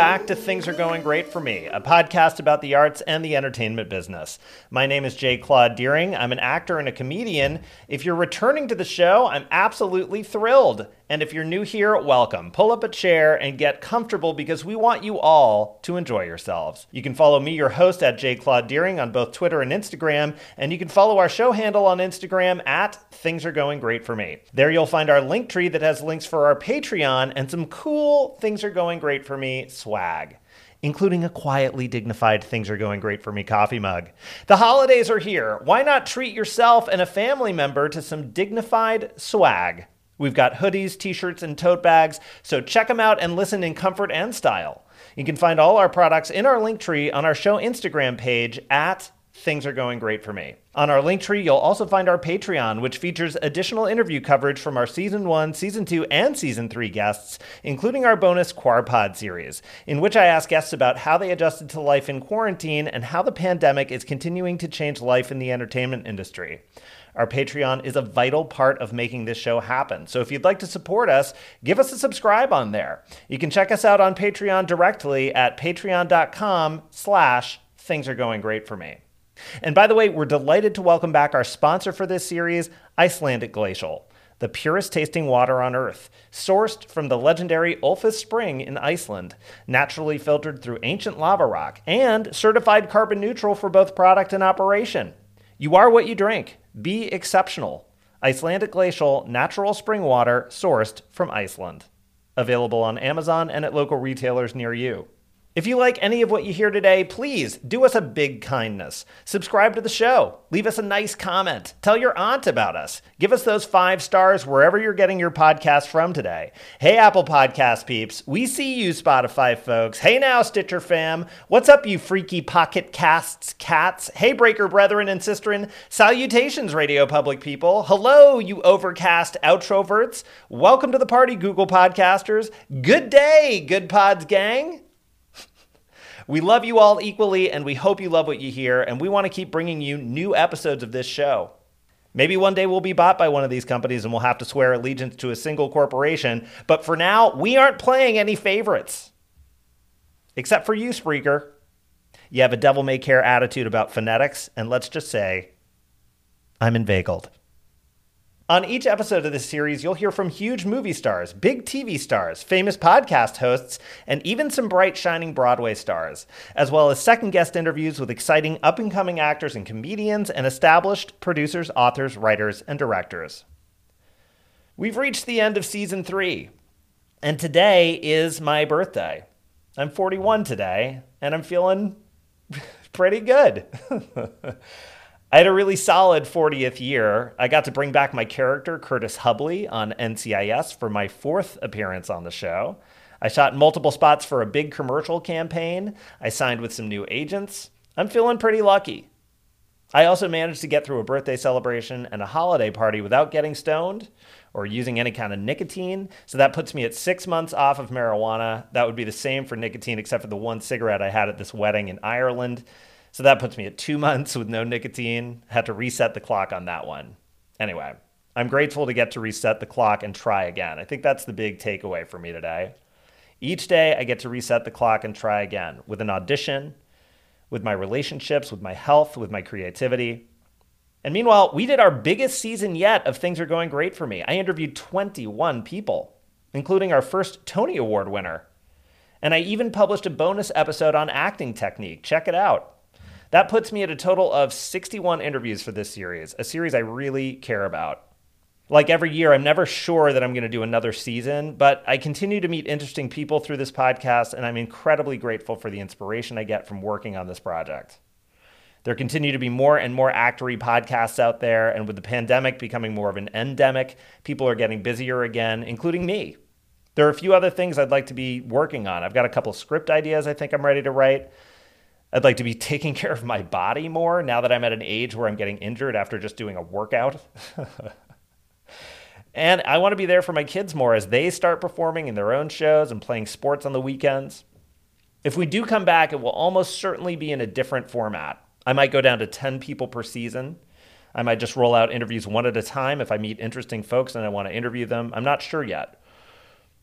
Back to Things Are Going Great for Me, a podcast about the arts and the entertainment business. My name is J. Claude Deering. I'm an actor and a comedian. If you're returning to the show, I'm absolutely thrilled. And if you're new here, welcome. Pull up a chair and get comfortable because we want you all to enjoy yourselves. You can follow me, your host, at J. Claude Deering on both Twitter and Instagram, and you can follow our show handle on Instagram at Things Are Going Great for Me. There you'll find our link tree that has links for our Patreon and some cool Things Are Going Great for Me swag including a quietly dignified Things Are Going Great for Me coffee mug. The holidays are here. Why not treat yourself and a family member to some dignified swag? We've got hoodies, t shirts, and tote bags, so check them out and listen in comfort and style. You can find all our products in our link tree on our show Instagram page at Things Are Going Great for Me. On our link tree, you'll also find our Patreon, which features additional interview coverage from our Season 1, Season 2, and Season 3 guests, including our bonus Quarpod series, in which I ask guests about how they adjusted to life in quarantine and how the pandemic is continuing to change life in the entertainment industry. Our Patreon is a vital part of making this show happen. So if you'd like to support us, give us a subscribe on there. You can check us out on Patreon directly at patreon.com slash things are going great for me. And by the way, we're delighted to welcome back our sponsor for this series, Icelandic Glacial the purest tasting water on Earth, sourced from the legendary Ölfus Spring in Iceland, naturally filtered through ancient lava rock, and certified carbon neutral for both product and operation. You are what you drink. Be exceptional. Icelandic glacial natural spring water sourced from Iceland. Available on Amazon and at local retailers near you. If you like any of what you hear today, please do us a big kindness. Subscribe to the show. Leave us a nice comment. Tell your aunt about us. Give us those five stars wherever you're getting your podcast from today. Hey, Apple Podcast peeps. We see you, Spotify folks. Hey, now, Stitcher fam. What's up, you freaky pocket casts cats? Hey, Breaker brethren and sisterin. Salutations, Radio Public people. Hello, you overcast outroverts. Welcome to the party, Google Podcasters. Good day, Good Pods gang. We love you all equally, and we hope you love what you hear, and we want to keep bringing you new episodes of this show. Maybe one day we'll be bought by one of these companies and we'll have to swear allegiance to a single corporation, but for now, we aren't playing any favorites. Except for you, Spreaker. You have a devil may care attitude about phonetics, and let's just say, I'm inveigled. On each episode of this series, you'll hear from huge movie stars, big TV stars, famous podcast hosts, and even some bright, shining Broadway stars, as well as second guest interviews with exciting up and coming actors and comedians and established producers, authors, writers, and directors. We've reached the end of season three, and today is my birthday. I'm 41 today, and I'm feeling pretty good. I had a really solid 40th year. I got to bring back my character, Curtis Hubley, on NCIS for my fourth appearance on the show. I shot multiple spots for a big commercial campaign. I signed with some new agents. I'm feeling pretty lucky. I also managed to get through a birthday celebration and a holiday party without getting stoned or using any kind of nicotine. So that puts me at six months off of marijuana. That would be the same for nicotine, except for the one cigarette I had at this wedding in Ireland. So that puts me at two months with no nicotine. Had to reset the clock on that one. Anyway, I'm grateful to get to reset the clock and try again. I think that's the big takeaway for me today. Each day, I get to reset the clock and try again with an audition, with my relationships, with my health, with my creativity. And meanwhile, we did our biggest season yet of Things Are Going Great for Me. I interviewed 21 people, including our first Tony Award winner. And I even published a bonus episode on acting technique. Check it out. That puts me at a total of 61 interviews for this series, a series I really care about. Like every year, I'm never sure that I'm going to do another season, but I continue to meet interesting people through this podcast, and I'm incredibly grateful for the inspiration I get from working on this project. There continue to be more and more actory podcasts out there, and with the pandemic becoming more of an endemic, people are getting busier again, including me. There are a few other things I'd like to be working on. I've got a couple script ideas I think I'm ready to write. I'd like to be taking care of my body more now that I'm at an age where I'm getting injured after just doing a workout. and I want to be there for my kids more as they start performing in their own shows and playing sports on the weekends. If we do come back, it will almost certainly be in a different format. I might go down to 10 people per season. I might just roll out interviews one at a time if I meet interesting folks and I want to interview them. I'm not sure yet.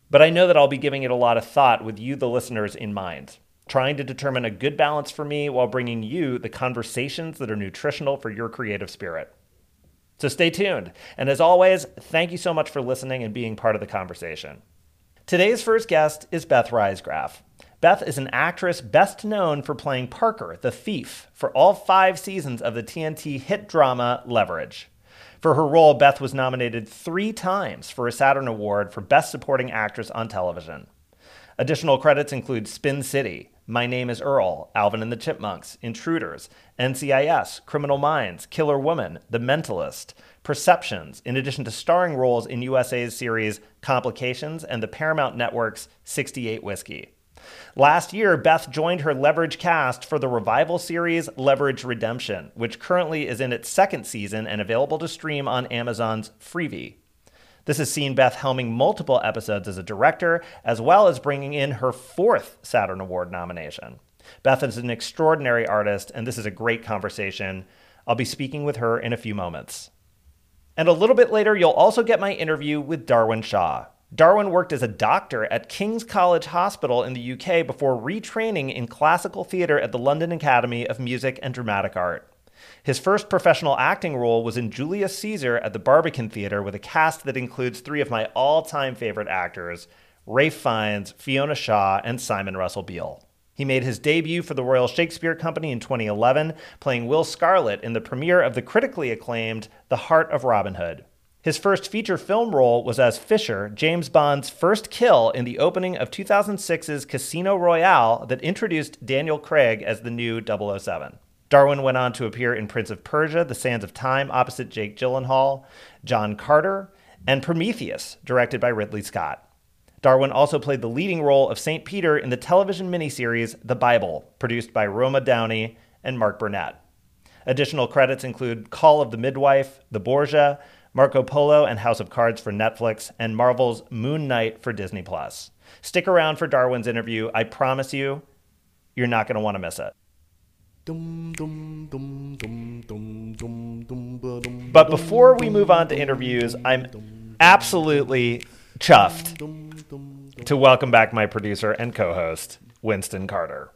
But I know that I'll be giving it a lot of thought with you, the listeners, in mind, trying to determine a good balance for me while bringing you the conversations that are nutritional for your creative spirit. So stay tuned. And as always, thank you so much for listening and being part of the conversation. Today's first guest is Beth Riesgraf. Beth is an actress best known for playing Parker, the thief, for all five seasons of the TNT hit drama Leverage. For her role, Beth was nominated three times for a Saturn Award for Best Supporting Actress on Television. Additional credits include Spin City, My Name is Earl, Alvin and the Chipmunks, Intruders, NCIS, Criminal Minds, Killer Woman, The Mentalist, Perceptions, in addition to starring roles in USA's series Complications and the Paramount Network's 68 Whiskey. Last year, Beth joined her Leverage cast for the revival series Leverage Redemption, which currently is in its second season and available to stream on Amazon's Freevee. This has seen Beth helming multiple episodes as a director, as well as bringing in her fourth Saturn Award nomination. Beth is an extraordinary artist, and this is a great conversation. I'll be speaking with her in a few moments. And a little bit later, you'll also get my interview with Darwin Shaw. Darwin worked as a doctor at King's College Hospital in the UK before retraining in classical theatre at the London Academy of Music and Dramatic Art. His first professional acting role was in Julius Caesar at the Barbican Theatre with a cast that includes three of my all time favorite actors Ralph Fiennes, Fiona Shaw, and Simon Russell Beale. He made his debut for the Royal Shakespeare Company in 2011, playing Will Scarlet in the premiere of the critically acclaimed The Heart of Robin Hood. His first feature film role was as Fisher, James Bond's first kill in the opening of 2006's Casino Royale that introduced Daniel Craig as the new 007. Darwin went on to appear in Prince of Persia, The Sands of Time, opposite Jake Gyllenhaal, John Carter, and Prometheus, directed by Ridley Scott. Darwin also played the leading role of St. Peter in the television miniseries The Bible, produced by Roma Downey and Mark Burnett. Additional credits include Call of the Midwife, The Borgia, Marco Polo and House of Cards for Netflix, and Marvel's Moon Knight for Disney Plus. Stick around for Darwin's interview. I promise you, you're not going to want to miss it. But before we move on to interviews, I'm absolutely chuffed to welcome back my producer and co host, Winston Carter.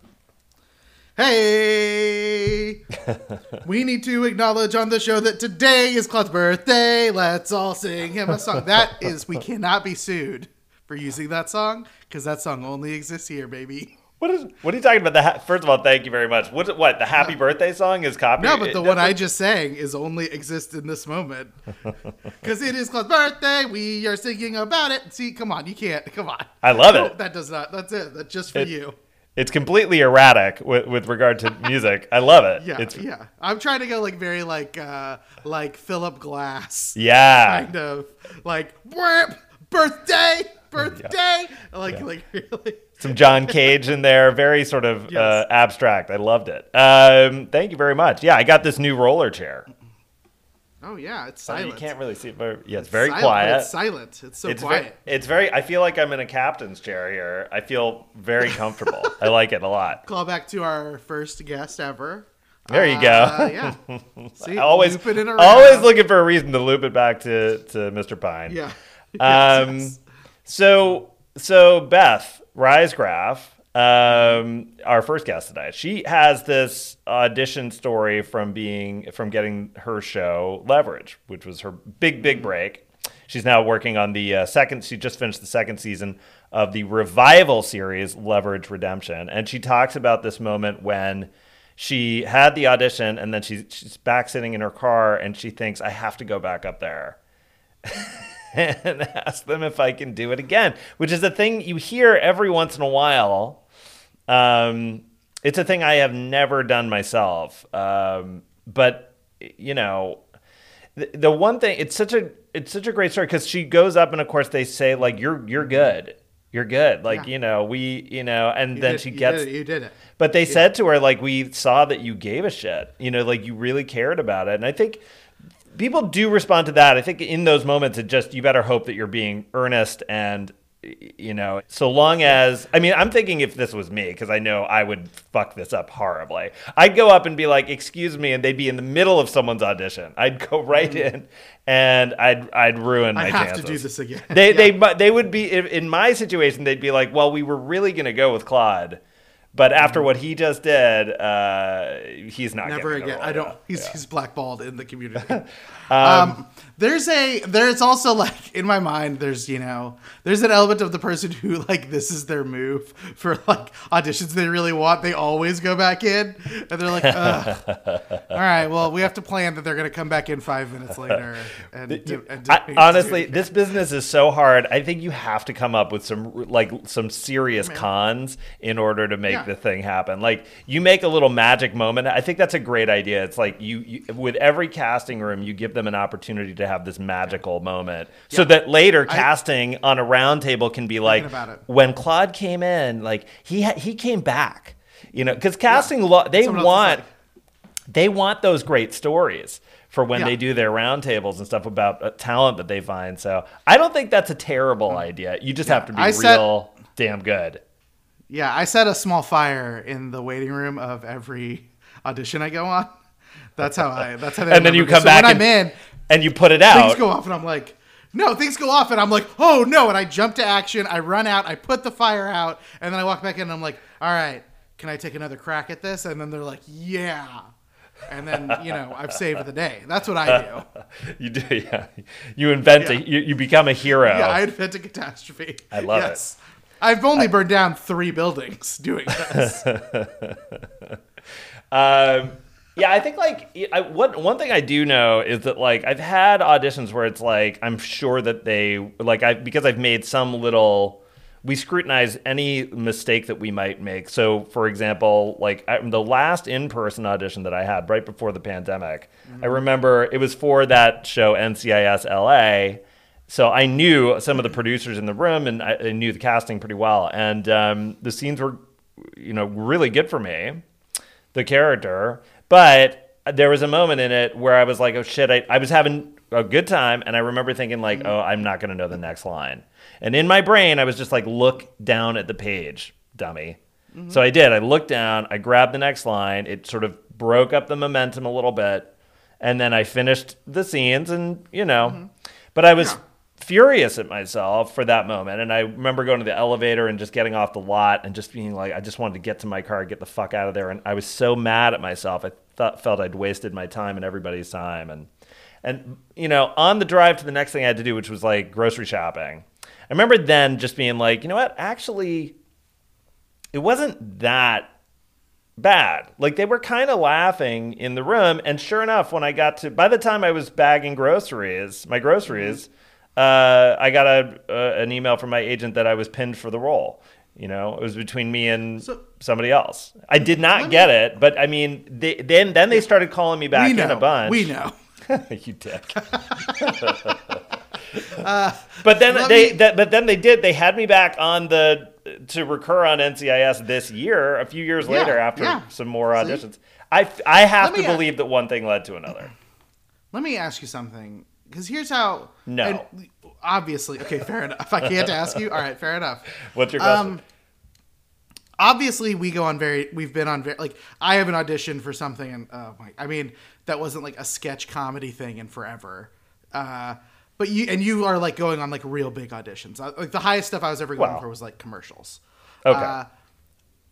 Hey! we need to acknowledge on the show that today is Claude's birthday. Let's all sing him a song. That is, we cannot be sued for using that song because that song only exists here, baby. What is? What are you talking about? The ha- first of all, thank you very much. What? What? The happy birthday song is copy. No, but the one I just sang is only exists in this moment because it is Claude's birthday. We are singing about it. See, come on, you can't. Come on. I love No, it. that does not. That's it. That's just for It- you. It's completely erratic with, with regard to music. I love it. Yeah, It's yeah. I'm trying to go like very like uh like Philip Glass. yeah. kind of like "Whap, birthday, birthday, like like really. Some John Cage in there, very sort of uh, abstract. I loved it. Um, thank you very much. Yeah, I got this new roller chair. Oh yeah, it's Oh, silent. You can't really see it, but yeah, it's very Silent, quiet. It's silent. It's so It's quiet. very, it's very. I feel like I'm in a captain's chair here. I feel very comfortable. I like it a lot. Call back to our first guest ever. There you Uh, go. yeah. See, always, looping it around. always looking for a reason to loop it back to to Mr. Pine. Yeah. Um, Yes, yes. So, so Beth Riesgraf, um, our first guest today, she has this audition story from being from getting her show Leverage, which was her big big break. She's now working on the uh, second. She just finished the second season of the revival series Leverage Redemption, and she talks about this moment when she had the audition, and then she's she's back sitting in her car, and she thinks, "I have to go back up there." and ask them if I can do it again, which is a thing you hear every once in a while. Um, it's a thing I have never done myself. Um, but you know, the, the one thing it's such a it's such a great story because she goes up and of course they say like you're you're good. You're good. Like, Yeah. you know, we, you know, and You then did- she you gets Did it, you did it. but they said to her, like, we saw that you gave a shit. You know, like you really cared about it. And I think people do respond to that. I think in those moments, it just, you better hope that you're being earnest and you know, so long as I mean, I'm thinking if this was me because I know I would fuck this up horribly. I'd go up and be like, "Excuse me," and they'd be in the middle of someone's audition. I'd go mm-hmm. right in and I'd I'd ruin my I have chances. to do this again. They Yeah. they they would be in in my situation. They'd be like, "Well, we were really gonna go with Claude." But after what he just did, uh, he's not Never again. I don't. He's Yeah. he's blackballed in the community. um, there's a there's also like in my mind there's you know there's an element of the person who like this is their move for like auditions they really want they always go back in and they're like Ugh. all right well we have to plan that they're gonna come back in five minutes later and, do, and do- I, honestly, this business is so hard. I think you have to come up with some like some serious cons in order to make Yeah. the thing happen. Like you make a little magic moment. I think that's a great idea. It's like you, you with every casting room, you give them an opportunity to have this magical moment, so that later I- casting on a round table can be like when Claude came in, like he ha- he came back. You know, because casting lo- they Someone want like- they want those great stories for when Yeah. they do their roundtables and stuff about uh, talent that they find. So I don't think that's a terrible idea. You just have to be I real damn good. yeah I set a small fire in the waiting room of every audition I go on that's how I that's how And then you come So back when and, I'm in and you put it out. things go off and I'm like, no, things go off and I'm like, oh no, and I jump to action, I run out, I put the fire out, and then I walk back in and I'm like, all right, can I take another crack at this? And then they're like, yeah. And then, you know, I've saved the day. That's what I do. You do, yeah. You invent a, you, you become a hero. Yeah, I invent a catastrophe. I love it. I've only burned down three buildings doing this. Um, yeah, I think like I, what one thing I do know is that like I've had auditions where it's like I'm sure that they like I because I've made some little we scrutinize any mistake that we might make. So, for example, like I, the last in-person audition that I had right before the pandemic, I remember it was for that show NCIS LA. So I knew some of the producers in the room, and I, I knew the casting pretty well. And um, the scenes were, you know, really good for me the character. But there was a moment in it where I was like, oh shit, I, I was having a good time. And I remember thinking, like, mm-hmm. oh, I'm not going to know the next line. And in my brain, I was just like, look down at the page, dummy. So mm-hmm. I did. I looked down, I grabbed the next line. It sort of broke up the momentum a little bit. And then I finished the scenes, and, you know, mm-hmm. but I was furious at myself for that moment. And I remember going to the elevator and just getting off the lot and just being like, I just wanted to get to my car, get the fuck out of there. And I was so mad at myself. I thought, felt I'd wasted my time and everybody's time. And, and, you know, on the drive to the next thing I had to do, which was like grocery shopping, I remember then just being like, you know what? Actually, it wasn't that bad. Like they were kind of laughing in the room, and sure enough, when I got to, by the time I was bagging groceries, my groceries, uh, I got a uh, an email from my agent that I was pinned for the role. You know, it was between me and So- somebody else. I did not Let me- get it, but I mean, they, then then they started calling me back we in know. a bunch. We know. you dick. but then they, me- that, but then they did. They had me back on the to recur on NCIS this year, a few years Yeah, later after yeah. some more See? auditions. I I have Let to uh, believe that one thing led to another. Let me ask you something. Because here's how. No. and obviously, okay, fair enough. If I can't ask you, all right, fair enough. What's your question? Um, obviously we go on very we've been on very like i have an audition for something and oh my i mean that wasn't like a sketch comedy thing in forever uh but you and you are like going on like real big auditions Uh, like the highest stuff i was ever going Wow. for was like commercials Okay. uh,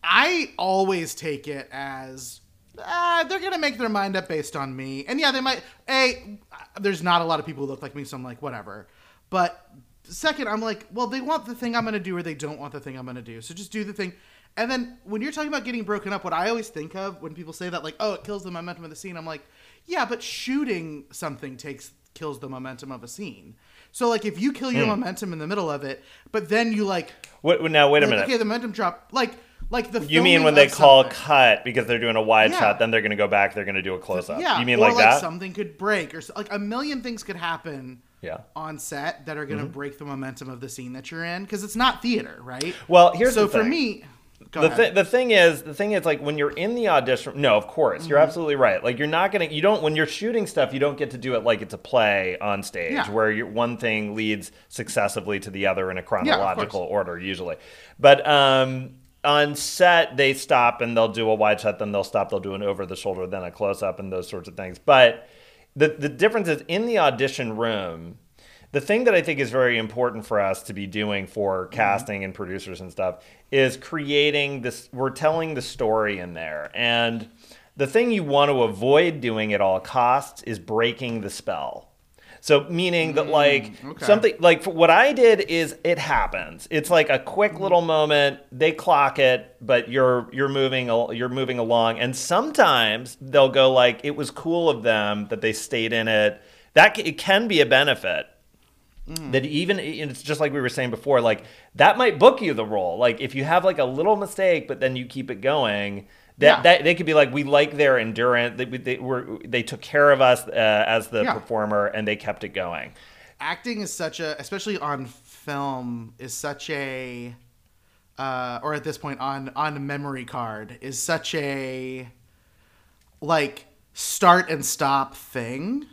i always take it as uh, they're gonna make their mind up based on me and yeah they might a there's not a lot of people who look like me so i'm like whatever but second i'm like well they want the thing i'm gonna do or they don't want the thing i'm gonna do so just do the thing and then when you're talking about getting broken up what i always think of when people say that like oh it kills the momentum of the scene i'm like yeah but shooting something takes kills the momentum of a scene so like if you kill your hmm. momentum in the middle of it but then you like What, now wait a like, minute. okay the momentum drop like like the you mean when they call something. cut because they're doing a wide Yeah. shot, then they're going to go back, they're going to do a close up. Yeah, You mean or like, that? something could break, or like a million things could happen Yeah. on set that are Mm-hmm. going to break the momentum of the scene that you're in because it's not theater, right? Well, here's so for me, the, th- the thing is the thing is like when you're in the audition no of course Mm-hmm. you're absolutely right like you're not gonna you don't when you're shooting stuff you don't get to do it like it's a play on stage Yeah. where one thing leads successively to the other in a chronological order usually but um on set they stop and they'll do a wide shot then they'll stop they'll do an over the shoulder then a close up and those sorts of things but the the difference is in the audition room the thing that I think is very important for us to be doing for Mm-hmm. casting and producers and stuff is creating this. We're telling the story in there, and the thing you want to avoid doing at all costs is breaking the spell. So meaning that like Mm, okay. something like for what I did is it happens. It's like a quick Mm-hmm. little moment. They clock it, but you're you're moving you're moving along, and sometimes they'll go like it was cool of them that they stayed in it. That it can be a benefit that even it's just like we were saying before like that might book you the role like if you have like a little mistake but then you keep it going that, Yeah. that they could be like we like their endurance they, they were they took care of us uh, as the Yeah. performer and they kept it going acting is such a especially on film is such a uh, or at this point on on a memory card is such a like start and stop thing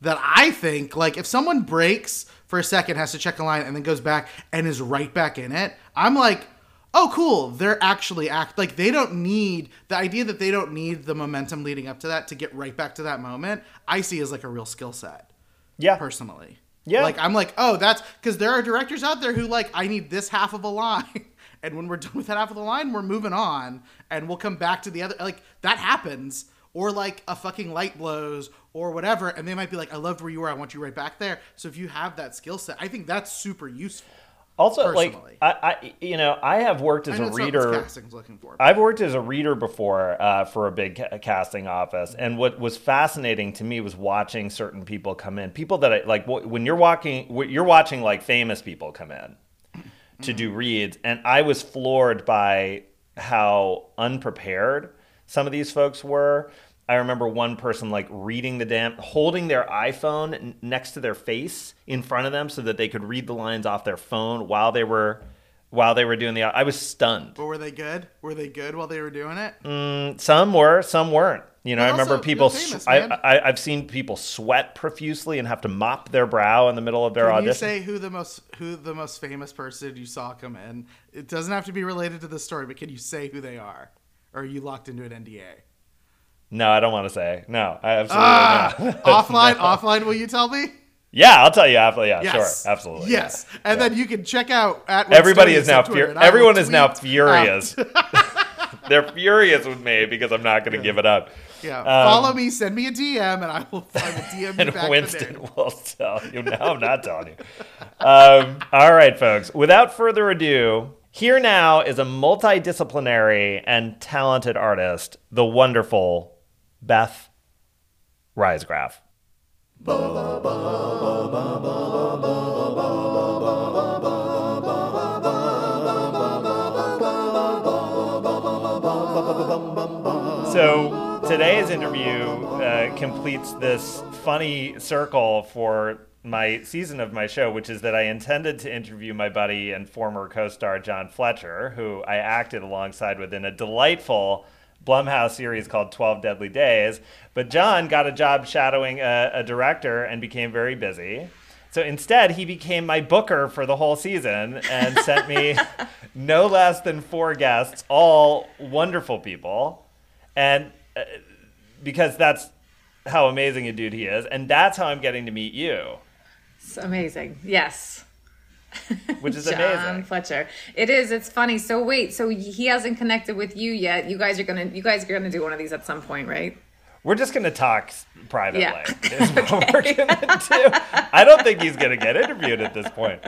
that I think like if someone breaks for a second has to check a line and then goes back and is right back in it I'm like oh cool they're actually act like they don't need the idea that they don't need the momentum leading up to that to get right back to that moment I see as like a real skill set yeah personally. Yeah. Like I'm like, oh, that's because there are directors out there who like, I need this half of a line. And when we're done with that half of the line, we're moving on and we'll come back to the other like that happens. Or like a fucking light blows or whatever, and they might be like, I loved where you were, I want you right back there. So if you have that skill set, I think that's super useful. Also personally. like I, I you know i have worked as a reader casting's looking for. I've worked as a reader before uh, for a big ca- casting office, and what was fascinating to me was watching certain people come in. People that I like when you're walking, you're watching like famous people come in to do reads, and I was floored by how unprepared some of these folks were. I remember one person like reading the damn, holding their iPhone next to their face in front of them so that they could read the lines off their phone while they were while they were doing the. I was stunned. but were they good? Were they good while they were doing it? Mm, Some were, some weren't. You know, But I remember also, people. famous, I, I, I've seen people sweat profusely and have to mop their brow in the middle of their Can audition. you say who the most who the most famous person you saw come in? It doesn't have to be related to the story, but can you say who they are? Or are you locked into an NDA? No, I don't want to say. No, I absolutely not. offline, offline. Will you tell me? yeah, I'll tell you after. Yeah, Yes, sure, absolutely. Yes, yeah. and Yeah. then you can check out at everybody is now on fur- and I will everyone is now furious. They're furious with me because I'm not going to give it up. Yeah, Um, follow me, send me a DM, and I will, I will DM you and back Winston will tell you. No, I'm not telling you. Um, all right, folks. Without further ado, here now is a multidisciplinary and talented artist, the wonderful Beth Riesgraf. So today's interview uh, completes this funny circle for my season of my show, which is that I intended to interview my buddy and former co-star John Fletcher, who I acted alongside with in a delightful Blumhouse series called 12 Deadly Days. But John got a job shadowing a, a director and became very busy. So instead, he became my booker for the whole season and sent me no less than four guests, all wonderful people. And uh, because that's how amazing a dude he is. And that's how I'm getting to meet you, It's amazing. Yes. which is John amazing. Fletcher. It is. It's funny. So wait. So he hasn't connected with you yet. You guys are gonna. You guys are gonna do one of these at some point, right? We're just going to talk privately. Yeah. Is what we're going to do. I don't think he's going to get interviewed at this point.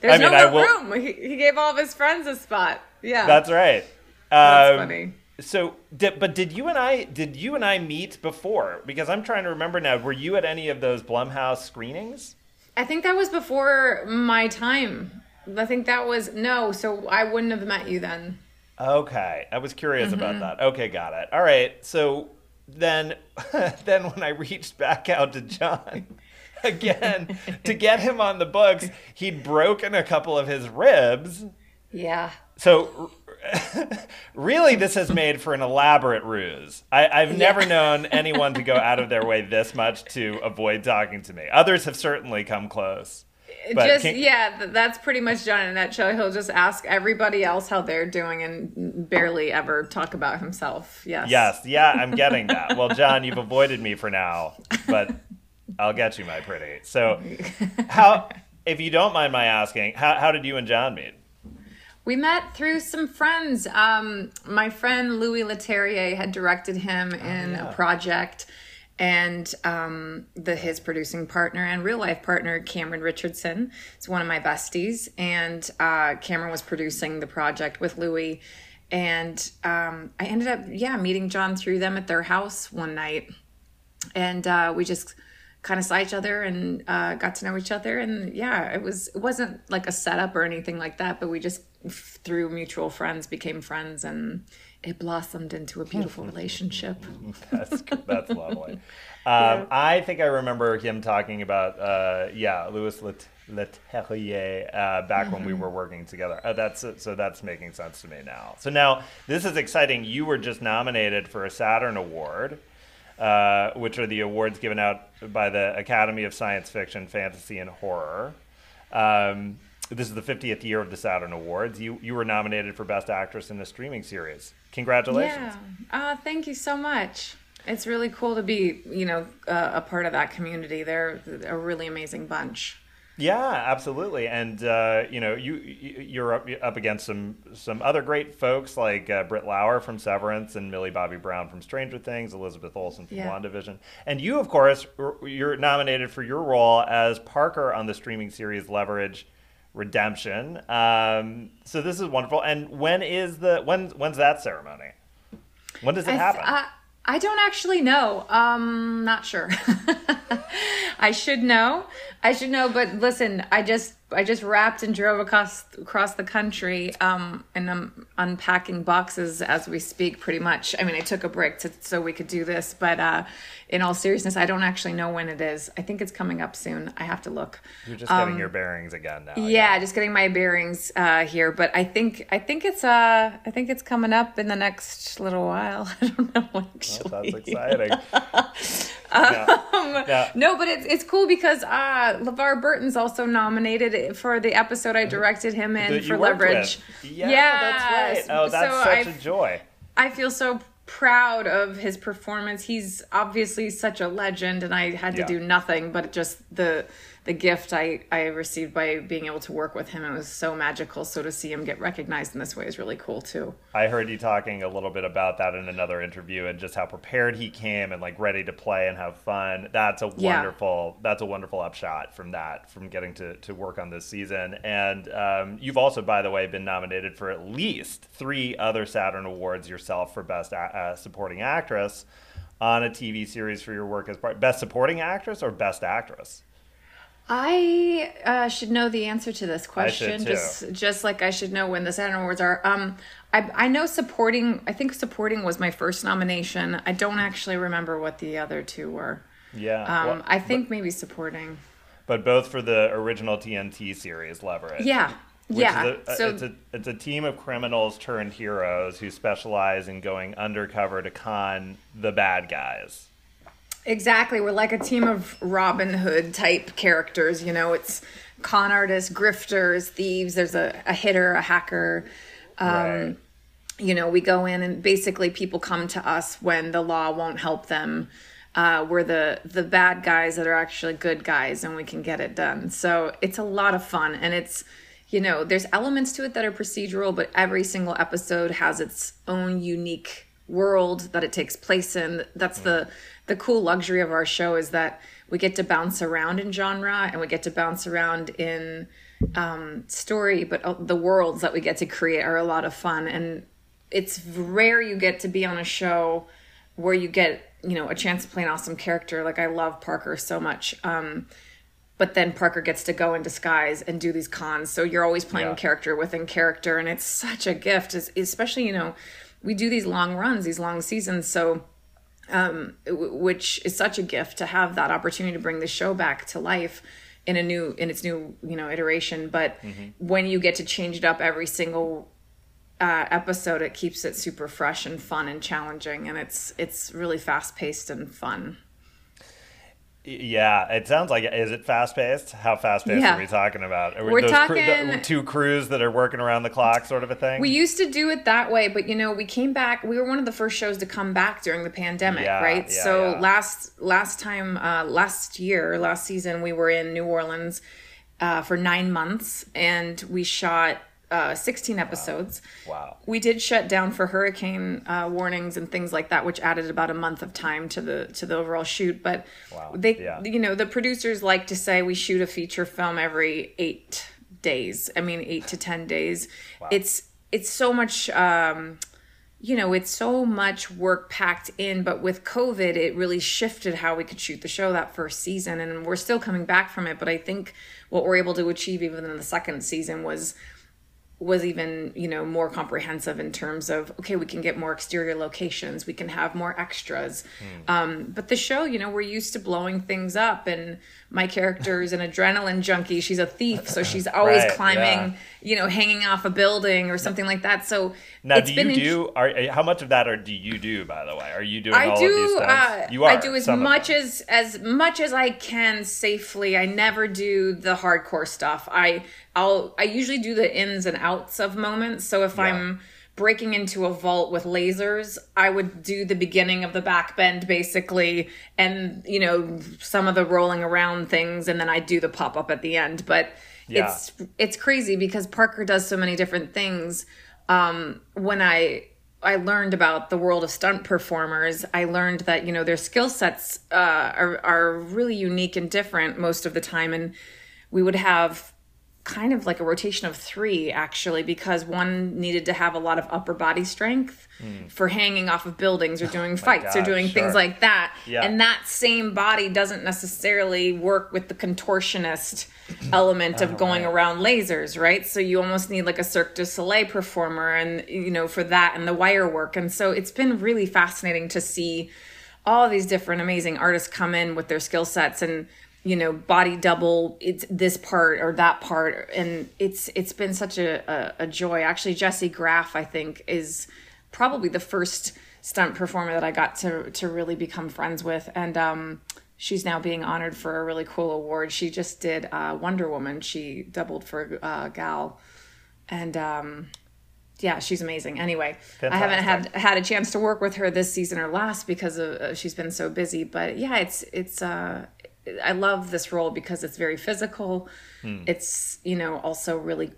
There's I mean, no I will- room. He, he gave all of his friends a spot. Yeah. That's right. That's Um, funny. So, did, but did you and I did you and I meet before? Because I'm trying to remember now. Were you at any of those Blumhouse screenings? I think that was before my time. I think that was no. So I wouldn't have met you then. Okay, I was curious Mm-hmm. about that. Okay, got it. All right. So then, then when I reached back out to John again to get him on the books, he'd broken a couple of his ribs. Yeah. So really, this has made for an elaborate ruse. I, have never known anyone to go out of their way this much to avoid talking to me. Others have certainly come close. But just yeah, that's pretty much John in a nutshell. He'll just ask everybody else how they're doing and barely ever talk about himself. Yes. Yes. Yeah, I'm getting that. well, John, you've avoided me for now, but I'll get you, my pretty. So, how, if you don't mind my asking, how, how did you and John meet? We met through some friends. Um, my friend Louis Leterrier had directed him oh, in yeah. a project, and um, the his producing partner and real life partner Cameron Richardson. Is one of my besties, and uh, Cameron was producing the project with Louis, and um, I ended up yeah meeting John through them at their house one night, and uh, we just kind of saw each other and uh, got to know each other. And yeah it was it wasn't like a setup or anything like that but we just through mutual friends became friends and it blossomed into a beautiful relationship that's that's lovely um, yeah. i think i remember him talking about uh, yeah louis leterrier uh, back mm-hmm. when we mm-hmm. were working together uh, that's so that's making sense to me now so now this is exciting you were just nominated for a saturn award uh, which are the awards given out by the Academy of Science Fiction, Fantasy, and Horror. Um, this is the 50th year of the Saturn Awards. You you were nominated for Best Actress in a Streaming Series. Congratulations! Yeah, uh, thank you so much. It's really cool to be you know uh, a part of that community. They're a really amazing bunch. Yeah, absolutely. And uh, you know, you you're up, up against some some other great folks like uh, Britt Lower from Severance and Millie Bobby Brown from Stranger Things, Elizabeth Olsen from yeah. WandaVision, and you, of course, you're nominated for your role as Parker on the streaming series Leverage Redemption. Um, so this is wonderful. And when is the when when's that ceremony? When does it happen? Uh, I don't actually know. Um, not sure. I should know. I should know, but listen, I just I just wrapped and drove across across the country, um, and I'm unpacking boxes as we speak. Pretty much. I mean, I took a break to, so we could do this, but uh, in all seriousness, I don't actually know when it is. I think it's coming up soon. I have to look. You're just getting um, your bearings again now. Yeah, just getting my bearings uh, here. But I think I think it's uh I think it's coming up in the next little while. I don't know actually. Well, that's exciting. um, yeah. No, but it's it's cool because uh, LeVar Burton's also nominated for the episode I directed him in for Leverage. Yeah, yeah, that's right. Oh, that's so such a joy. I feel so proud of his performance. He's obviously such a legend, and I had to yeah. do nothing but just the the gift I, I received by being able to work with him. It was so magical. So to see him get recognized in this way is really cool too. I heard you talking a little bit about that in another interview and just how prepared he came and like ready to play and have fun. That's a wonderful, yeah. that's a wonderful upshot from that, from getting to, to work on this season. And um, you've also, by the way, been nominated for at least three other Saturn Awards yourself for Best uh, Supporting Actress on a TV series for your work as part Best Supporting Actress or Best Actress? I uh, should know the answer to this question, just just like I should know when the Saturn Awards are. Um, I I know supporting. I think supporting was my first nomination. I don't actually remember what the other two were. Yeah, um, well, I think but, maybe supporting. But both for the original TNT series, Leverage. Yeah, yeah. A, so it's a it's a team of criminals turned heroes who specialize in going undercover to con the bad guys. Exactly. We're like a team of Robin Hood type characters. You know, it's con artists, grifters, thieves. There's a, a hitter, a hacker. Um, right. You know, we go in and basically people come to us when the law won't help them. Uh, we're the the bad guys that are actually good guys, and we can get it done. So it's a lot of fun, and it's you know, there's elements to it that are procedural, but every single episode has its own unique world that it takes place in. That's the the cool luxury of our show is that we get to bounce around in genre and we get to bounce around in um, story, but uh, the worlds that we get to create are a lot of fun. And it's rare you get to be on a show where you get you know a chance to play an awesome character. Like I love Parker so much. Um, but then Parker gets to go in disguise and do these cons. So you're always playing yeah. character within character, and it's such a gift. Especially you know, we do these long runs, these long seasons, so um, which is such a gift to have that opportunity to bring the show back to life in a new in its new you know iteration but mm-hmm. when you get to change it up every single uh, episode, it keeps it super fresh and fun and challenging, and it's it's really fast paced and fun. Yeah, it sounds like is it fast paced? How fast paced Yeah. are we talking about? Are We're those talking- two crews that are working around the clock, sort of a thing. We used to do it that way, but you know, we came back. We were one of the first shows to come back during the pandemic, Yeah, right? yeah, so last last time, uh, last year, last season, we were in New Orleans uh, for nine months, and we shot uh, sixteen episodes. wow. We did shut down for hurricane uh, warnings and things like that, which added about a month of time to the to the overall shoot. But Wow, they, yeah. you know, the producers like to say we shoot a feature film every eight days. I mean, eight to ten days. It's it's so much. Um, you know, it's so much work packed in, but with COVID, it really shifted how we could shoot the show that first season. And we're still coming back from it. But I think what we're able to achieve even in the second season was was even you know more comprehensive in terms of okay we can get more exterior locations we can have more extras Hmm. um, but the show you know we're used to blowing things up and my character is an adrenaline junkie she's a thief so she's always Right, climbing yeah. you know hanging off a building or something like that so Now, it's do you int- do? Are how much of that are do you do? By the way, are you doing I all do. of these stunts? Uh, you are. I do as much as as much as I can safely. I never do the hardcore stuff. I I'll I usually do the ins and outs of moments. So if Yeah. I'm breaking into a vault with lasers, I would do the beginning of the back bend basically, and you know some of the rolling around things, and then I do the pop up at the end. But Yeah. it's it's crazy because Parker does so many different things. Um, when I I learned about the world of stunt performers, I learned that you know their skill sets uh, are are really unique and different most of the time, and we would have kind of like a rotation of three actually because one needed to have a lot of upper body strength hmm. for hanging off of buildings or oh doing fights or doing sure. things like that. Yeah. and that same body doesn't necessarily work with the contortionist element of oh, going around lasers right? So you almost need like a cirque du soleil performer and you know for that and the wire work. And so it's been really fascinating to see all these different amazing artists come in with their skill sets and you know body double it's this part or that part. And it's it's been such a, a, a joy. Actually jessie graff i think is probably the first stunt performer that i got to to really become friends with. And um she's now being honored for a really cool award. She just did uh, wonder woman. She doubled for uh, gal. And um yeah, she's amazing. Anyway, I haven't had had a chance to work with her this season or last because of, uh, she's been so busy. But yeah, it's it's uh, I love this role because it's very physical. It's you know also really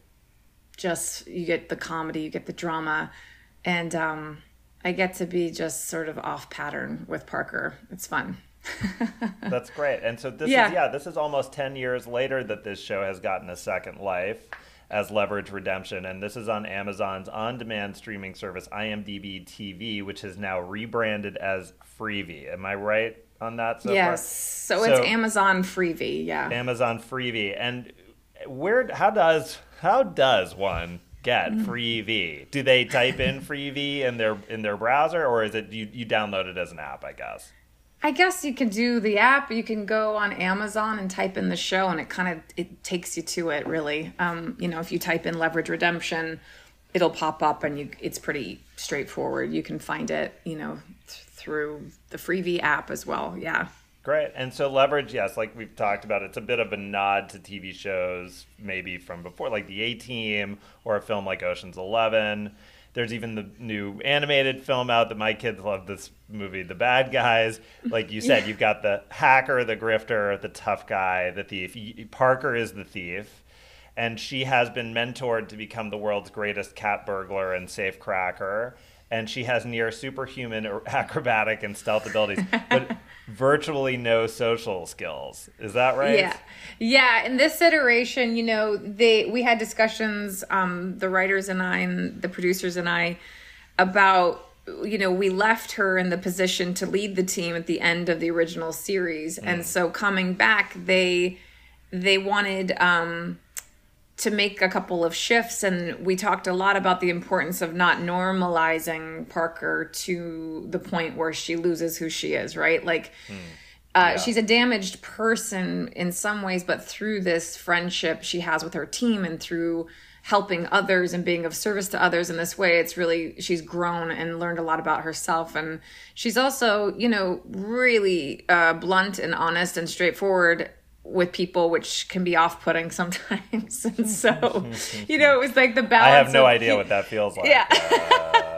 just you get the comedy, you get the drama, and um, I get to be just sort of off pattern with Parker. It's fun. That's great. And so this Yeah. is yeah, this is almost 10 years later that this show has gotten a second life as Leverage Redemption and this is on Amazon's on-demand streaming service IMDb TV which is now rebranded as Freevee. Am I right on that so yes, far? so, it's Amazon Freevee. Yeah. Amazon Freevee and where how does how does one get Mm. Freevee? Do they type in Freevee in their in their browser or is it you you download it as an app, I guess? I guess you can do the app. You can go on Amazon and type in the show, and it kind of it takes you to it. Really, um, you know, if you type in Leverage Redemption, it'll pop up, and you it's pretty straightforward. You can find it, you know, through the Freevee app as well. Yeah. Great. And so Leverage, yes, like we've talked about, it's a bit of a nod to TV shows maybe from before, like The A Team or a film like Ocean's Eleven. There's even the new animated film out that my kids love this movie, The Bad Guys. Like you said, you've got the hacker, the grifter, the tough guy, the thief. Parker is the thief. And she has been mentored to become the world's greatest cat burglar and safe cracker. And she has near superhuman acrobatic and stealth abilities, but virtually no social skills. Is that right? Yeah. Yeah, in this iteration, you know, they we had discussions um the writers and I and the producers and I about you know, we left her in the position to lead the team at the end of the original series. And so coming back, they they wanted um to make a couple of shifts and we talked a lot about the importance of not normalizing Parker to the point where she loses who she is, right? Like uh, she's a damaged person in some ways, but through this friendship she has with her team and through helping others and being of service to others in this way it's really she's grown and learned a lot about herself and she's also you know really uh, blunt and honest and straightforward with people which can be off-putting sometimes and so you know it was like the balance I have no of- idea what that feels like. yeah Uh,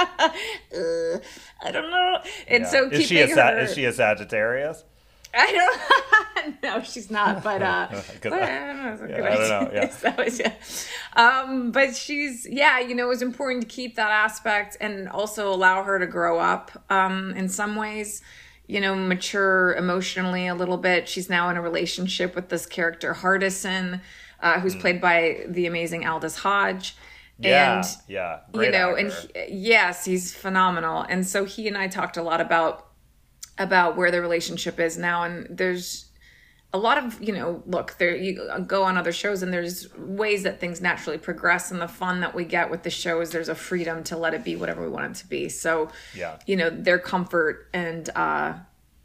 Uh, i don't know and yeah. so is she a her- is she a Sagittarius? I don't. Know. No, she's not. But uh, but I- I don't know. Yeah, I don't know, yeah. So yeah. Um, but she's yeah. You know, it was important to keep that aspect and also allow her to grow up. Um, in some ways, you know, mature emotionally a little bit. She's now in a relationship with this character Hardison, uh, who's played by the amazing Aldis Hodge. Yeah, And yeah. you know and he, yes he's phenomenal and so he and i talked a lot about about where the relationship is now and there's a lot of you know look there you go on other shows and there's ways that things naturally progress and the fun that we get with the show is there's a freedom to let it be whatever we want it to be so Yeah. you know their comfort and uh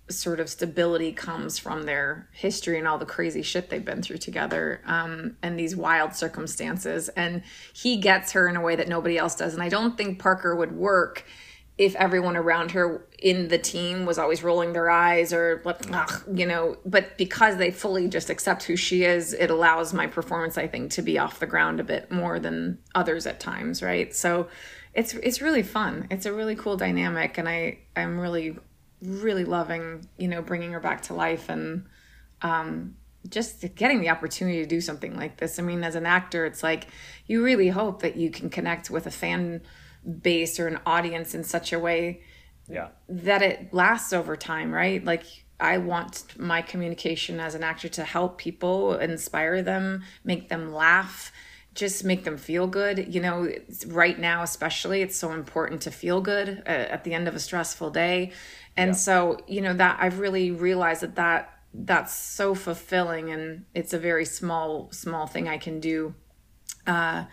sort of stability comes from their history and all the crazy shit they've been through together um, and these wild circumstances. And he gets her in a way that nobody else does. And I don't think Parker would work if everyone around her in the team was always rolling their eyes or you know but because they fully just accept who she is it allows my performance i think to be off the ground a bit more than others at times right? So it's it's really fun. It's a really cool dynamic and i i'm really really loving you know bringing her back to life and um just getting the opportunity to do something like this. I mean as an actor it's like you really hope that you can connect with a fan base or an audience in such a way Yeah. that it lasts over time, right? Like I want my communication as an actor to help people, inspire them, make them laugh, just make them feel good. You know, right now especially, it's so important to feel good uh, at the end of a stressful day. And so, you know, that I've really realized that that that's so fulfilling and it's a very small small thing I can do uh,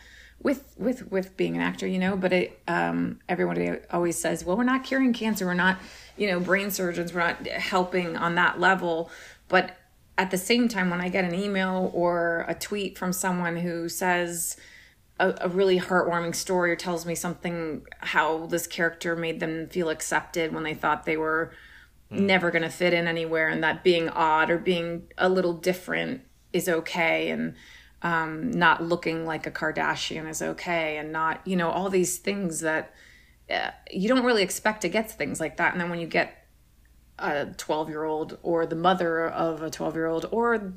with with with being an actor, you know. But it, um, everybody always says, "Well, we're not curing cancer. We're not, you know, brain surgeons. We're not helping on that level." But at the same time, when I get an email or a tweet from someone who says a, a really heartwarming story or tells me something how this character made them feel accepted when they thought they were never going to fit in anywhere and that being odd or being a little different is okay and um, not looking like a Kardashian is okay and not, you know, all these things that uh, you don't really expect to get things like that. And then when you get a 12 year old or the mother of a 12 year old or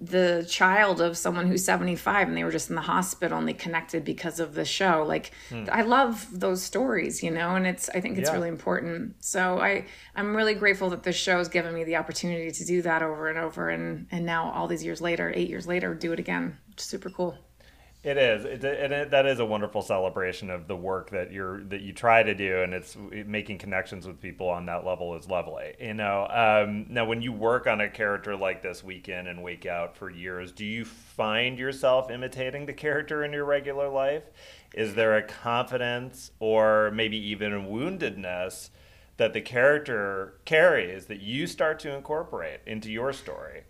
the child of someone who's 75 and they were just in the hospital and they connected because of the show. Like hmm. i love those stories you know and it's i think it's Yeah. really important. So i i'm really grateful that this show has given me the opportunity to do that over and over and and now all these years later eight years later do it again super cool It is, it, and it, that is a wonderful celebration of the work that you're that you try to do, and it's making connections with people on that level is lovely. You know, um, now when you work on a character like this week in and week out for years, do you find yourself imitating the character in your regular life? Is there a confidence or maybe even a woundedness that the character carries that you start to incorporate into your story?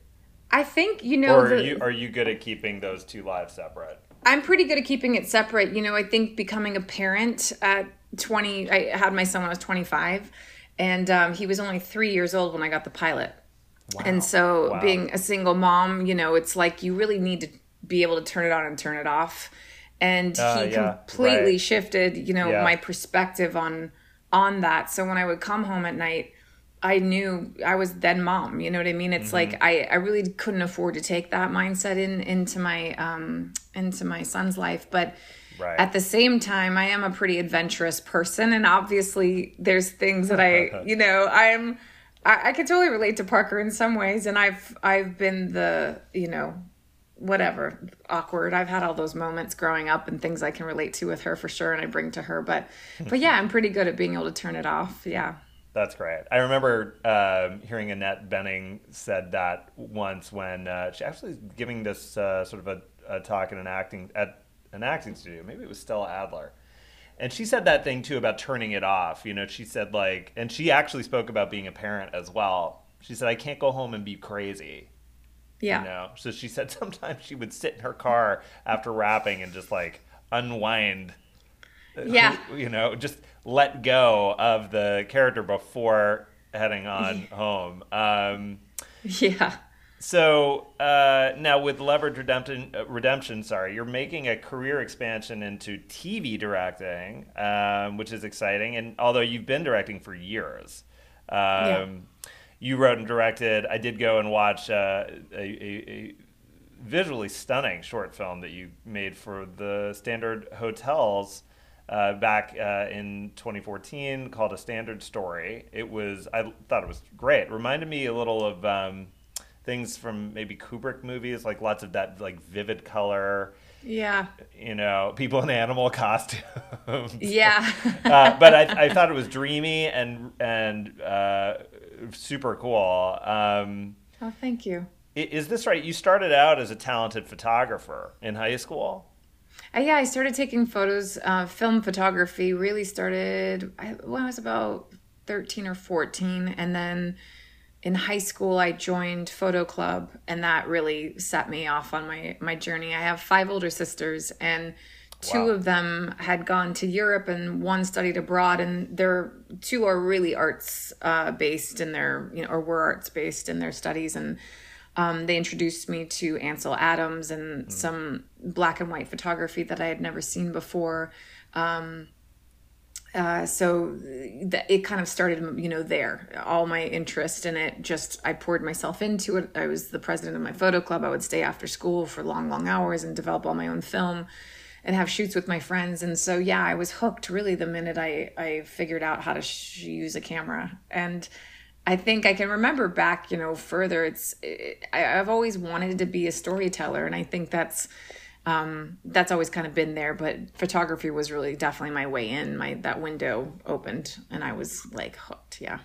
i think you know Or are the- you are you good at keeping those two lives separate? I'm pretty good at keeping it separate. You know, I think becoming a parent at 20, I had my son when I was 25, and um, he was only three years old when I got the pilot. Wow. And so, Wow. being a single mom, you know, it's like you really need to be able to turn it on and turn it off. And Uh, he yeah, completely right. shifted, you know, Yeah. my perspective on on that. So when I would come home at night, I knew I was then mom. You know what I mean? It's Mm-hmm. like I, I really couldn't afford to take that mindset in into my um into my son's life. But Right. at the same time, I am a pretty adventurous person, and obviously there's things that I you know I'm I, I can totally relate to Parker in some ways, and I've I've been the you know whatever awkward i've had all those moments growing up and things i can relate to with her for sure and i bring to her but but yeah i'm pretty good at being able to turn it off yeah That's great. I remember um, hearing Annette Bening said that once when uh, she actually was giving this uh, sort of a, a talk in an acting at an acting studio. Maybe it was Stella Adler, and she said that thing too about turning it off. You know, she said like, and she actually spoke about being a parent as well. She said, "I can't go home and be crazy." Yeah. You know, so she said sometimes she would sit in her car after rapping and just like unwind. uh, Yeah. You know, just let go of the character before heading on home. Um, Yeah. so uh, now with Leverage Redemption, uh, Redemption, sorry, you're making a career expansion into TV directing, um, which is exciting. And although you've been directing for years, um, Yeah. you wrote and directed. I did go and watch uh, a, a, a visually stunning short film that you made for the Standard Hotels. Uh, back uh, in 2014, called A Standard Story. It was, I thought it was great. It reminded me a little of um, things from maybe Kubrick movies, like lots of that like vivid color, Yeah. you know, people in animal costumes. Yeah. uh, but I, I thought it was dreamy and and uh, super cool. Um, oh, thank you. is this right? You started out as a talented photographer in high school. Yeah, I started taking photos. Uh, film photography really started when I was about 13 or 14. And then in high school, I joined Photo Club, and that really set me off on my, my journey. I have five older sisters, and two Wow. of them had gone to Europe, and one studied abroad. And they're two are really arts uh, based in their, you know, or were arts based in their studies. And um, they introduced me to Ansel Adams and some black and white photography that I had never seen before. Um, uh, so th- it kind of started, you know, there. All my interest in it, just I poured myself into it. I was the president of my photo club. I would stay after school for long, long hours and develop all my own film and have shoots with my friends. And so, yeah, I was hooked really the minute I, I figured out how to sh- use a camera. And I think I can remember back, you know, further. It's it, I, I've always wanted to be a storyteller, and I think that's um, that's always kind of been there. But photography was really definitely my way in. My that window opened, and I was like hooked. Yeah.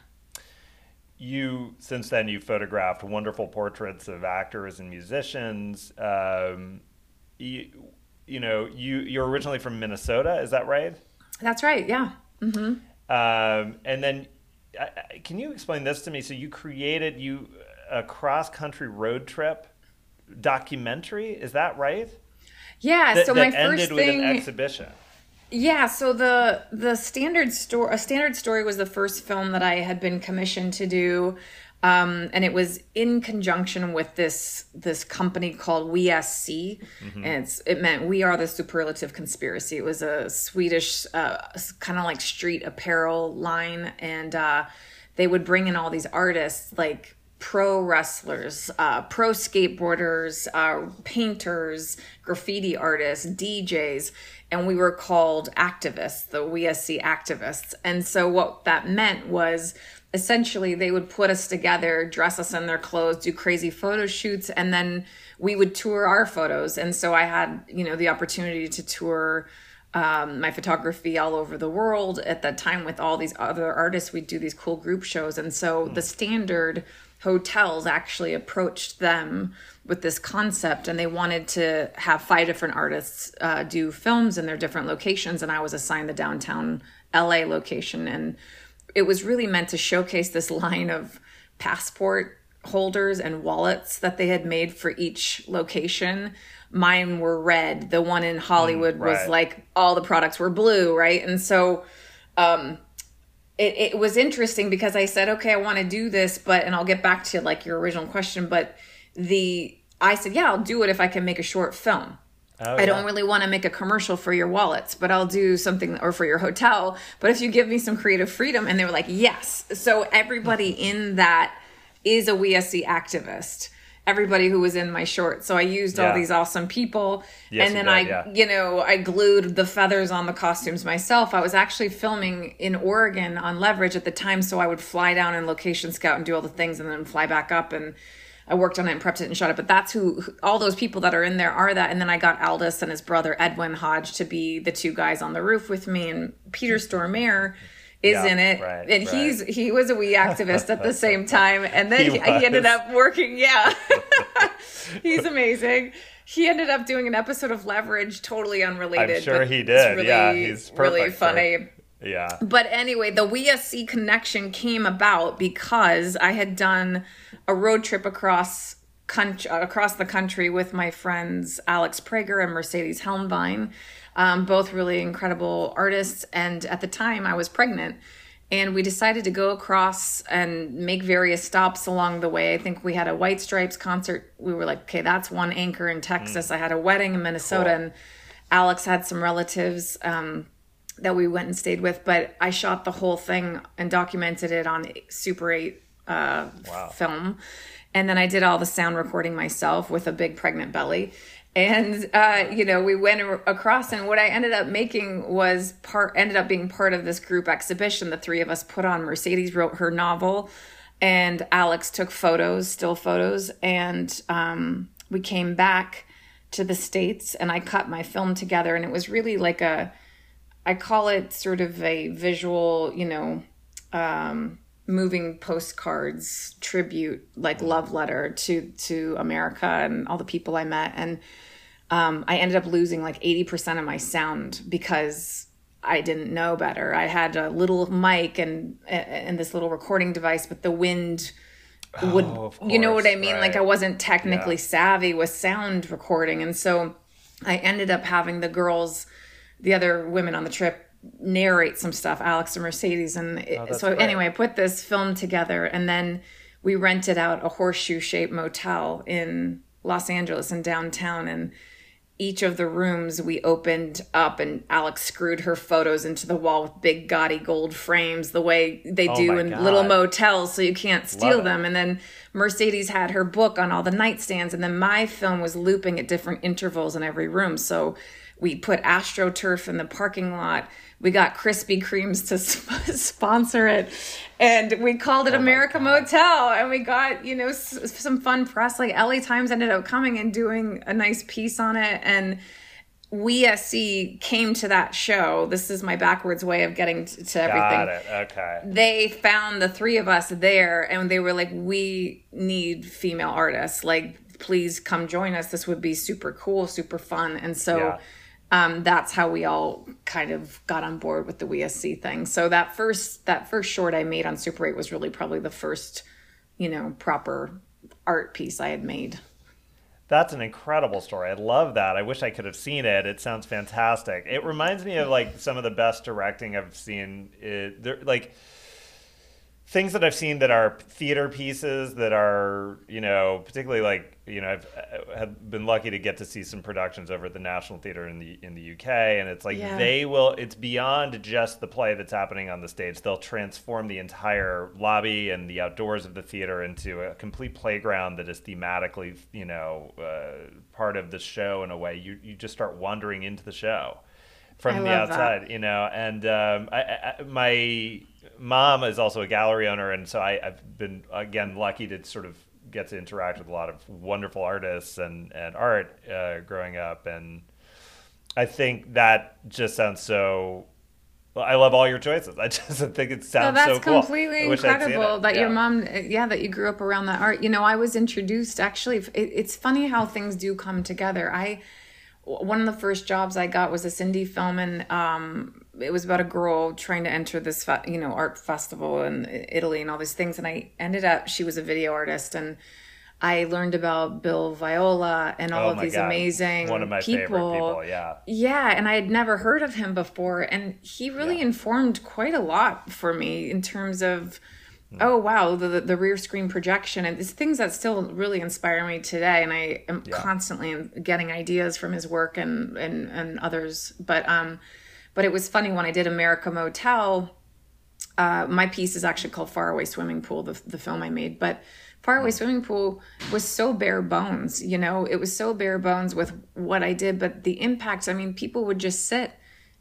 You since then you photographed wonderful portraits of actors and musicians. Um, you, you know, you you're originally from Minnesota, is that right? That's right. Yeah. Mm-hmm. Um, and then, I, can you explain this to me? So you created you a cross country road trip documentary. Is that right? Yeah. That, so that my ended first with thing. an exhibition. Yeah, so the the standard story, a standard story was the first film that I had been commissioned to do, um, and it was in conjunction with this this company called WeSC, and it's it meant we are the superlative conspiracy. It was a Swedish uh, kind of like street apparel line, and uh, they would bring in all these artists like pro wrestlers, uh, pro skateboarders, uh, painters, graffiti artists, DJs, and we were called activists, the WSC activists. And so what that meant was essentially they would put us together, dress us in their clothes, do crazy photo shoots, and then we would tour our photos. And so I had, you know, the opportunity to tour um, my photography all over the world at that time with all these other artists. We'd do these cool group shows. And so the standard hotels actually approached them with this concept and they wanted to have five different artists uh, do films in their different locations. And I was assigned the downtown LA location. And it was really meant to showcase this line of passport holders and wallets that they had made for each location. Mine were red. The one in Hollywood right. was like all the products were blue, right? And so um it, it was interesting because I said, okay, I want to do this, but and I'll get back to like your original question, but the I said, yeah, I'll do it if I can make a short film. Oh, I don't really want to make a commercial for your wallets, but I'll do something or for your hotel. But if you give me some creative freedom, and they were like, yes. So everybody mm-hmm. in that is a WSC activist. Everybody who was in my short. So I used Yeah. all these awesome people. Yes, and then did, I, yeah. you know, I glued the feathers on the costumes myself. I was actually filming in Oregon on Leverage at the time. So I would fly down and location scout and do all the things and then fly back up and I worked on it and prepped it and shot it. But that's who, who- all those people that are in there are that. And then I got Aldis and his brother Edwin Hodge to be the two guys on the roof with me. And Peter Stormare is Yeah, in it. right, and right. he's he was a wee activist at the same time. And then He he, he ended up working. Yeah, he's amazing. He ended up doing an episode of Leverage, totally unrelated. I'm sure he did. Really, Yeah, he's really funny. Yeah. But anyway, the WSC connection came about because I had done a road trip across country, across the country with my friends Alex Prager and Mercedes Helnwein, um, both really incredible artists. And at the time, I was pregnant. And we decided to go across and make various stops along the way. I think we had a White Stripes concert. We were like, okay, that's one anchor in Texas. I had a wedding in Minnesota, Cool. and Alex had some relatives um, that we went and stayed with. But I shot the whole thing and documented it on Super 8 uh, film. And then I did all the sound recording myself with a big pregnant belly. And uh, you know, we went across, and what I ended up making was part ended up being part of this group exhibition. The three of us put on. Mercedes wrote her novel, and Alex took photos, still photos, and um, we came back to the states, and I cut my film together, and it was really like a, I call it sort of a visual, you know, um, moving postcards tribute like love letter to to america and all the people i met and um, i ended up losing like 80% of my sound because i didn't know better i had a little mic and and this little recording device but the wind would Oh, of you know what i mean right. like i wasn't technically Yeah. savvy with sound recording and so i ended up having the girls the other women on the trip narrate some stuff alex and mercedes and it, Oh, so great. anyway i put this film together and then we rented out a horseshoe shaped motel in los angeles in downtown and each of the rooms we opened up and alex screwed her photos into the wall with big gaudy gold frames the way they oh do Oh my in God. little motels so you can't steal them and then mercedes had her book on all the nightstands and then my film was looping at different intervals in every room so we put astroturf in the parking lot. We got krispy kremes to sp- sponsor it. And we called it Oh america motel. And we got you know s- some fun press. Like la times ended up coming and doing a nice piece on it. And we SC came to that show. This is my backwards way of getting t- to everything. Got it. Okay. they found the three of us there and they were like we need female artists. Like please come join us. This would be super cool super fun. And so Yeah. Um, that's how we all kind of got on board with the WSC thing so that first that first short i made on super 8 was really probably the first you know proper art piece i had made That's an incredible story. I love that. I wish I could have seen it. It sounds fantastic. It reminds me of like some of the best directing I've seen. It, there, like things that I've seen that are theater pieces that are, you know, particularly like, you know, I've uh, have been lucky to get to see some productions over at the National Theater in the in the UK and it's like Yeah. they will it's beyond just the play that's happening on the stage. They'll transform the entire lobby and the outdoors of the theater into a complete playground that is thematically, you know, uh, part of the show in a way. You you just start wandering into the show from I the love that. outside you know and um, I, I, my mom is also a gallery owner and so I, i've been again lucky to sort of get to interact with a lot of wonderful artists and, and art uh, growing up and i think that just sounds so well, I love all your choices. I just think it So sounds that's so cool. completely I'd seen incredible that your mom, yeah, that you grew up around that art. You know, I was introduced actually. It, it's funny how things do come together. I one of the first jobs I got was a Cindy film, and um, it was about a girl trying to enter this, fe- you know, art festival in Italy and all these things. And I ended up, she was a video artist, and I learned about Bill Viola and all Oh of these God. amazing One of my people. favorite people. Yeah. Yeah, and I had never heard of him before, and he really informed quite a lot for me in terms of. Oh wow, the the rear screen projection and it's things that still really inspire me today. And I am constantly getting ideas from his work and and and others. But um, but it was funny when I did America Motel. Uh, my piece is actually called Faraway Swimming Pool, the, the film I made. But Faraway Swimming Pool was so bare bones, you know, it was so bare bones with what I did. But the impact, I mean, people would just sit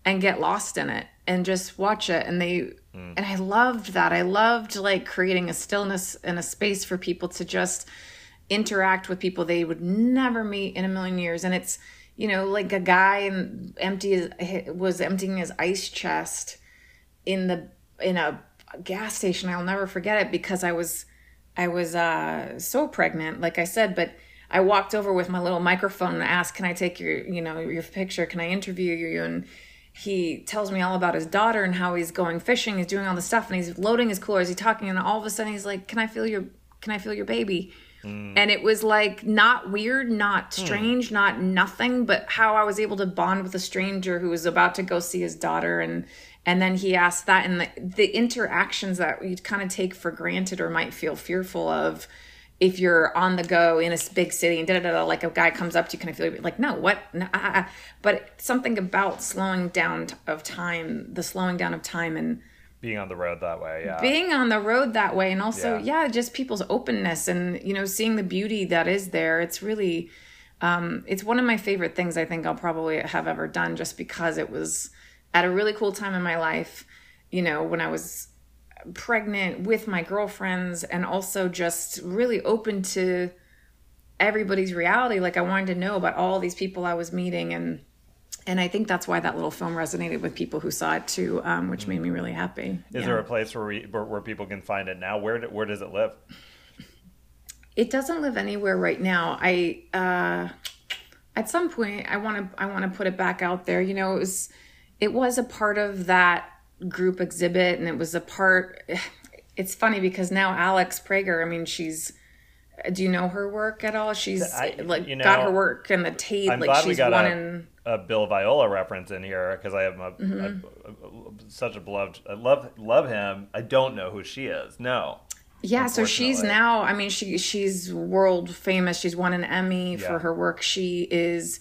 and get lost in it and just watch it. And they, and I loved that. I loved like creating a stillness and a space for people to just interact with people they would never meet in a million years. And it's, you know, like a guy and empty was emptying his ice chest in the in a gas station. I'll never forget it because I was I was uh, so pregnant, like I said, but I walked over with my little microphone and asked, "Can I take your you know your picture? Can I interview you?" And he tells me all about his daughter and how he's going fishing. He's doing all this stuff and he's loading his coolers. He's talking and all of a sudden he's like, "Can I feel your Can I feel your baby?" Mm. And it was like not weird, not hmm. strange, mm. not nothing, but how I was able to bond with a stranger who was about to go see his daughter and and then he asked that and the, the interactions that you'd kind of take for granted or might feel fearful of if you're on the go in a big city and da da da, like a guy comes up to you, kind of feel like, no, what? No, ah, ah, ah. But something about slowing down of time, the slowing down of time and being on the road that way, yeah. Being on the road that way, and also, yeah, yeah just people's openness and you know, seeing the beauty that is there. It's really, um, it's one of my favorite things. I think I'll probably have ever done, just because it was at a really cool time in my life. You know, when I was pregnant with my girlfriends and also just really open to everybody's reality. Like i wanted to know about all these people i was meeting and and i think that's why that little film resonated with people who saw it too um, which made me really happy. Is yeah. there a place where, we, where, where people can find it now? Where where does it live? It doesn't live anywhere right now. I uh at some point i want to i want to put it back out there. You know it was it was a part of that group exhibit and it was a part it's funny because now alex prager i mean she's do you know her work at all? She's I, like you know, got her work and the tate I'm like glad she's we got one a, in a bill viola reference in here because i have a, mm-hmm. a, a, such a beloved i love love him. I don't know who she is no. Yeah so she's now i mean she she's world famous. She's won an emmy yeah. for her work. She is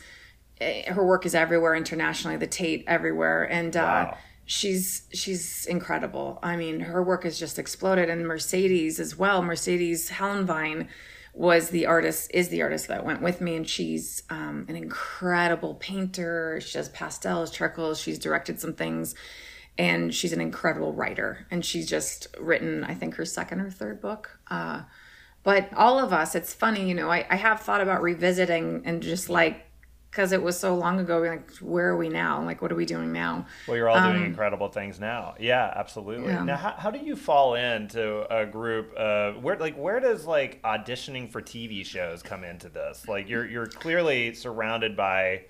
eh, her work is everywhere internationally the tate everywhere. And uh, wow. uh she's she's incredible. I mean, her work has just exploded, and Mercedes as well. Mercedes Helnwein was the artist is the artist that went with me. And she's um, an incredible painter. She does pastels charcoals. She's directed some things. And she's an incredible writer. And she's just written i think her second or third book. Uh, but all of us it's funny you know I, I have thought about revisiting and just like because it was so long ago. Like, where are we now? Like, what are we doing now? Well, you're all um, doing incredible things now. Yeah, absolutely. Yeah. Now, how, how do you fall into a group? Uh, where like where does like auditioning for TV shows come into this? Like, you're you're clearly surrounded by.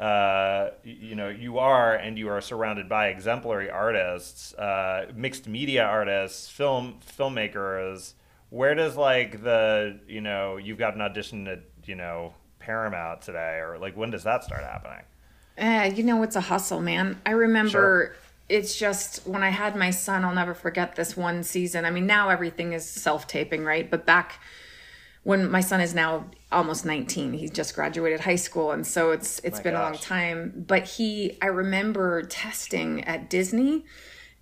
Uh, you know, you are, and you are surrounded by exemplary artists, uh, mixed media artists, film filmmakers. Where does like the you know you've got an audition at you know Paramount today, or like when does that start happening? Uh, you know, it's a hustle, man. I remember sure. it's just when I had my son, I'll never forget this one season. I mean, now everything is self taping, right? But back when my son is now almost 19 he's just graduated high school and so it's it's my been gosh. a long time but he i remember testing at disney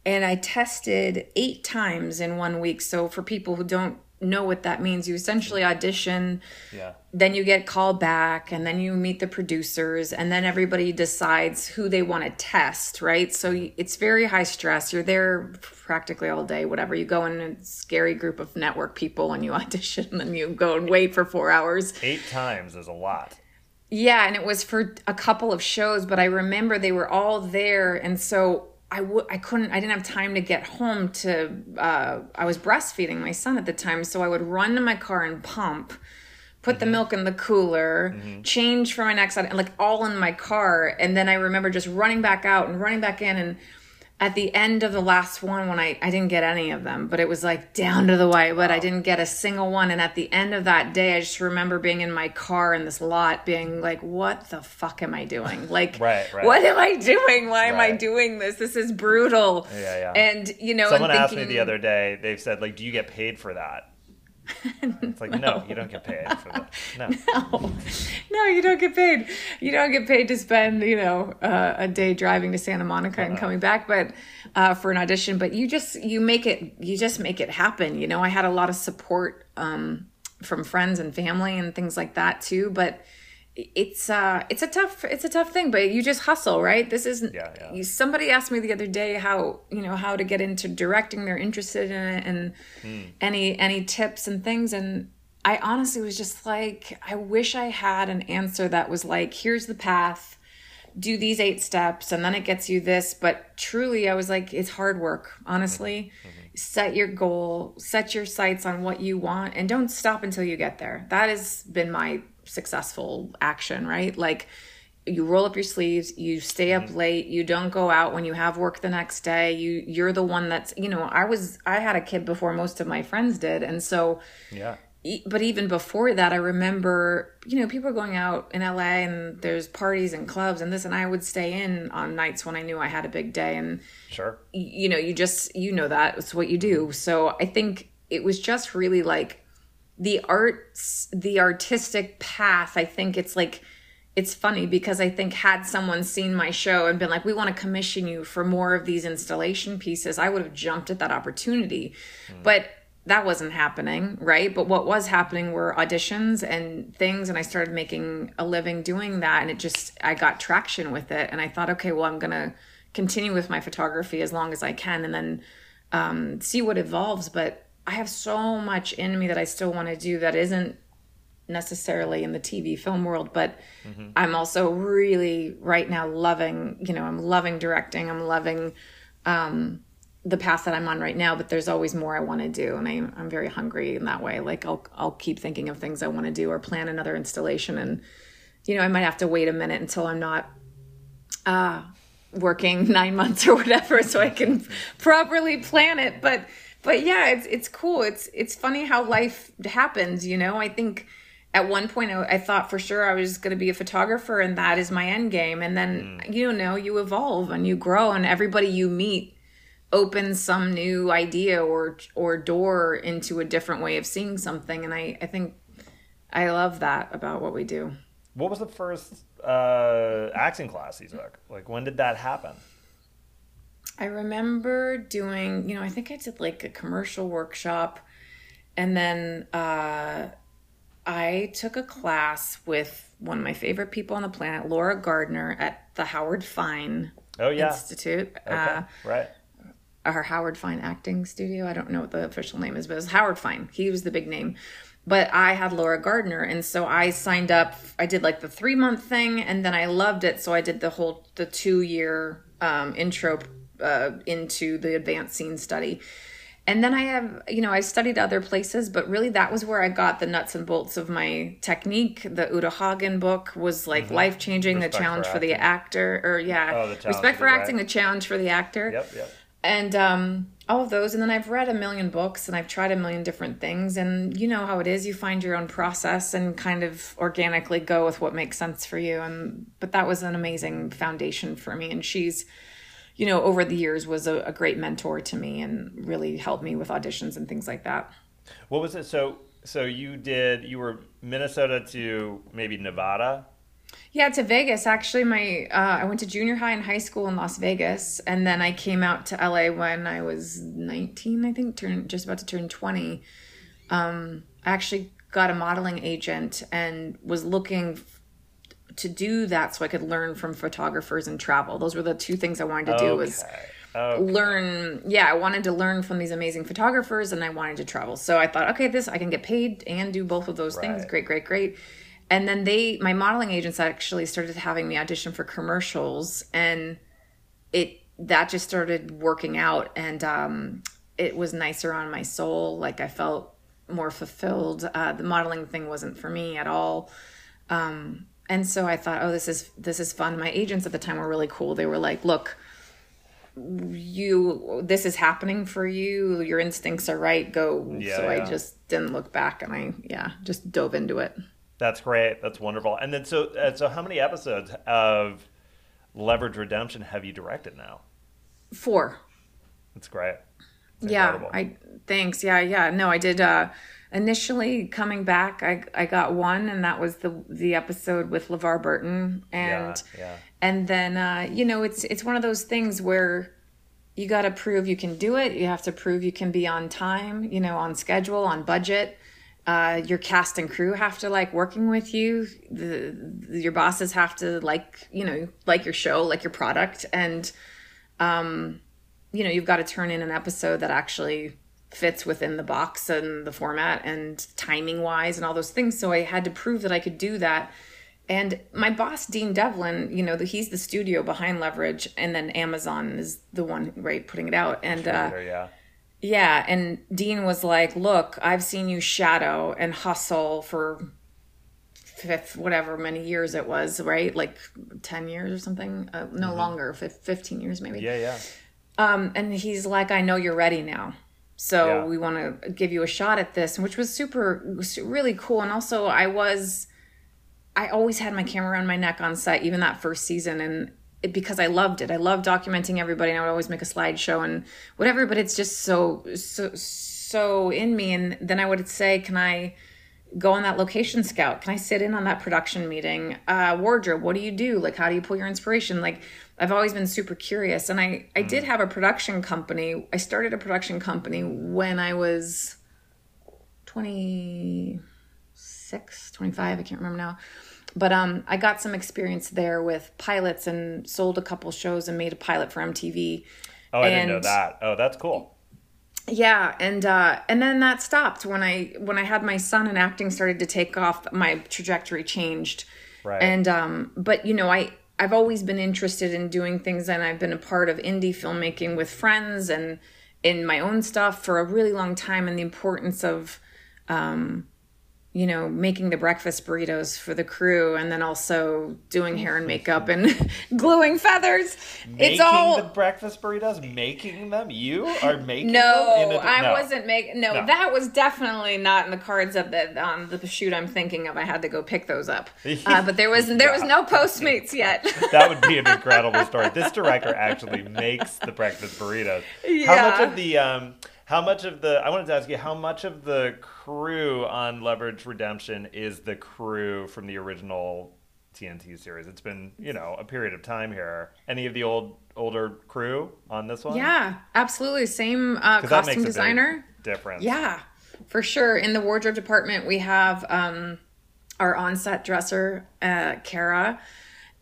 and i tested eight times in one week so for people who don't know what that means. You essentially audition, yeah. then you get called back, and then you meet the producers, and then everybody decides who they want to test, right? So it's very high stress. You're there practically all day, whatever. You go in a scary group of network people and you audition, and then you go and wait for four hours. Eight times is a lot. Yeah, and it was for a couple of shows, but I remember they were all there, and so I would I couldn't I didn't have time to get home to uh, I was breastfeeding my son at the time so I would run to my car and pump put mm-hmm. the milk in the cooler mm-hmm. change for my next and like all in my car and then I remember just running back out and running back in and at the end of the last one when I, I didn't get any of them but it was like down to the white but wow. i didn't get a single one and at the end of that day i just remember being in my car in this lot being like what the fuck am i doing like right, right. what am i doing why right. am i doing this this is brutal yeah, yeah. and you know someone thinking, asked me the other day they've said like do you get paid for that it's like no. no. you don't get paid for that. No. no, no, you don't get paid. You don't get paid to spend you know uh, a day driving to Santa Monica and uh-huh. coming back, but uh, for an audition. But you just you make it you just make it happen. You know, I had a lot of support um, from friends and family and things like that too. But it's uh it's a tough it's a tough thing but you just hustle right this isn't yeah, yeah. somebody asked me the other day how you know how to get into directing they're interested in it and hmm. any any tips and things and i honestly was just like i wish i had an answer that was like here's the path do these eight steps and then it gets you this but truly i was like it's hard work honestly mm-hmm. mm-hmm. set your goal set your sights on what you want and don't stop until you get there that has been my successful action, right? Like you roll up your sleeves, you stay up mm-hmm. late, you don't go out when you have work the next day. You you're the one that's, you know, I was I had a kid before most of my friends did, and so Yeah. e- but even before that, I remember, you know, people going out in LA and there's parties and clubs and this, and I would stay in on nights when I knew I had a big day. And, Sure. you know, you just, you know, that it's what you do. So I think it was just really like the arts, the artistic path. I think it's like, it's funny because I think had someone seen my show and been like, we want to commission you for more of these installation pieces, I would have jumped at that opportunity. But that wasn't happening, right? But what was happening were auditions and things. And I started making a living doing that. And it just, I got traction with it. And I thought, okay, well, I'm going to continue with my photography as long as I can and then um, see what evolves. But I have so much in me that I still want to do that isn't necessarily in the TV film world, but I'm also really right now loving, you know, I'm loving directing, I'm loving um the path that I'm on right now, but there's always more I want to do and I I'm very hungry in that way. Like I'll I'll keep thinking of things I want to do or plan another installation and you know, I might have to wait a minute until I'm not uh working 9 months or whatever so I can properly plan it, but but yeah, it's it's cool. It's it's funny how life happens, you know. I think at one point I, I thought for sure I was going to be a photographer and that is my end game and then you know you evolve and you grow and everybody you meet opens some new idea or or door into a different way of seeing something and I I think I love that about what we do. What was the first uh, acting class you took? Like, when did that happen? I remember doing, you know, I think I did like a commercial workshop and then uh I took a class with one of my favorite people on the planet, Laura Gardner at the Howard Fine Oh, yeah. Institute. Okay. Uh, right. her Howard Fine acting studio. I don't know what the official name is, but it was Howard Fine. He was the big name. But I had Laura Gardner, and so I signed up. I did like the three month thing, and then I loved it, so I did the whole the two year um, intro uh, into the advanced scene study. And then I have, you know, I studied other places, but really that was where I got the nuts and bolts of my technique. The Uta Hagen book was like life changing. The Mm-hmm. Challenge for for, the actor, or yeah, Oh, respect for for acting, right. the challenge for the actor Yep, yep. and um, all of those and then i've read a million books and i've tried a million different things and you know how it is you find your own process and kind of organically go with what makes sense for you and but that was an amazing foundation for me and she's you know over the years was a, a great mentor to me and really helped me with auditions and things like that What was it? So, so you did, you were Minnesota to maybe Nevada? Yeah, to Vegas. Actually, my uh, I went to junior high and high school in Las Vegas, and then I came out to LA when I was nineteen. I think, turn just about to turn twenty. Um, I actually got a modeling agent and was looking to do that so I could learn from photographers and travel. Those were the two things I wanted to do. Was Okay. Okay. learn yeah i wanted to learn from these amazing photographers and i wanted to travel so i thought okay this i can get paid and do both of those things great great great and then they my modeling agents actually started having me audition for commercials and it that just started working out and um it was nicer on my soul like i felt more fulfilled uh the modeling thing wasn't for me at all um and so i thought oh this is this is fun my agents at the time were really cool they were like look you this is happening for you your instincts are right go Yeah, so yeah. i just didn't look back and i yeah just dove into it That's great. That's wonderful. And then, so, uh, so how many episodes of Leverage Redemption have you directed now? four That's great. It's yeah i thanks yeah yeah no i did uh initially coming back i i got one and that was the the episode with levar burton. And yeah, yeah. and then uh you know it's it's one of those things where you got to prove you can do it. You have to prove you can be on time you know on schedule on budget. Uh your cast and crew have to like working with you. The, the your bosses have to like you know like your show like your product. And um you know you've got to turn in an episode that actually fits within the box and the format and timing wise and all those things. So i had to prove that i could do that. And my boss dean devlin you know the, he's the studio behind leverage and then amazon is the one right putting it out. And uh, yeah. yeah and dean was like look i've seen you shadow and hustle for fifth whatever many years it was right? Like 10 years or something? Uh, no longer fif- 15 years maybe. Yeah, yeah. um, and he's like, I know you're ready now. So Yeah. we want to give you a shot at this, which was super, really cool. And also, I was, I always had my camera around my neck on set, even that first season, and it, because I loved it. I loved documenting everybody, and I would always make a slideshow and whatever. But it's just so, so, so in me. And then I would say, "Can I?" Go on that location scout? Can I sit in on that production meeting? Uh, wardrobe, what do you do? Like, how do you pull your inspiration? Like, I've always been super curious. And I, I did have a production company. I started a production company when I was 26, 25, I can't remember now. But um, I got some experience there with pilots and sold a couple shows and made a pilot for MTV. Oh, I didn't know And- that. Oh, that's cool. Yeah and uh and then that stopped when i when i had my son and acting started to take off my trajectory changed Right. and um but you know i i've always been interested in doing things and i've been a part of indie filmmaking with friends and in my own stuff for a really long time and the importance of um you know making the breakfast burritos for the crew and then also doing hair and makeup and gluing feathers Making it's all the breakfast burritos, making them. You are making no, them. in a- I no. I wasn't making. No, No. that was definitely not in the cards of the on the shoot I'm thinking of. I had to go pick those up, uh, but there was there was no Postmates yet. That would be an incredible story. This director actually makes the breakfast burritos. Yeah. How much of the um how much of the I wanted to ask you how much of the crew on Leverage Redemption is the crew from the original TNT series? It's been, you know, a period of time here. Any of the old older crew on this one? yeah, absolutely. Same uh, 'Cause that makes costume designer. difference. Yeah, for sure. In the wardrobe department, we have um, our on-set dresser, uh, Kara,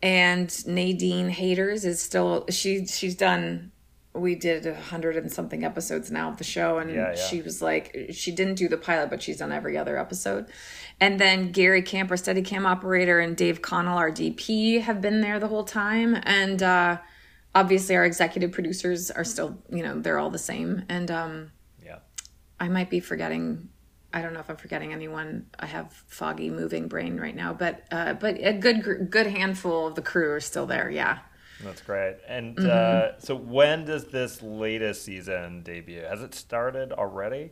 and Nadine Haders is still she. She's done. We did a hundred and something episodes now of the show, and Yeah, yeah. she was like, she didn't do the pilot, but she's done every other episode. And then Gary Camp, our Steadicam operator, and Dave Connell, our DP, have been there the whole time, and uh, obviously our executive producers are still, you know, they're all the same, and um, Yeah. I might be forgetting. I don't know if I'm forgetting anyone. I have foggy moving brain right now, but uh, but a good good handful of the crew are still there. Yeah. That's great. And Mm-hmm. uh, so when does this latest season debut? Has it started already?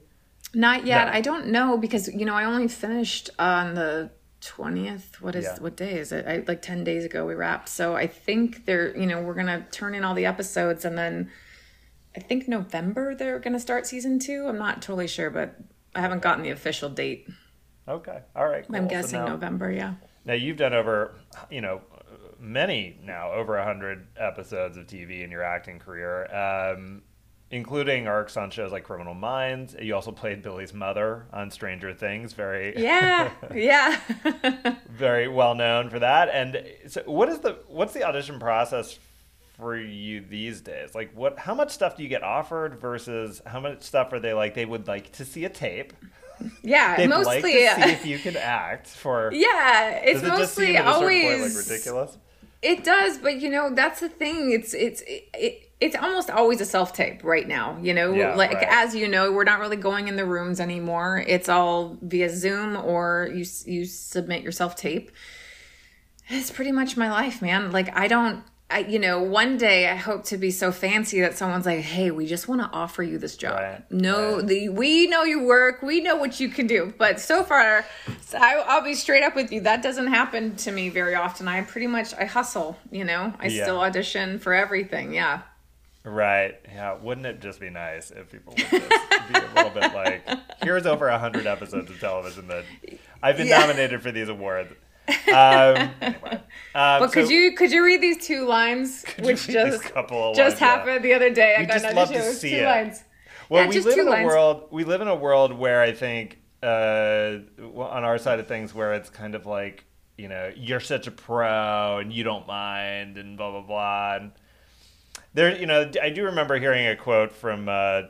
Not yet. No. I don't know because you know I only finished on the twentieth. What is Yeah. what day is it? I, like ten days ago we wrapped. So I think they're you know we're gonna turn in all the episodes and then I think November they're gonna start season two. I'm not totally sure, but I haven't gotten the official date. Okay. All right. I'm cool. So guessing now- November. Yeah. Now you've done over, you know, many now over a hundred episodes of TV in your acting career, um, including arcs on shows like Criminal Minds. You also played Billy's mother on Stranger Things. Very, Yeah. yeah. very well known for that. And so, what is the what's the audition process for you these days? Like, what? How much stuff do you get offered versus how much stuff are they like? They would like to see a tape. Yeah. They'd mostly. like to see if you can act. For Yeah, it's it mostly at a certain always like ridiculous? It does, but you know that's the thing. It's it's it, it's almost always a self tape right now. You know, Yeah, like right. as you know, we're not really going in the rooms anymore. It's all via Zoom or you you submit your self tape. It's pretty much my life, man. Like I don't. I, you know, one day I hope to be so fancy that someone's like, "Hey, we just want to offer you this job." Right, No, right. the we know your work, we know what you can do. But so far, so I, I'll be straight up with you. That doesn't happen to me very often. I pretty much I hustle. You know, I Yeah. still audition for everything. Yeah, Right. Yeah. Wouldn't it just be nice if people would just be a little bit like, here's over a hundred episodes of television that I've been Yeah. nominated for these awards. Um, anyway. Um, but could so you could you read these two lines, which just just lines? Yeah. happened the other day? I We'd got just love to see two it. lines. Well, Yeah, we live in a lines. world. We live in a world where I think, uh, on our side of things, where it's kind of like, you know, you're such a pro and you don't mind and blah blah blah. And there, you know, I do remember hearing a quote from, uh,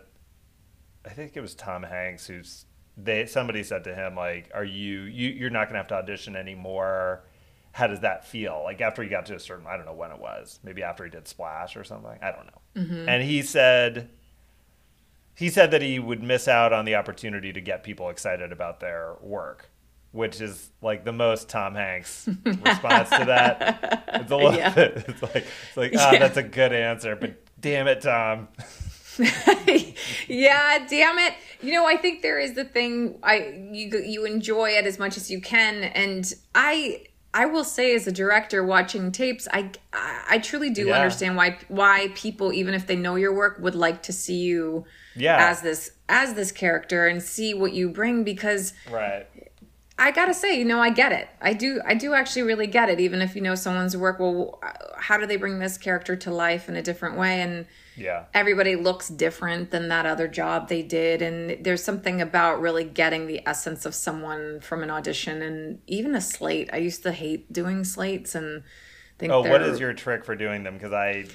I think it was Tom Hanks, who's they somebody said to him like, "Are you you you're not gonna have to audition anymore." How does that feel? Like after he got to a certain, I don't know when it was, maybe after he did Splash or something. I don't know. And he said, he said that he would miss out on the opportunity to get people excited about their work, which is like the most Tom Hanks response to that. It's a little Yeah. bit, it's like, it's like, ah, Yeah. that's a good answer, but damn it, Tom. yeah, damn it. You know, I think there is the thing I you you enjoy it as much as you can and I I will say as a director watching tapes, I I truly do yeah. understand why why people even if they know your work would like to see you yeah. as this as this character and see what you bring because Right. I gotta say, you know, I get it. I do. I do actually really get it. Even if you know someone's work, well, how do they bring this character to life in a different way? And yeah, everybody looks different than that other job they did. And there's something about really getting the essence of someone from an audition and even a slate. I used to hate doing slates and think. Oh, what is your trick for doing them? Because I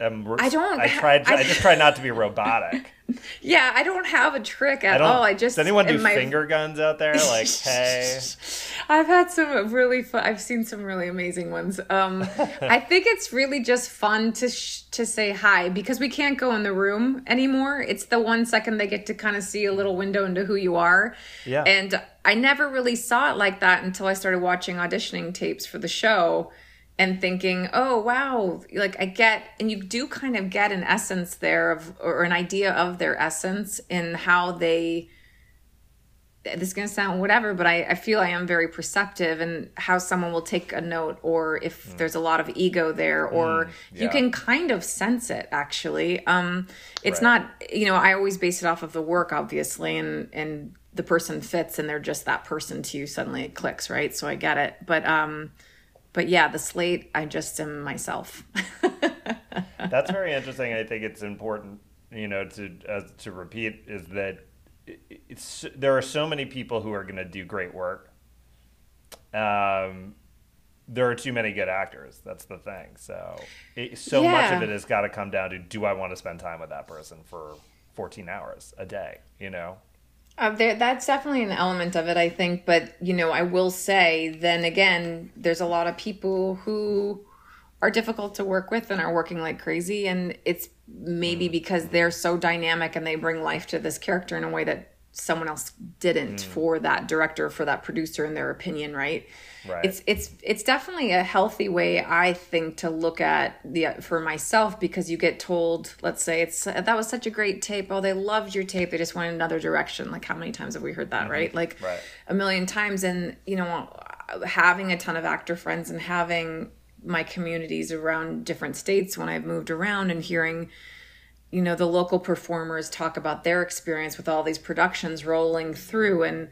am. I don't. I tried. I, I just try not to be robotic. Yeah, I don't have a trick at I all. I just does anyone do my... finger guns out there? Like, hey, I've had some really fun. I've seen some really amazing ones. Um, I think it's really just fun to sh- to say hi because we can't go in the room anymore. It's the one second they get to kind of see a little window into who you are. Yeah, and I never really saw it like that until I started watching auditioning tapes for the show and thinking, oh, wow, like I get, and you do kind of get an essence there of, or an idea of their essence in how they, this is going to sound whatever, but I, I feel I am very perceptive and how someone will take a note or if mm. there's a lot of ego there or mm, yeah. you can kind of sense it actually. Um, it's right. not, you know, I always base it off of the work obviously and, and the person fits and they're just that person to you. Suddenly it clicks, right? So I get it. But, um, but yeah, the slate, I just am myself. That's very interesting. I think it's important, you know, to uh, to repeat is that it's there are so many people who are going to do great work. Um, there are too many good actors. That's the thing. So, it, so yeah. much of it has got to come down to: Do I want to spend time with that person for 14 hours a day? You know. Uh, there, that's definitely an element of it, I think. But you know, I will say, then again, there's a lot of people who are difficult to work with and are working like crazy, and it's maybe mm. because they're so dynamic and they bring life to this character in a way that someone else didn't mm. for that director, for that producer, in their opinion, right? Right. It's it's it's definitely a healthy way I think to look at the for myself because you get told, let's say it's that was such a great tape. Oh, they loved your tape. They just went in another direction. Like how many times have we heard that, mm-hmm. right? Like right. a million times. And you know, having a ton of actor friends and having my communities around different states when I've moved around and hearing you know the local performers talk about their experience with all these productions rolling through and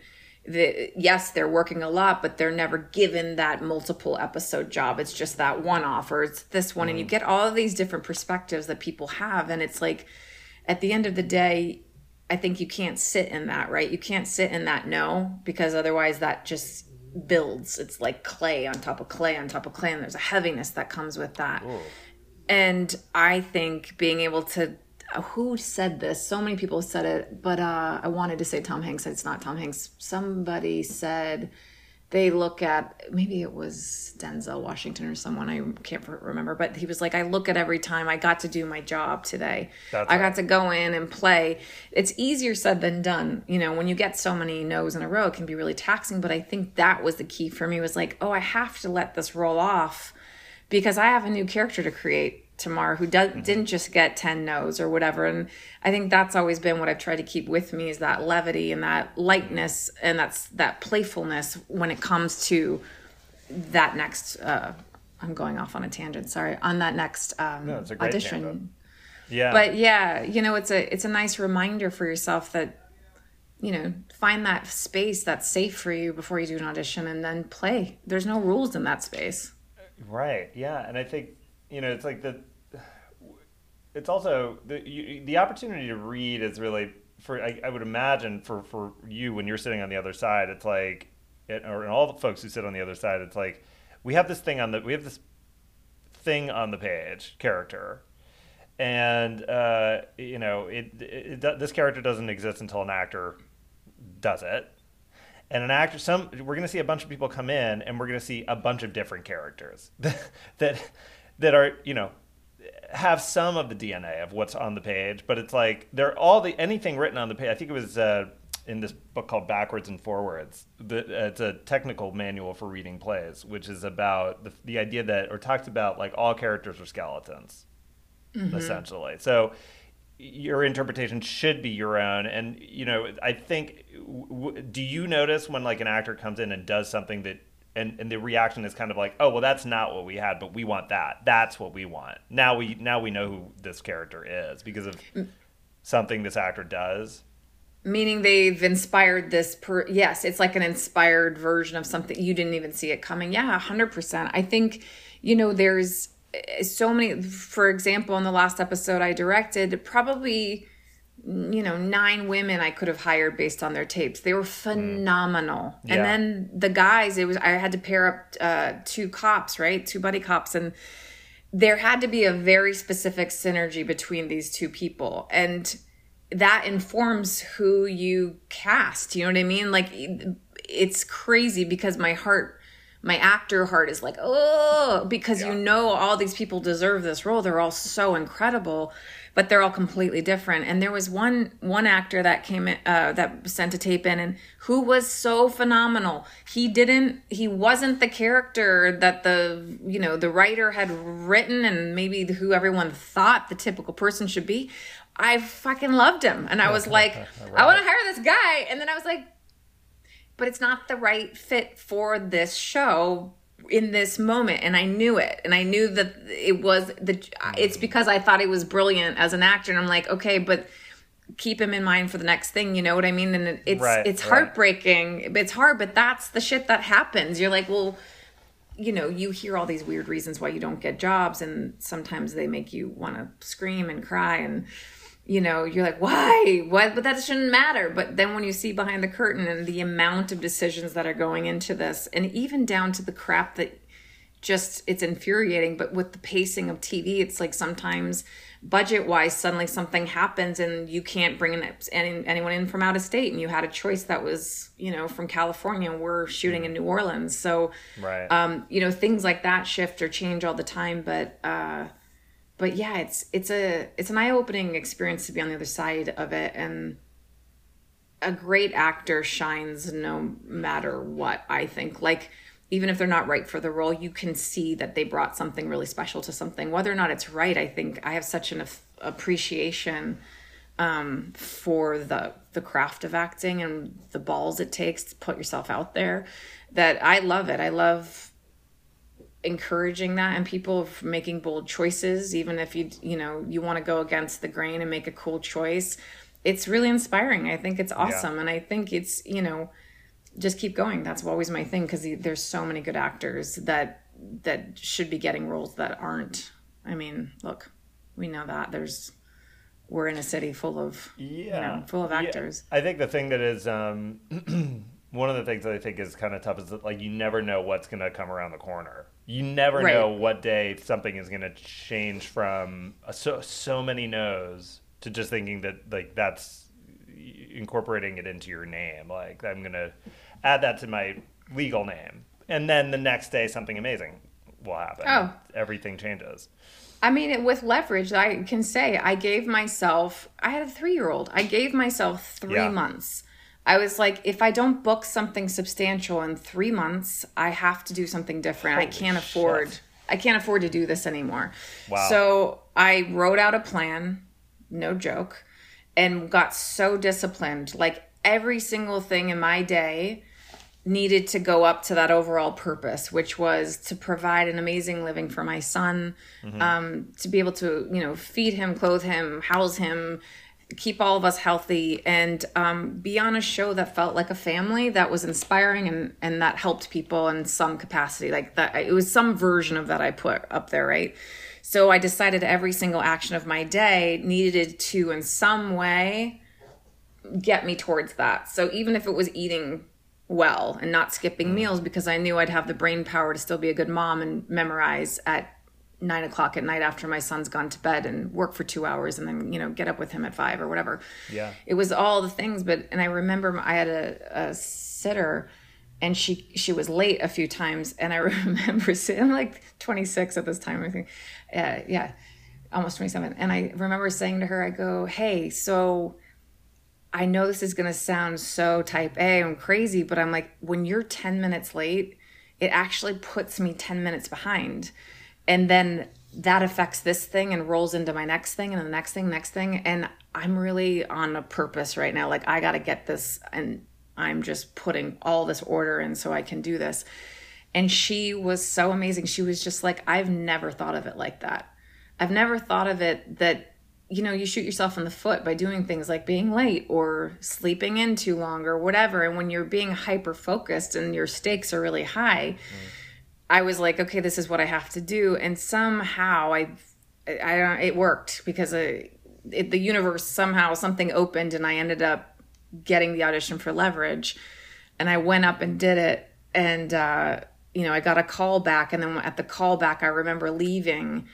the, yes, they're working a lot, but they're never given that multiple episode job. It's just that one offer, it's this one. Mm. And you mm. get all of these different perspectives that people have. And it's like, at the end of the day, I think you can't sit in that, right? You can't sit in that no, because otherwise that just builds. It's like clay on top of clay on top of clay. And there's a heaviness that comes with that. Ooh. And I think being able to who said this? So many people said it, but uh, I wanted to say Tom Hanks. It's not Tom Hanks. Somebody said they look at maybe it was Denzel Washington or someone I can't remember, but he was like, I look at every time I got to do my job today. That's I right. got to go in and play. It's easier said than done. You know, when you get so many no's in a row, it can be really taxing. But I think that was the key for me was like, oh, I have to let this roll off because I have a new character to create Tamar who does, mm-hmm. didn't just get 10 no's or whatever. And I think that's always been what I've tried to keep with me is that levity and that lightness and that's that playfulness when it comes to that next, uh, I'm going off on a tangent. Sorry. On that next um, no, audition. Tangent. Yeah. But yeah, you know, it's a, it's a nice reminder for yourself that, you know, find that space that's safe for you before you do an audition and then play. There's no rules in that space. Right. Yeah. And I think you know, it's like the. It's also the you, the opportunity to read is really for I, I, would imagine for for you when you're sitting on the other side, it's like, it, or all the folks who sit on the other side, it's like we have this thing on the we have this thing on the page character. And uh, you know it, it, it, this character doesn't exist until an actor does it. And an actor some we're going to see a bunch of people come in and we're going to see a bunch of different characters that that are you know have some of the DNA of what's on the page, but it's like they're all the anything written on the page. I think it was uh, in this book called Backwards and Forwards. The, uh, it's a technical manual for reading plays, which is about the, the idea that or talks about like all characters are skeletons, mm-hmm. essentially. So your interpretation should be your own. And you know, I think. W- do you notice when like an actor comes in and does something that and, and the reaction is kind of like, oh well, that's not what we had, but we want that. That's what we want. Now we now we know who this character is because of something this actor does. Meaning they've inspired this. Per- yes, it's like an inspired version of something you didn't even see it coming. Yeah, hundred percent. I think you know there's eh, so many. For example, in the last episode I directed, probably you know nine women i could have hired based on their tapes. They were phenomenal. Mm. yeah. and then the guys it was i had to pair up uh, two cops right? Two buddy cops. And there had to be a very specific synergy between these two people. And that informs who you cast. You know what i mean? Like it's crazy because my heart my actor heart is like oh because yeah. you know all these people deserve this role. They're all so incredible but they're all completely different. And there was one one actor that came in, uh, that sent a tape in, and who was so phenomenal. He didn't. He wasn't the character that the you know the writer had written, and maybe who everyone thought the typical person should be. I fucking loved him, and I was like, right. I want to hire this guy, and then I was like, but it's not the right fit for this show in this moment and I knew it and I knew that it was the it's because I thought he was brilliant as an actor and I'm like okay but keep him in mind for the next thing you know what I mean and it's right, it's heartbreaking right. it's hard but that's the shit that happens you're like well you know you hear all these weird reasons why you don't get jobs and sometimes they make you want to scream and cry and you know, you're like, why? What? But that shouldn't matter. But then when you see behind the curtain and the amount of decisions that are going into this, and even down to the crap that just it's infuriating. But with the pacing of TV, it's like sometimes budget wise, suddenly something happens and you can't bring in any, anyone in from out of state, and you had a choice that was, you know, from California. And we're shooting in New Orleans, so right. um, you know, things like that shift or change all the time. But uh, but yeah, it's it's a it's an eye opening experience to be on the other side of it, and a great actor shines no matter what. I think like even if they're not right for the role, you can see that they brought something really special to something. Whether or not it's right, I think I have such an appreciation um, for the the craft of acting and the balls it takes to put yourself out there that I love it. I love encouraging that and people making bold choices even if you you know you want to go against the grain and make a cool choice it's really inspiring. I think it's awesome yeah. and i think it's you know just keep going. That's always my thing because there's so many good actors that that should be getting roles that aren't. I mean look we know that. There's we're in a city full of yeah. you know, full of actors. Yeah. i think the thing that is um one of the things that i think is kind of tough is that like you never know what's going to come around the corner you never right. know what day something is going to change from a, so so many no's to just thinking that like that's incorporating it into your name. Like I'm going to add that to my legal name, and then the next day something amazing will happen. Oh, everything changes. I mean, with leverage, I can say I gave myself. I had a three year old. I gave myself three yeah. months I was like, if I don't book something substantial in three months, I have to do something different. Holy I can't afford. Shit. I can't afford to do this anymore. Wow. So I wrote out a plan, no joke, and got so disciplined. Like every single thing in my day needed to go up to that overall purpose, which was to provide an amazing living for my son, mm-hmm. um, to be able to, you know, feed him, clothe him, house him, keep all of us healthy and um, be on a show that felt like a family that was inspiring and and that helped people in some capacity like that it was some version of that i put up there right so i decided every single action of my day needed to in some way get me towards that so even if it was eating well and not skipping mm. meals because i knew i'd have the brain power to still be a good mom and memorize at nine o'clock at night after my son's gone to bed and work for two hours and then you know get up with him at five or whatever. Yeah. It was all the things but and i remember i had a, a sitter and she she was late a few times and i remember saying i'm like 26 at this time i think uh, yeah almost 27 and i remember saying to her i go hey so i know this is going to sound so type a and crazy but i'm like when you're 10 minutes late it actually puts me 10 minutes behind and then that affects this thing and rolls into my next thing and the next thing, next thing. And I'm really on a purpose right now. Like, I got to get this, and I'm just putting all this order in so I can do this. And she was so amazing. She was just like, I've never thought of it like that. I've never thought of it that you know you shoot yourself in the foot by doing things like being late or sleeping in too long or whatever and when you're being hyper focused and your stakes are really high mm. I was like okay this is what i have to do and somehow i i don't it worked because I, it, the universe somehow something opened and i ended up getting the audition for leverage and i went up and did it and uh you know i got a call back and then at the call back i remember leaving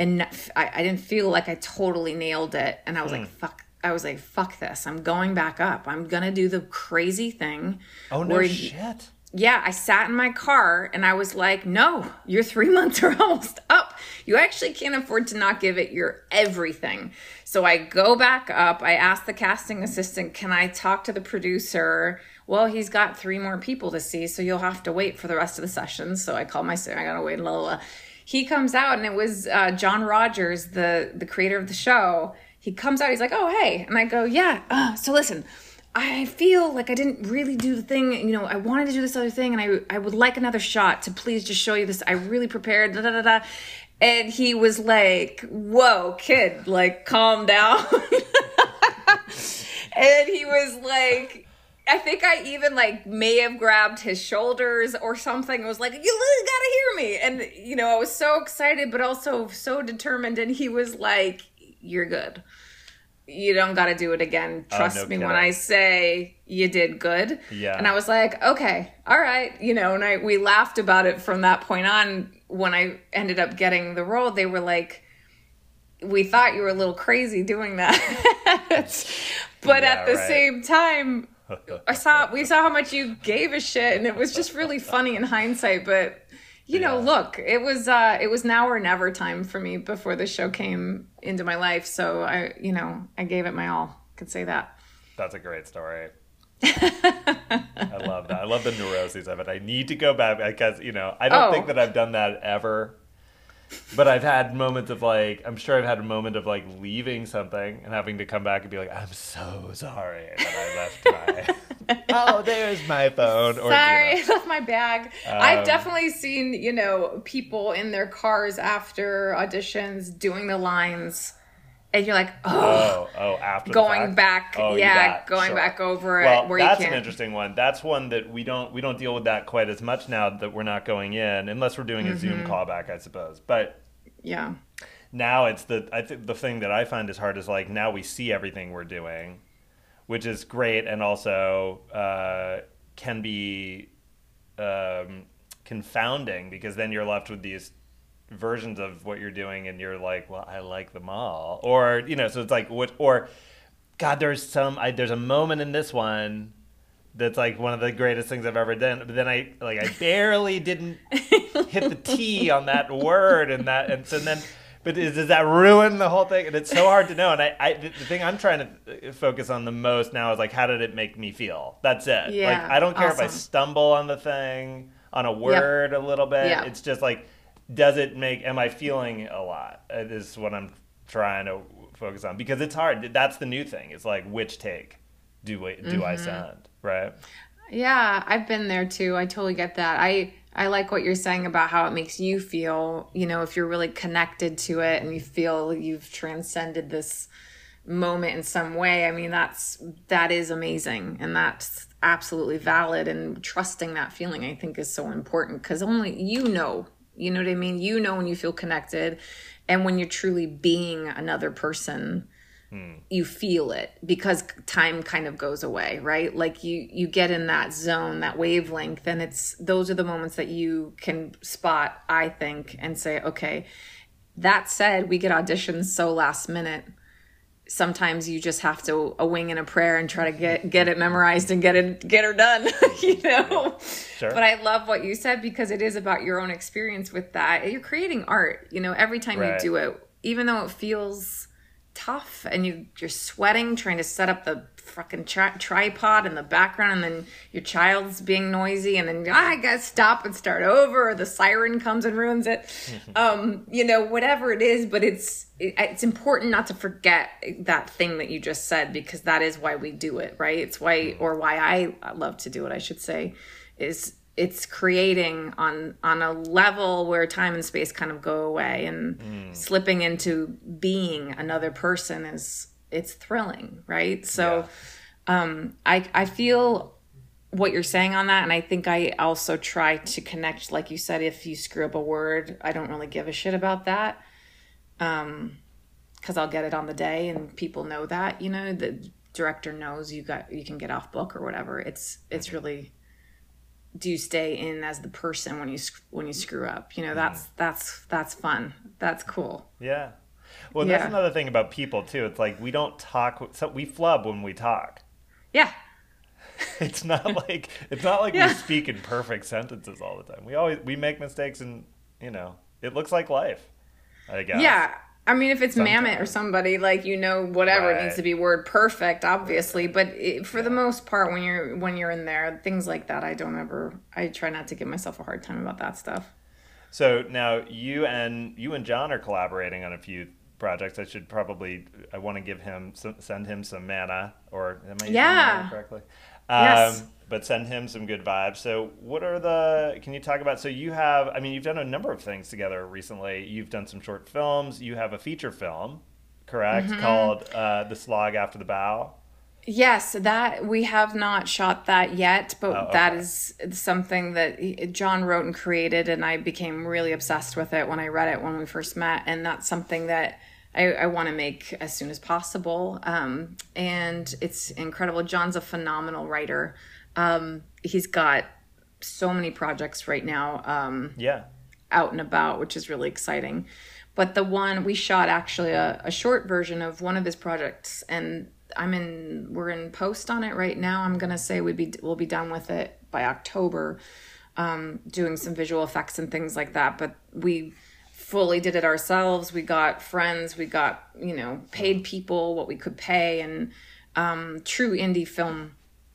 and I, I, didn't feel like I totally nailed it. And I was like, hmm. fuck. I was like, fuck this. I'm going back up. I'm gonna do the crazy thing. Oh no shit. Yeah, I sat in my car and I was like, no, your three months are almost up. You actually can't afford to not give it your everything. So I go back up. I ask the casting assistant, can I talk to the producer? Well, he's got three more people to see, so you'll have to wait for the rest of the sessions. So I call my I gotta wait, blah he comes out and it was uh, John Rogers, the the creator of the show. He comes out, he's like, "Oh, hey," and I go, "Yeah." Uh, so listen, I feel like I didn't really do the thing. You know, I wanted to do this other thing, and I I would like another shot to please just show you this. I really prepared. Da da da da. And he was like, "Whoa, kid, like calm down." and he was like I think I even like may have grabbed his shoulders or something. I was like, "You gotta hear me!" And you know, I was so excited, but also so determined. And he was like, "You're good. You don't got to do it again. Oh, Trust oh, no me kidding. when I say you did good." Yeah. And I was like, "Okay, all right," you know. And I we laughed about it from that point on. When I ended up getting the role, they were like we thought you were a little crazy doing that. but yeah, at the right. same time, I saw we saw how much you gave a shit, and it was just really funny in hindsight. But you know, look, it was uh, it was now or never time for me before the show came into my life. So I, you know, I gave it my all. Could say that. That's a great story. I love that. I love the neuroses of it. I need to go back because you know I don't oh. think that I've done that ever but I've had moments of like, I'm sure I've had a moment of like leaving something and having to come back and be like, I'm so sorry that I left my. oh, there's my phone. Or, sorry, you know. I left my bag. Um, I've definitely seen, you know, people in their cars after auditions doing the lines and you're like, oh, oh, oh after going back, oh, yeah, going sure. back over well, it. Where that's an interesting one. That's one that we don't we don't deal with that quite as much now that we're not going in, unless we're doing a mm-hmm. Zoom callback, I suppose. But yeah, now it's the I think the thing that I find is hard is like now we see everything we're doing, which is great, and also uh, can be um, confounding because then you're left with these versions of what you're doing and you're like well i like them all or you know so it's like what or god there's some I, there's a moment in this one that's like one of the greatest things i've ever done but then i like i barely didn't hit the t on that word and that and so then but is, does that ruin the whole thing and it's so hard to know and i, I the thing i'm trying to uh, focus on the most now is like how did it make me feel that's it yeah, like i don't care awesome. if i stumble on the thing on a word yep. a little bit yep. it's just like does it make am i feeling a lot? Is what i'm trying to focus on because it's hard. That's the new thing. It's like which take do I, do mm-hmm. i send right? Yeah i've been there too. I totally get that. I i like what you're saying about how it makes you feel you know if you're really connected to it and you feel you've transcended this moment in some way. I mean that's that is amazing and that's absolutely valid and trusting that feeling i think is so important because only you know you know what I mean? You know when you feel connected and when you're truly being another person. Hmm. You feel it because time kind of goes away, right? Like you you get in that zone, that wavelength and it's those are the moments that you can spot, I think, and say, okay, that said, we get auditions so last minute sometimes you just have to a wing and a prayer and try to get get it memorized and get it get her done you know sure. but i love what you said because it is about your own experience with that you're creating art you know every time right. you do it even though it feels tough and you you're sweating trying to set up the fucking tri- tripod in the background and then your child's being noisy and then ah, I gotta stop and start over or the siren comes and ruins it um you know whatever it is but it's it, it's important not to forget that thing that you just said because that is why we do it right it's why or why I love to do it I should say is it's creating on on a level where time and space kind of go away and Mm. slipping into being another person is it's thrilling right? So um i i feel what you're saying on that and i think i also try to connect like you said if you screw up a word i don't really give a shit about that um because i'll get it on the day and people know that you know the director knows you got you can get off book or whatever. It's it's really do you stay in as the person when you when you screw up? You know that's that's that's fun. That's cool. Yeah. Well, that's Yeah. another thing about people too. It's like we don't talk. So we flub when we talk. yeah It's not like it's not like Yeah. we speak in perfect sentences all the time. We always we make mistakes, and you know it looks like life. I guess. Yeah. I mean, if it's Mamet or somebody, like you know, whatever it Right. needs to be word perfect, obviously. But it, for the most part, when you're when you're in there, things like that, I don't ever. I try not to give myself a hard time about that stuff. So now you and you and John are collaborating on a few projects. I should probably I want to give him some, send him some mana or am I using Yeah. correctly? Um, Yes. But send him some good vibes. So what are the? Can you talk about? So you have. I mean, you've done a number of things together recently. You've done some short films. You have a feature film, correct? Mm-hmm. Called uh, "The Slog After the Bow." Yes, that we have not shot that yet, but Oh, okay. is something that John wrote and created, and I became really obsessed with it when I read it when we first met, and that's something that I, I want to make as soon as possible. Um, and it's incredible. John's a phenomenal writer. Um, he's got so many projects right now. Um, Yeah. out and about, which is really exciting. But the one we shot actually a, a short version of one of his projects, and I'm in we're in post on it right now. I'm gonna say we'd be we'll be done with it by October, um, doing some visual effects and things like that. But we fully did it ourselves. We got friends, we got you know paid people what we could pay, and um, true indie film,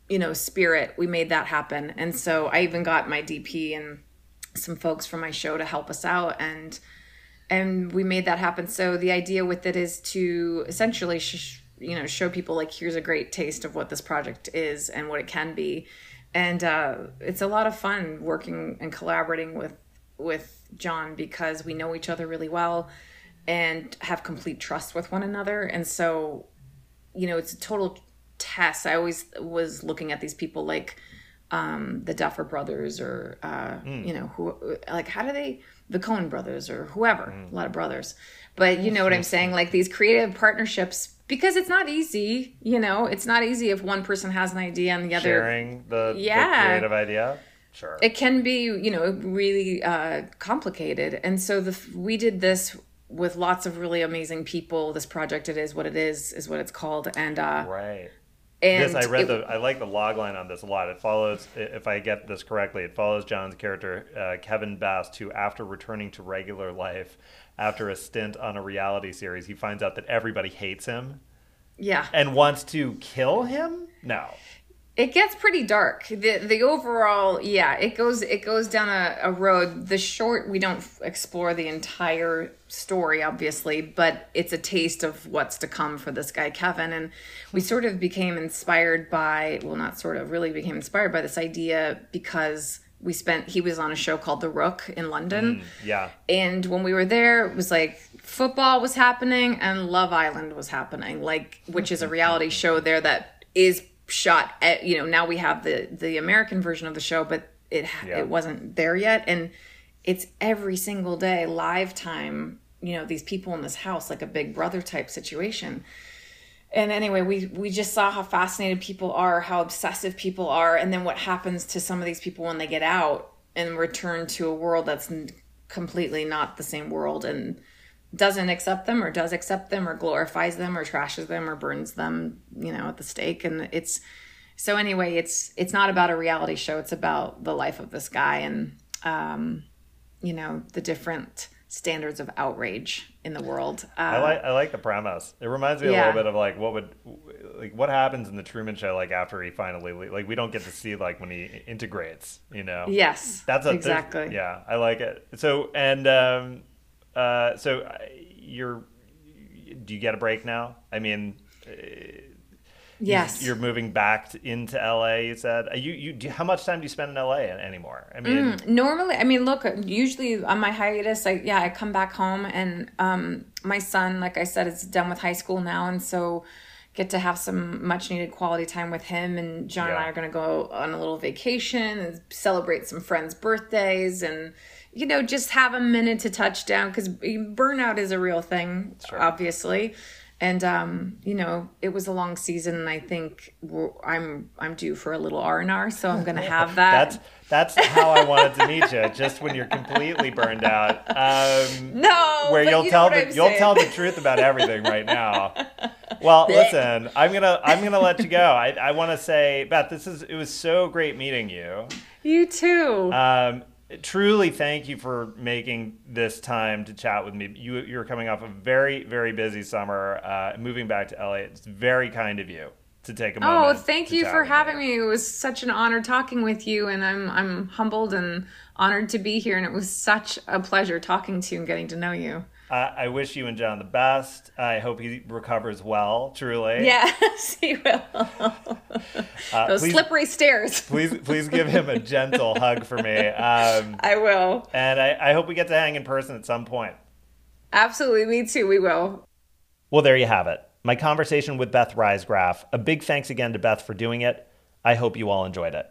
you know spirit. We made that happen, and so I even got my DP and some folks from my show to help us out and and we made that happen so the idea with it is to essentially sh- you know show people like here's a great taste of what this project is and what it can be and uh, it's a lot of fun working and collaborating with with john because we know each other really well and have complete trust with one another. And so you know it's a total test. I always was looking at these people like um the duffer brothers or uh you know who like how do they the Coen brothers or whoever a lot of brothers. But you know what i'm saying? Like these creative partnerships because it's not easy you know? It's not easy if one person has an idea and the other Sharing the, the Yeah. creative idea. Sure. it can be you know really uh, complicated and so the we did this with lots of really amazing people this project it is what it is is what it's called and uh right. and Yes, I read it- the. I like the log line on this a lot. It follows, if I get this correctly, it follows John's character uh, Kevin Best, who, after returning to regular life, after a stint on a reality series, he finds out that everybody hates him yeah and wants to kill him. No. It gets pretty dark. The the overall yeah it goes it goes down a, a road. The short we don't f- explore the entire story obviously but it's a taste of what's to come for this guy kevin. And we sort of became inspired by well not sort of really became inspired by this idea because we spent he was on a show called the rook in london. Mm, yeah. and when we were there it was like football was happening and love island was happening like which is a reality show there that is shot at you know now we have the the american version of the show but it Yeah. it wasn't there yet and it's every single day live time you know these people in this house like a big brother type situation and anyway we we just saw how fascinated people are how obsessive people are and then what happens to some of these people when they get out and return to a world that's completely not the same world and doesn't accept them or does accept them or glorifies them or trashes them or burns them you know at the stake and it's so anyway it's it's not about a reality show it's about the life of this guy and um you know the different standards of outrage in the world. Uh, I like I like the premise. It reminds me Yeah. a little bit of like what would like what happens in the Truman Show like after he finally like we don't get to see like when he integrates. You know. yes, That's a exactly. Yeah, I like it. So and um, uh, so uh, you're do you get a break now? I mean, Yes. you're moving back into LA. You said Uh, you you do, how much time do you spend in LA anymore? I mean, normally i mean look usually on my hiatus i yeah i come back home and um my son like i said is done with high school now and so get to have some much needed quality time with him and john and i are going to go on a little vacation and celebrate some friends birthdays and you know just have a minute to touch down because burnout is a real thing Sure. obviously and um, you know it was a long season and i think i'm i'm due for a little r&r so i'm gonna have that that's that's how I wanted to meet you. Just when you're completely burned out. Um, no where you'll you tell the, I'm you'll saying. tell the truth about everything right now. Well, listen, I'm gonna I'm gonna let you go. I, I want to say, Beth, this is it was so great meeting you. You too. Um, truly, thank you for making this time to chat with me. You you're coming off a very very busy summer, uh, moving back to LA. It's very kind of you to take a moment. oh, thank you for having me. It was such an honor talking with you, and I'm I'm humbled and honored to be here. And it was such a pleasure talking to you and getting to know you. I, I wish you and John the best. I hope he recovers well. Truly. Yes, he will. Uh, Those please, slippery stairs. please, please give him a gentle hug for me. Um, I will. and I, I hope we get to hang in person at some point. Absolutely, me too. We will. Well, there you have it. My conversation with Beth Riesgraf. A big thanks again to Beth for doing it. I hope you all enjoyed it.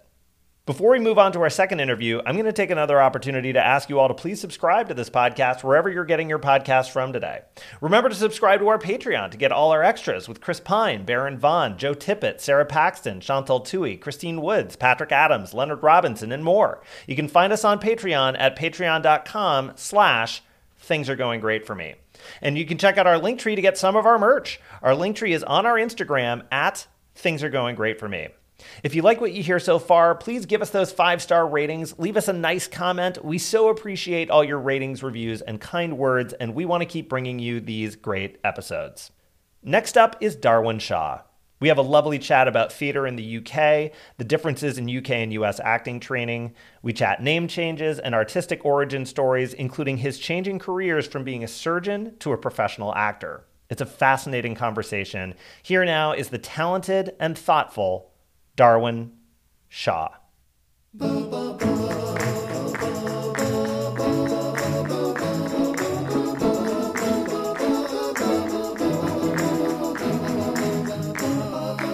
Before we move on to our second interview, I'm going to take another opportunity to ask you all to please subscribe to this podcast wherever you're getting your podcast from today. Remember to subscribe to our Patreon to get all our extras with Chris Pine, Baron Vaughn, Joe Tippett, Sara Paxton, Chantal Thuy, Christine Woods, Patrick Adams, Leonard Robinson, and more. You can find us on Patreon at patreon.com slash things are going great for me. And you can check out our link tree to get some of our merch. Our link tree is on our Instagram at things are going great for me. If you like what you hear so far, please give us those five star ratings. Leave us a nice comment. We so appreciate all your ratings, reviews, and kind words, and we want to keep bringing you these great episodes. Next up is Darwin Shaw. We have a lovely chat about theater in the UK, the differences in UK and US acting training. We chat name changes and artistic origin stories, including his changing careers from being a surgeon to a professional actor. It's a fascinating conversation. Here now is the talented and thoughtful Darwin Shaw.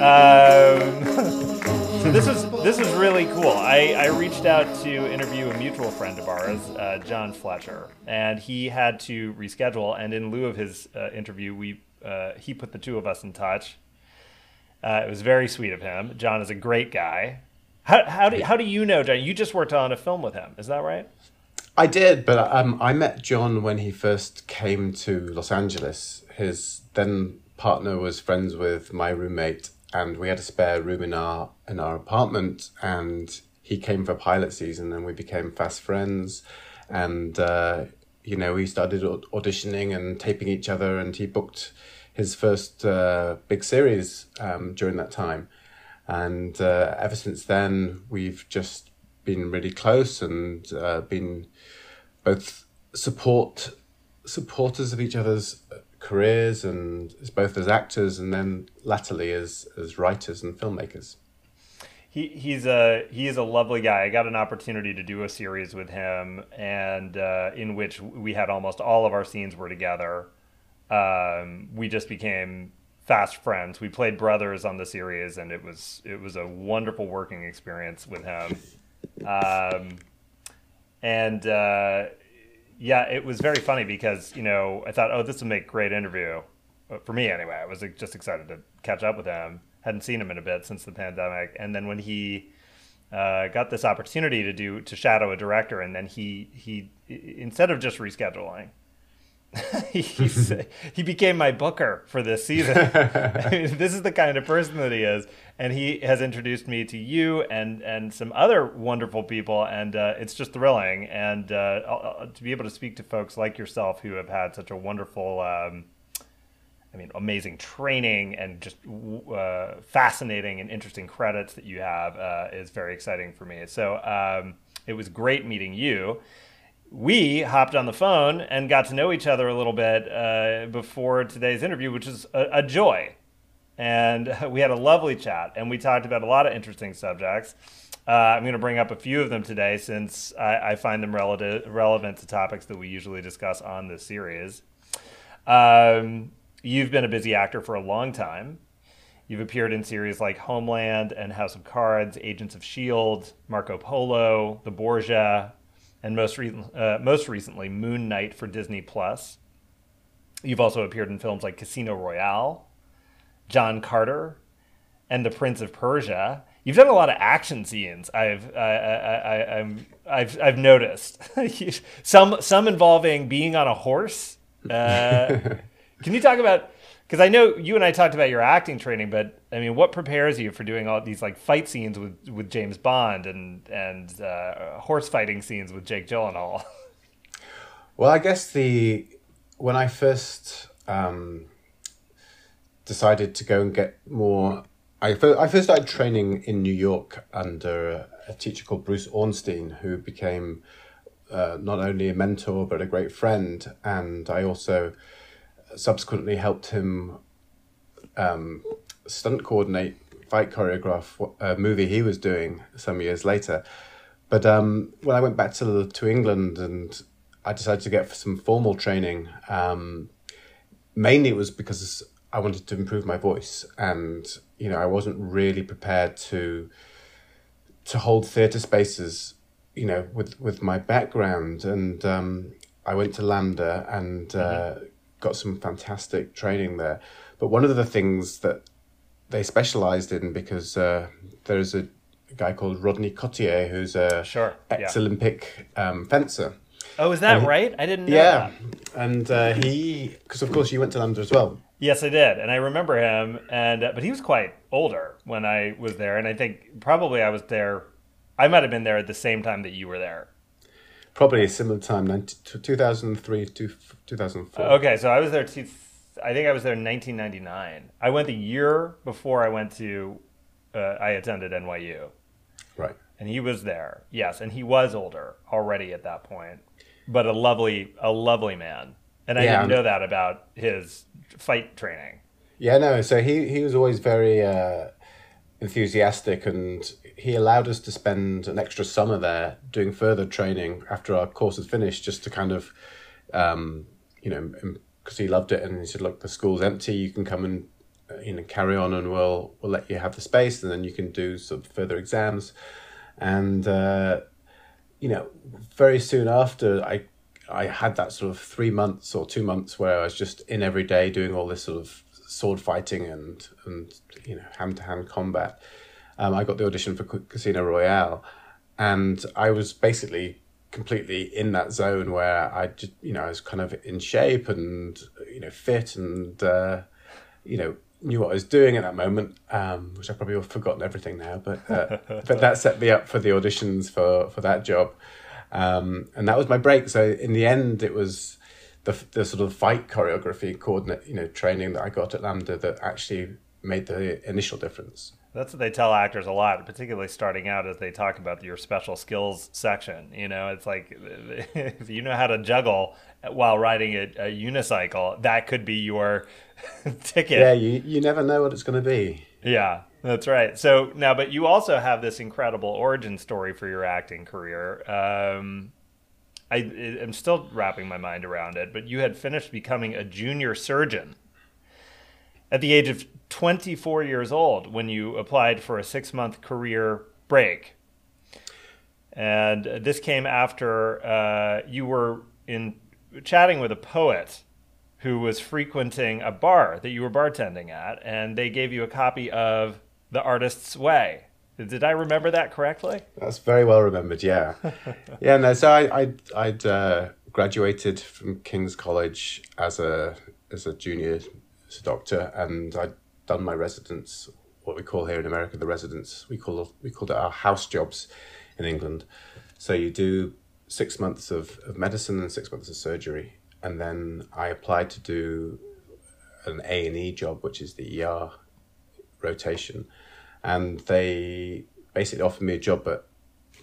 Um, so this is this is really cool. I, I reached out to interview a mutual friend of ours, uh, John Fletcher, and he had to reschedule. And in lieu of his uh, interview, we uh, he put the two of us in touch. Uh, it was very sweet of him. John is a great guy. How, how do how do you know John? You just worked on a film with him, is that right? I did, but um, I met John when he first came to Los Angeles. His then partner was friends with my roommate, and we had a spare room in our in our apartment. And he came for pilot season, and we became fast friends. And uh, you know, we started auditioning and taping each other, and he booked his first uh, big series um, during that time. And uh, ever since then, we've just been really close and uh, been both support supporters of each other's careers and both as actors and then latterly as as writers and filmmakers. He he's a he is a lovely guy. I got an opportunity to do a series with him, and uh, in which we had almost all of our scenes were together. Um, we just became fast friends. We played brothers on the series, and it was it was a wonderful working experience with him. Um, and uh, yeah, it was very funny because you know I thought, oh, this would make great interview Uh, for me anyway. I was just excited to catch up with him. Hadn't seen him in a bit since the pandemic, and then when he uh, got this opportunity to do to shadow a director, and then he he instead of just rescheduling, He's, he became my booker for this season. I mean, this is the kind of person that he is, and he has introduced me to you and and some other wonderful people, and uh, it's just thrilling. And uh, to be able to speak to folks like yourself who have had such a wonderful. Um, I mean, amazing training and just uh, fascinating and interesting credits that you have uh, is very exciting for me. So um, it was great meeting you we hopped on the phone and got to know each other a little bit uh, before today's interview, which is a, a, joy. And we had a lovely chat, and we talked about a lot of interesting subjects. Uh, I'm going to bring up a few of them today since I, I find them relative, relevant to topics that we usually discuss on this series. Um, you've been a busy actor for a long time. You've appeared in series like Homeland and House of Cards, Agents of S.H.I.E.L.D., Marco Polo, The Borgia, and most, re- uh, most recently Moon Knight for Disney Plus. You've also appeared in films like Casino Royale, John Carter, and The Prince of Persia. You've done a lot of action scenes. I've I, I, I, I've I've noticed some some involving being on a horse. Uh, can you talk about because I know you and I talked about your acting training, but I mean, what prepares you for doing all these like fight scenes with, with James Bond and and uh, horse fighting scenes with Jake Gyllenhaal? Well, I guess the when I first um, decided to go and get more, I first, I first started training in New York under a, teacher called Bruce Ornstein, who became uh, not only a mentor but a great friend, and I also subsequently helped him um, stunt coordinate, fight choreograph a movie he was doing some years later. But um, when I went back to to England and I decided to get some formal training, um, mainly it was because I wanted to improve my voice, and you know I wasn't really prepared to to hold theatre spaces, you know, with with my background, and um, I went to LAMDA and uh, mm-hmm got some fantastic training there. But one of the things that they specialized in because uh, there's a guy called Rodney Cottier who's a sure, ex Olympic yeah. um, fencer. Oh, is that he, right? I didn't know yeah. That. And uh, he, because of course you went to LAMDA as well. Yes, I did, and I remember him. And uh, but he was quite older when I was there, and I think probably I was there. I might have been there at the same time that you were there probably a similar time, 19, 2003 to 2004. Okay, so I was there. Two, I think I was there in 1999. I went the year before I went to. Uh, I attended NYU. Right. And he was there. Yes, and he was older already at that point, but a lovely, a lovely man. And I yeah, didn't know that about his fight training. Yeah, no. So he he was always very uh, enthusiastic and he allowed us to spend an extra summer there doing further training after our course had finished, just to kind of, um, you know, because he loved it, and he said, "Look, the school's empty. You can come and uh, you know carry on, and we'll we'll let you have the space, and then you can do some further exams." And uh, you know, very soon after, I I had that sort of three months or two months where I was just in every day doing all this sort of sword fighting and and you know hand to hand combat um, I got the audition for Casino Royale, and I was basically completely in that zone where I just, you know, I was kind of in shape and you know fit and uh, you know knew what I was doing at that moment, um, which I probably have forgotten everything now. But uh, but that set me up for the auditions for for that job, um, and that was my break. So in the end, it was the the sort of fight choreography coordinate, you know, training that I got at LAMDA that actually made the initial difference. That's what they tell actors a lot, particularly starting out as they talk about your special skills section. You know, it's like if you know how to juggle while riding a, a unicycle, that could be your ticket. Yeah, you, you never know what it's going to be. Yeah, that's right. So now, but you also have this incredible origin story for your acting career. Um, I am still wrapping my mind around it, but you had finished becoming a junior surgeon at the age of 24 years old when you applied for a six month career break. And this came after uh, you were in chatting with a poet who was frequenting a bar that you were bartending at, and they gave you a copy of The Artist's Way. Did I remember that correctly? That's very well remembered. Yeah, yeah. No, so I, I'd, I'd uh, graduated from King's College as a as a junior as a doctor, and I'd done my residence, what we call here in America the residence. We call we called it our house jobs in England. So you do six months of, of medicine and six months of surgery, and then I applied to do an A and E job, which is the ER rotation, and they basically offered me a job but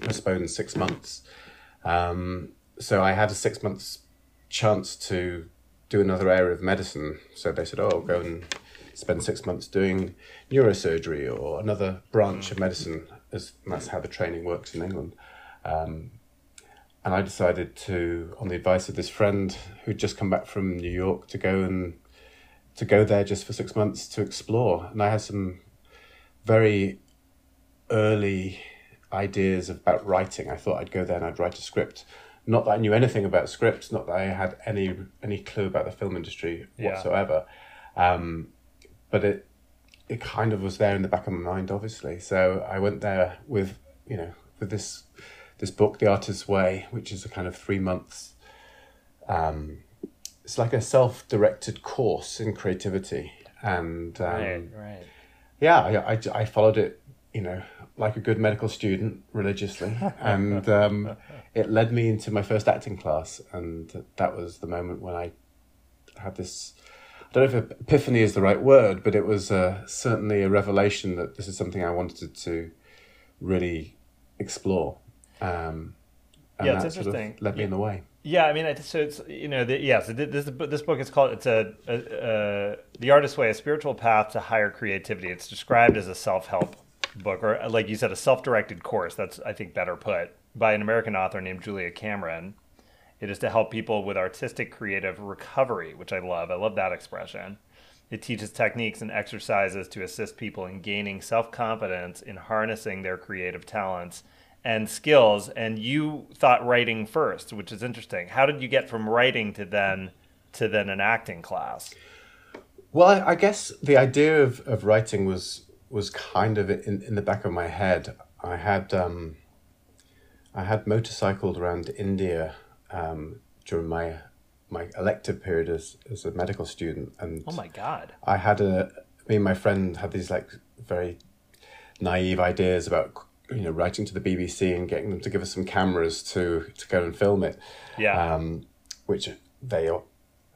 postponed six months. Um, so I had a six months chance to do another area of medicine. So they said, "Oh, go and spend six months doing neurosurgery or another branch of medicine." As that's how the training works in England. Um, and I decided to, on the advice of this friend who'd just come back from New York, to go and to go there just for six months to explore. And I had some very early ideas about writing. I thought I'd go there and I'd write a script. Not that I knew anything about scripts, not that I had any any clue about the film industry Yeah. whatsoever. Um, but it it kind of was there in the back of my mind, obviously. So I went there with you know with this this book, The Artist's Way, which is a kind of three months. Um, it's like a self directed course in creativity, and um, Right, right. Yeah, I, I, I followed it, you know, like a good medical student religiously. and um, it led me into my first acting class. And that was the moment when I had this I don't know if epiphany is the right word, but it was uh, certainly a revelation that this is something I wanted to really explore. Um, and Yeah, it's that sort of interesting. led me in the way. Yeah, I mean, so it's you know, the, this this book is called it's a, a, a the artist's way, a spiritual path to higher creativity. It's described as a self help book, or uh, like you said, a self directed course. That's I think better put by an American author named Julia Cameron. It is to help people with artistic creative recovery, which I love. I love that expression. It teaches techniques and exercises to assist people in gaining self confidence in harnessing their creative talents and skills. And you thought writing first, which is interesting. How did you get from writing to then to then an acting class? Well, I, I guess the idea of, of writing was was kind of in, in the back of my head. I had um, I had motorcycled around India um, during my my elective period as, as a medical student, and Oh my god! I had a me and my friend had these like very naive ideas about you know writing to the BBC and getting them to give us some cameras to to go and film it Yeah, um, which they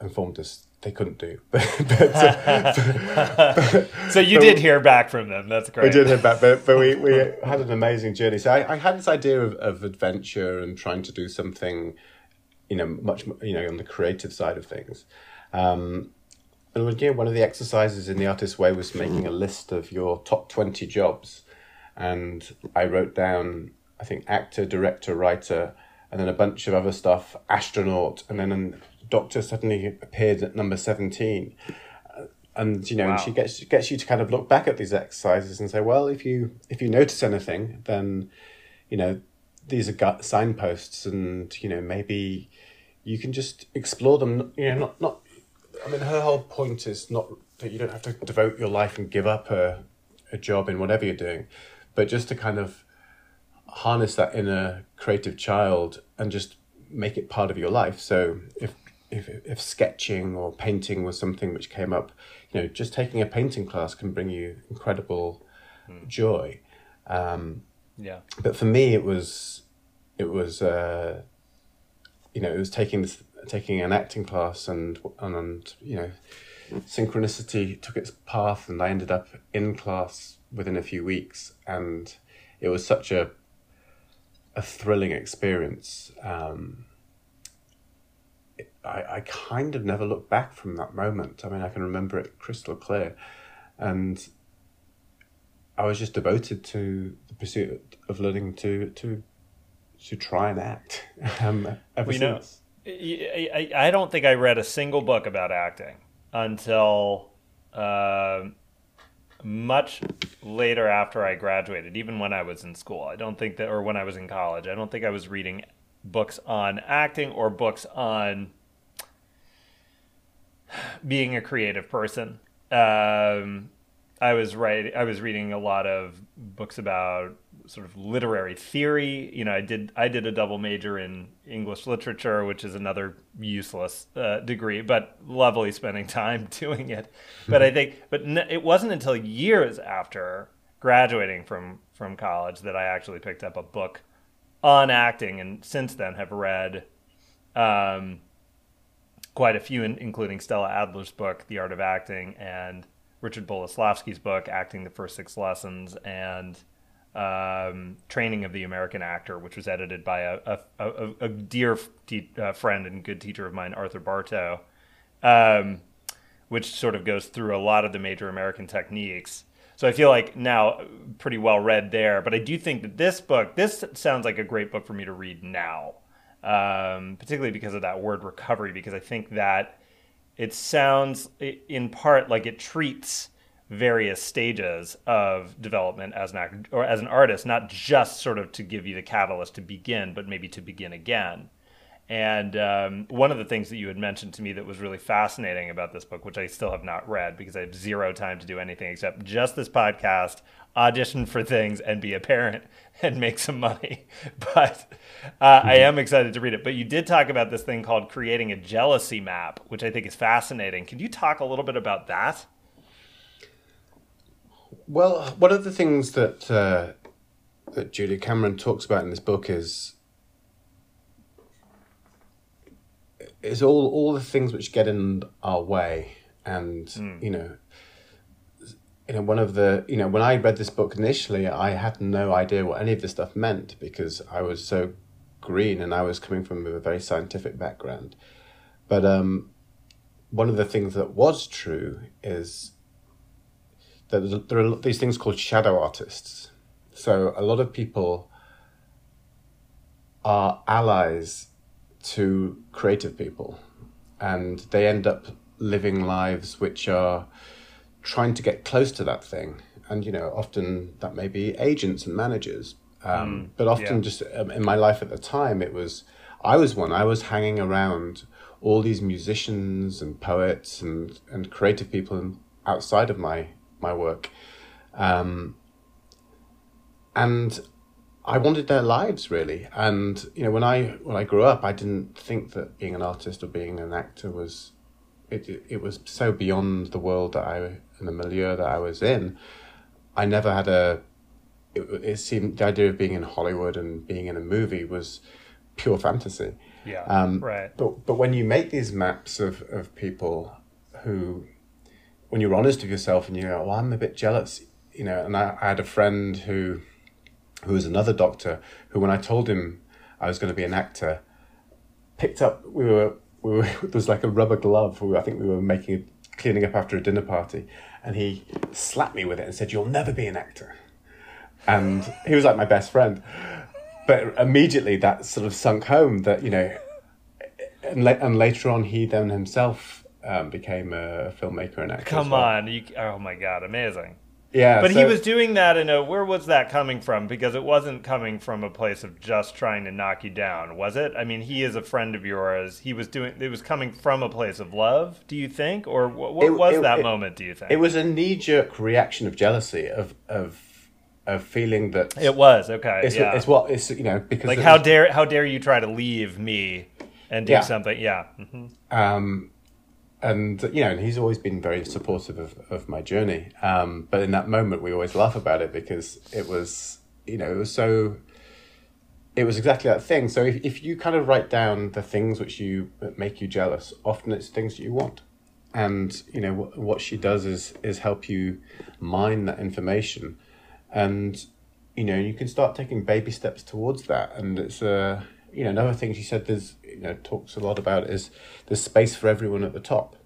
informed us they couldn't do. but, uh, so you did hear back from them. That's great. we did head back, but, but we, we had an amazing journey. So I, I had this idea of, of adventure and trying to do something, you know, much you know on the creative side of things. Um, and again, one of the exercises in the artist's way was making a list of your top twenty jobs, and I wrote down I think actor, director, writer, and then a bunch of other stuff, astronaut, and then a doctor suddenly appeared at number seventeen uh, and you know Wow. she gets gets you to kind of look back at these exercises and say well if you if you notice anything then you know these are gut signposts and you know maybe you can just explore them you know not not i mean her whole point is not that you don't have to devote your life and give up a, a job in whatever you're doing but just to kind of harness that inner creative child and just make it part of your life. So if if if sketching or painting was something which came up, you know, just taking a painting class can bring you incredible joy. Um, Yeah. but for me, it was it was uh, you know it was taking this, taking an acting class and and, and you know synchronicity took its path and I ended up in class within a few weeks and it was such a a thrilling experience. Um, it- I, I kind of never looked back from that moment. I mean, I can remember it crystal clear. And I was just devoted to the pursuit of learning to to to try and act. Um, ever We know. since. I, I, I don't think I read a single book about acting until uh, much later after I graduated, even when I was in school. I don't think that, or when I was in college, I don't think I was reading books on acting or books on being a creative person. Um, I was writing, I was reading a lot of books about sort of literary theory. You know, I did I did a double major in English literature, which is another useless uh, degree, but lovely spending time doing it. But I think, but n- it wasn't until years after graduating from from college that I actually picked up a book on acting, and since then have read. Um, quite a few, including Stella Adler's book, The Art of Acting, and Richard Boleslavsky's book, Acting the First Six Lessons, and um, Training of the American Actor, which was edited by a, a, a, a dear te- uh, friend and good teacher of mine, Arthur Bartow, um, which sort of goes through a lot of the major American techniques. So I feel like now pretty well read there, but I do think that this book, this sounds like a great book for me to read now um, particularly because of that word recovery, because I think that it sounds in part like it treats various stages of development as an actor or as an artist, not just sort of to give you the catalyst to begin, but maybe to begin again. And um, one of the things that you had mentioned to me that was really fascinating about this book, which I still have not read because I have zero time to do anything except just this podcast, audition for things, and be a parent and make some money. But uh, mm-hmm. I am excited to read it. But you did talk about this thing called creating a jealousy map, which I think is fascinating. Can you talk a little bit about that? Well, one of the things that uh, that Julia Cameron talks about in this book is is all all the things which get in our way, and mm. you know, you know, one of the you know when I read this book initially, I had no idea what any of this stuff meant because I was so green and I was coming from a very scientific background. But um, one of the things that was true is there are these things called shadow artists. So a lot of people are allies to creative people, and they end up living lives which are trying to get close to that thing. And you know, often that may be agents and managers, um, mm, but often yeah. just um, in my life at the time, it was I was one. I was hanging around all these musicians and poets and and creative people outside of my my work, um, and I wanted their lives really. And you know, when I when I grew up, I didn't think that being an artist or being an actor was it. It, was so beyond the world that I and the milieu that I was in. I never had a. It, it seemed the idea of being in Hollywood and being in a movie was pure fantasy. Yeah. Um, right. But but when you make these maps of of people who, when you're honest with yourself and you go, well, I'm a bit jealous, you know, and I, I had a friend who who was another doctor, who when I told him I was going to be an actor, picked up. We were we were there was like a rubber glove. I think we were making cleaning up after a dinner party, and he slapped me with it and said, "You'll never be an actor." And he was like my best friend, but immediately that sort of sunk home that you know, and, and later on he then himself um, became a filmmaker and actor. Come well. on, you, oh my god, amazing! Yeah, but so, he was doing that in a. Where was that coming from? Because it wasn't coming from a place of just trying to knock you down, was it? I mean, he is a friend of yours. He was doing. It was coming from a place of love. Do you think, or what, what it, was it, that it, moment? Do you think it was a knee jerk reaction of jealousy of of of feeling that it was okay. It's, yeah. it's what it's you know because like how was, dare how dare you try to leave me and do yeah. something? Yeah. Mm-hmm. Um, and you know, and he's always been very supportive of, of my journey. Um, but in that moment, we always laugh about it because it was, you know, it was so. It was exactly that thing. So if, if you kind of write down the things which you make you jealous, often it's things that you want, and you know what, she does is is help you mine that information, and you know you can start taking baby steps towards that. And it's a you know another thing she said there's you know talks a lot about is there's space for everyone at the top.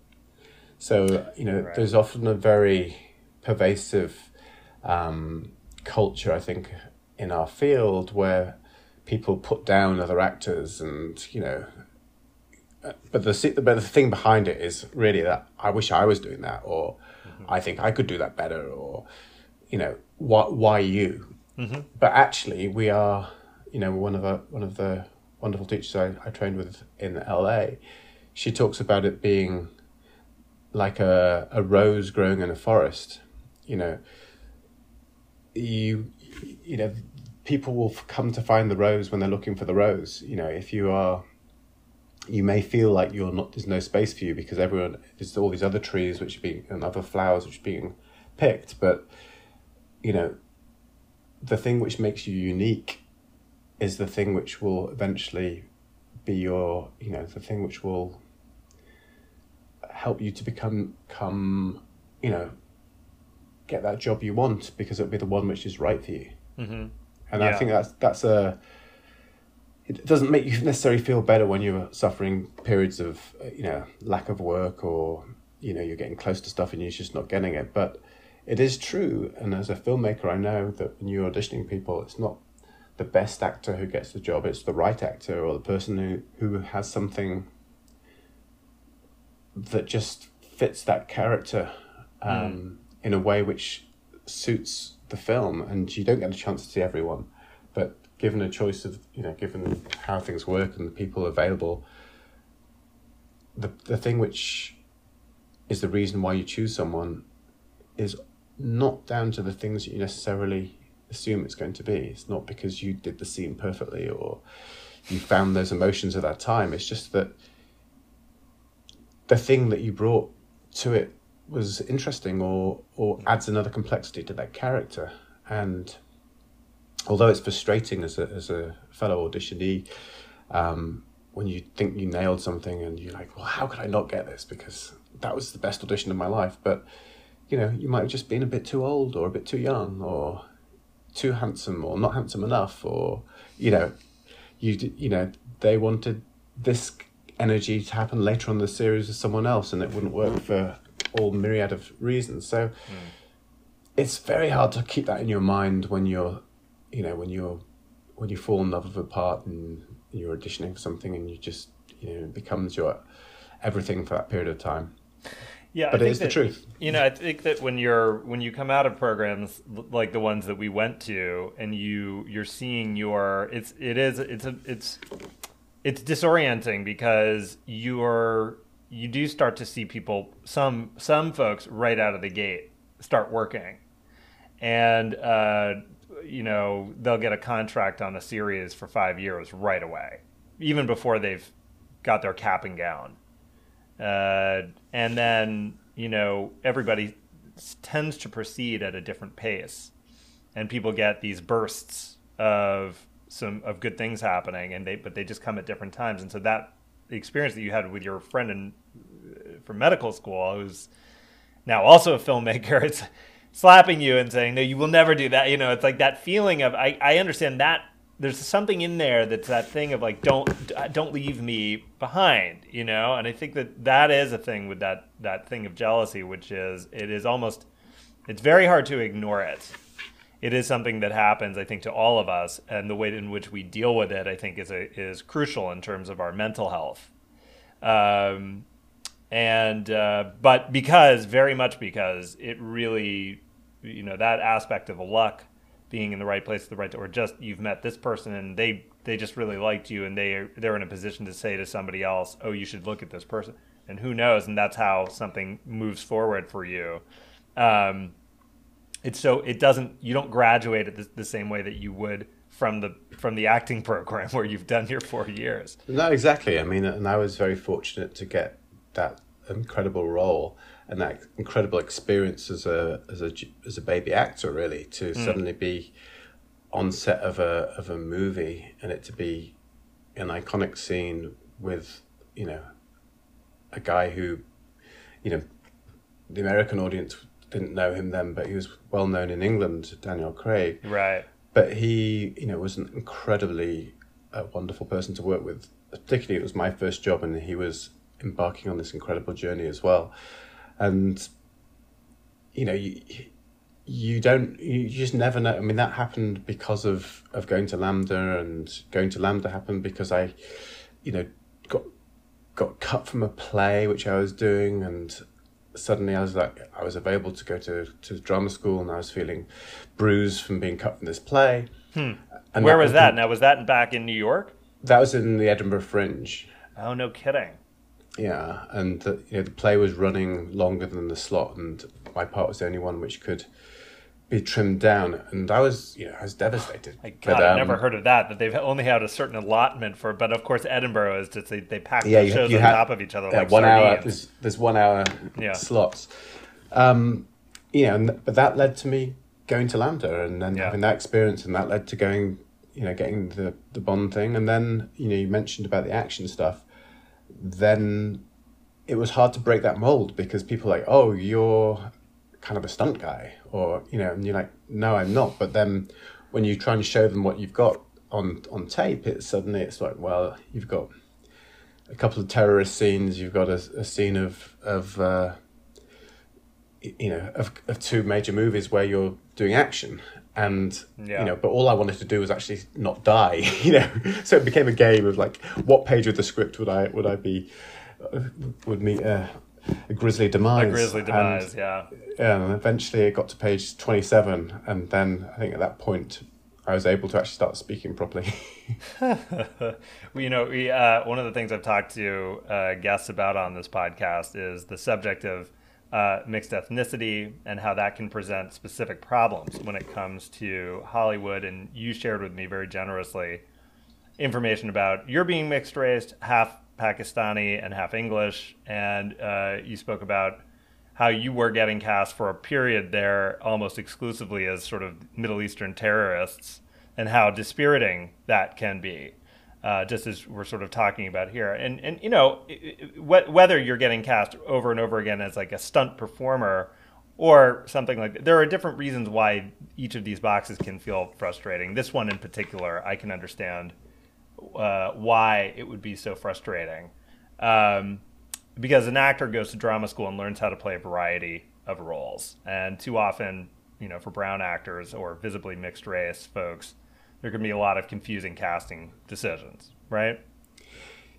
So you know right. there's often a very pervasive um, culture I think in our field where people put down other actors and you know uh, but the but the thing behind it is really that I wish I was doing that or mm-hmm. I think I could do that better or you know why why you mm-hmm. but actually we are you know one of the one of the wonderful teachers I, I trained with in LA, she talks about it being like a, a rose growing in a forest. You know, you you know people will come to find the rose when they're looking for the rose. You know, if you are, you may feel like you're not. There's no space for you because everyone there's all these other trees which are being and other flowers which are being picked. But you know, the thing which makes you unique is the thing which will eventually be your. You know, the thing which will help you to become come. You know, get that job you want because it'll be the one which is right for you. Mm-hmm. And I think that's that's a. It doesn't make you necessarily feel better when you're suffering periods of you know lack of work or you know you're getting close to stuff and you're just not getting it. But it is true, and as a filmmaker, I know that when you're auditioning people, it's not the best actor who gets the job; it's the right actor or the person who who has something that just fits that character um, in a way which suits the film, and you don't get a chance to see everyone. But given a choice of you know, given how things work and the people available, the the thing which is the reason why you choose someone is not down to the things that you necessarily assume it's going to be. It's not because you did the scene perfectly or you found those emotions at that time. It's just that the thing that you brought to it was interesting or or adds another complexity to that character. And although it's frustrating as a as a fellow auditionee, um, when you think you nailed something and you're like, well, how could I not get this? Because that was the best audition of my life. But you know, you might have just been a bit too old or a bit too young or too handsome or not handsome enough or you know, you you know they wanted this energy to happen later on in the series with someone else and it wouldn't work mm. for all myriad of reasons. So mm. it's very hard to keep that in your mind when you're you know when you're when you fall in love with a part and you're auditioning for something and you just you know it becomes your everything for that period of time Yeah, But I it think is the truth. You know, I think that when you're when you come out of programs like the ones that we went to, and you you're seeing your it's it is it's a it's it's disorienting because you're you do start to see people some some folks right out of the gate start working, and uh, you know they'll get a contract on a series for five years right away, even before they've got their cap and gown uh, and then you know everybody tends to proceed at a different pace, and people get these bursts of some of good things happening, and they but they just come at different times, and so that experience that you had with your friend in from medical school, who's now also a filmmaker, it's slapping you and saying, "No, you will never do that." You know, it's like that feeling of I, I understand that there's something in there that's that thing of like don't don't leave me behind, you know. And I think that that is a thing with that that thing of jealousy, which is it is almost it's very hard to ignore it. It is something that happens, I think, to all of us, and the way in which we deal with it, I think, is a, is crucial in terms of our mental health. Um, and uh, but because very much because it really you know that aspect of luck being in the right place at the right time or just you've met this person and they they just really liked you and they they're in a position to say to somebody else oh you should look at this person. And who knows? And that's how something moves forward for you. Um, it's so it doesn't you don't graduate at the, the same way that you would from the from the acting program where you've done your four years. No exactly. I mean and i was very fortunate to get that incredible role and that incredible experience as a as a as a baby actor really to suddenly be on set of a of a movie and it to be an iconic scene with you know a guy who you know the American audience didn't know him then but he was well known in England Daniel Craig. Right. But he you know was an incredibly uh, wonderful person to work with. Particularly it was my first job and he was embarking on this incredible journey as well and you know you you don't you just never know. I mean that happened because of of going to LAMDA and going to LAMDA happened because i you know got got cut from a play which i was doing and suddenly i was like i was available to go to to drama school and i was feeling bruised from being cut from this play. And and where was the- that now? Was that back in new york? That was in the edinburgh fringe. Oh no kidding Yeah, and the, you know the play was running longer than the slot, and my part was the only one which could be trimmed down, and I was, you know, I was devastated. God, But, I've um, never heard of that. That they've only had a certain allotment for, but of course Edinburgh is just they, they pack yeah, the shows on had- top of each other yeah, like one hour. There's, there's one hour Yeah. slots. Um, you know, and, but that led to me going to LAMDA and then Yeah. having that experience, and that led to going, you know, getting the the Bond thing, and then you know you mentioned about the action stuff. Then it was hard to break that mold because people like, oh, you're kind of a stunt guy, or you know, and you're like, no, I'm not. But then when you try and show them what you've got on on tape, it's suddenly it's like, well, you've got a couple of terrorist scenes. You've got a, a scene of of uh, you know of, of two major movies where you're doing action, and Yeah. you know. But all I wanted to do was actually not die. You know, so it became a game of like, what page of the script would I would I be uh, would meet a, a grisly demise? a grisly And- demise. yeah. yeah, and eventually it got to page 27, and then I think at that point I was able to actually start speaking properly. Well, you know, we, uh, one of the things I've talked to uh, guests about on this podcast is the subject of uh, mixed ethnicity and how that can present specific problems when it comes to Hollywood. And you shared with me very generously information about you're being mixed race, half Pakistani and half English, and uh, you spoke about how you were getting cast for a period there almost exclusively as sort of Middle Eastern terrorists, and how dispiriting that can be. Uh, just as we're sort of talking about here, and and you know whether you're getting cast over and over again as like a stunt performer or something like that, there are different reasons why each of these boxes can feel frustrating. This one in particular, I can understand uh, why it would be so frustrating. Um, because an actor goes to drama school and learns how to play a variety of roles. And too often, you know, for brown actors or visibly mixed race folks, there can be a lot of confusing casting decisions, right?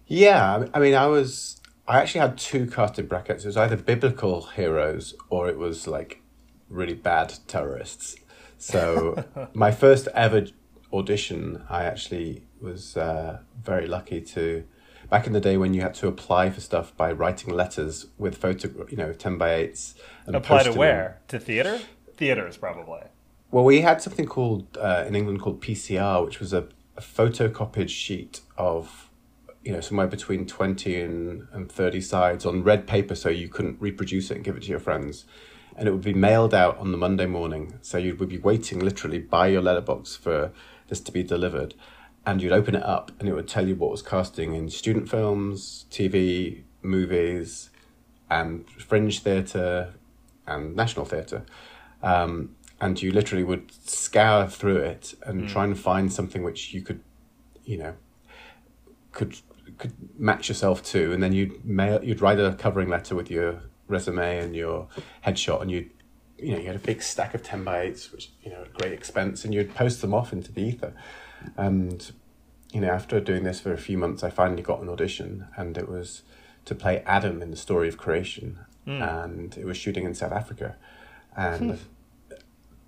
yeah, I mean- I was. I actually had two casting brackets. It was either biblical heroes or it was like really bad terrorists. So my first ever audition, I actually was uh, very lucky to. Back in the day when you had to apply for stuff by writing letters with photo, you know, ten by eights, and Apply to posting them. where? To theater? Theaters, probably. Well, we had something called uh, in England called PCR, which was a, a photocopied sheet of, you know, somewhere between twenty and, and thirty sides on red paper, so you couldn't reproduce it and give it to your friends, and it would be mailed out on the Monday morning. So you would be waiting literally by your letterbox for this to be delivered, and you'd open it up, and it would tell you what was casting in student films, TV, movies, and fringe theatre, and national theatre. Um, and you literally would scour through it and mm. try and find something which you could, you know, could could match yourself to, and then you'd mail, you'd write a covering letter with your resume and your headshot, and you'd, you know, you had a big stack of ten by eights, which you know, at great expense, and you'd post them off into the ether, and you know, after doing this for a few months, I finally got an audition, and it was to play Adam in the story of creation, hmm. and it was shooting in South Africa, and hmm.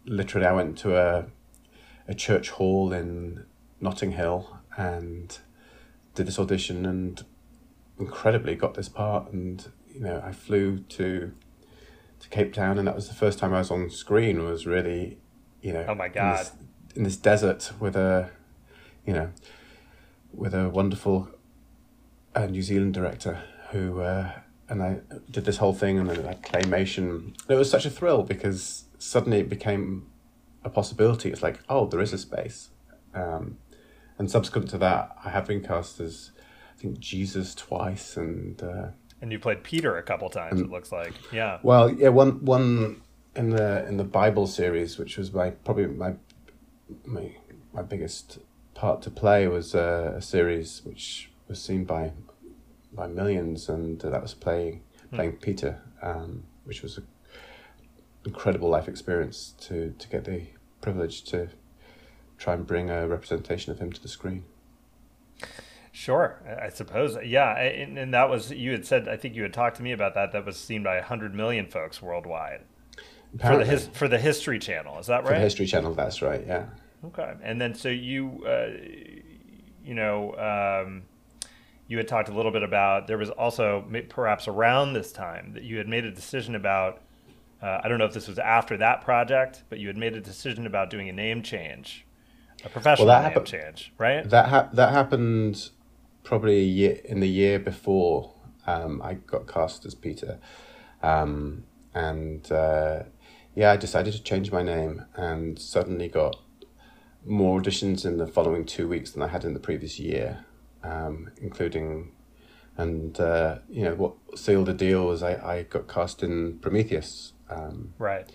Literally I went to a a church hall in Notting Hill and did this audition and incredibly got this part and you know I flew to to Cape Town and that was the first time I was on screen was really you know Oh my in God. this, in this desert with a you know with a wonderful uh, New Zealand director who uh, and I did this whole thing and then like claymation. It was such a thrill because suddenly it became a possibility. It's like, oh, there is a space. Um, and subsequent to that, I have been cast as I think Jesus twice, and uh, And you played Peter a couple times, it looks like. Yeah. well, yeah, one one in the in the Bible series, which was my probably my my my biggest part to play was uh, a series which was seen by by millions, and that was playing playing Peter, um, which was an incredible life experience to to get the privilege to try and bring a representation of him to the screen. Sure, I suppose. Yeah, and, and that was you had said. I think you had talked to me about that. That was seen by hundred million folks worldwide for the his, for the History Channel. Is that for the right? History Channel, that's right. Yeah. Okay, and then so you, uh, you know, um, you had talked a little bit about there was also perhaps around this time that you had made a decision about Uh, I don't know if this was after that project, but you had made a decision about doing a name change, a professional Well, that name happened- change, right? That ha- that happened probably a year in the year before um, I got cast as Peter, um, and uh, yeah, I decided to change my name, and suddenly got more auditions in the following two weeks than I had in the previous year, um, including. And uh, you know what sealed the deal was I, I got cast in Prometheus, um, right.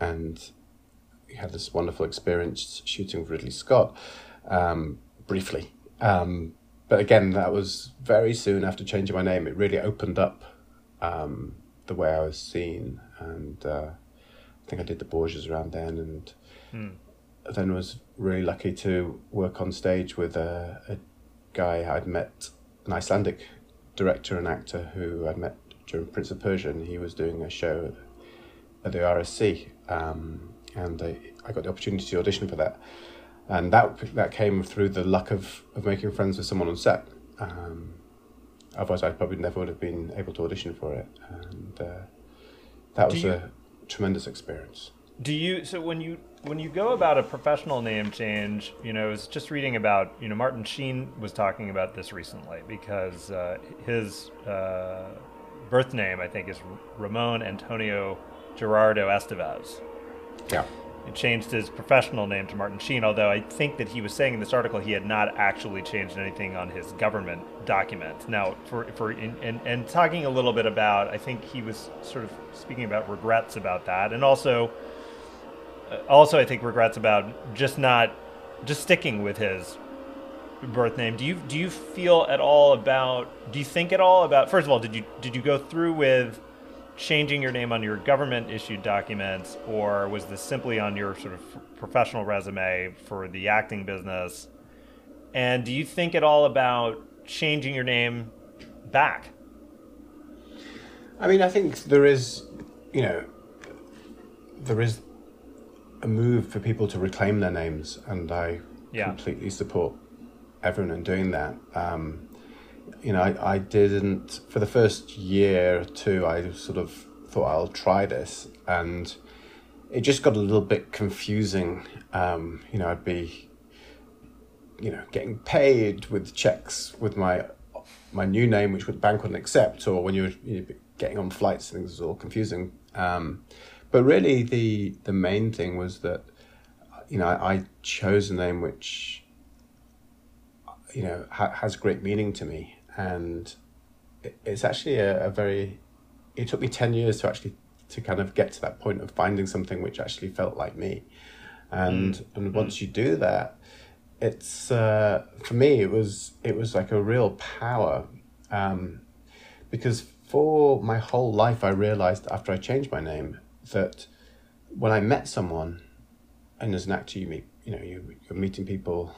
and we had this wonderful experience shooting with Ridley Scott um, briefly. Um, but again, that was very soon after changing my name. It really opened up um, the way I was seen, and uh, I think I did the Borgias around then, and then was really lucky to work on stage with a, a guy I'd met, an Icelandic director and actor who I'd met during Prince of Persia, and he was doing a show at the RSC, um, and I, I got the opportunity to audition for that, and that that came through the luck of, of making friends with someone on set. Um, otherwise, I probably never would have been able to audition for it, and uh, that was you- a tremendous experience. Do you so when you when you go about a professional name change, you know, I was just reading about you know Martin Sheen was talking about this recently because uh, his uh, birth name I think is Ramon Antonio Gerardo Estevez. Yeah. He changed his professional name to Martin Sheen, although I think that he was saying in this article he had not actually changed anything on his government document. Now, for, for in, and, and talking a little bit about, I think he was sort of speaking about regrets about that, and also, uh, also I think regrets about just not, just sticking with his birth name. Do you do you feel at all about? Do you think at all about? First of all, did you did you go through with changing your name on your government issued documents, or was this simply on your sort of professional resume for the acting business? And do you think at all about changing your name back? I mean, I think there is, you know, there is a move for people to reclaim their names, and I Yeah. completely support everyone in doing that. Um, you know, I, I didn't, for the first year or two, I sort of thought I'll try this, and it just got a little bit confusing. Um, you know, I'd be, you know, getting paid with checks with my my new name, which the bank wouldn't accept, or when you were you know, getting on flights, things was all confusing. Um, but really, the the main thing was that, you know, I, I chose a name which, you know, ha- has great meaning to me, and it's actually a, a very. It took me ten years to actually to kind of get to that point of finding something which actually felt like me, and and once you do that, it's uh, for me it was it was like a real power. Um, because for my whole life I realized after I changed my name that when I met someone and as an actor you meet you know you, you're meeting people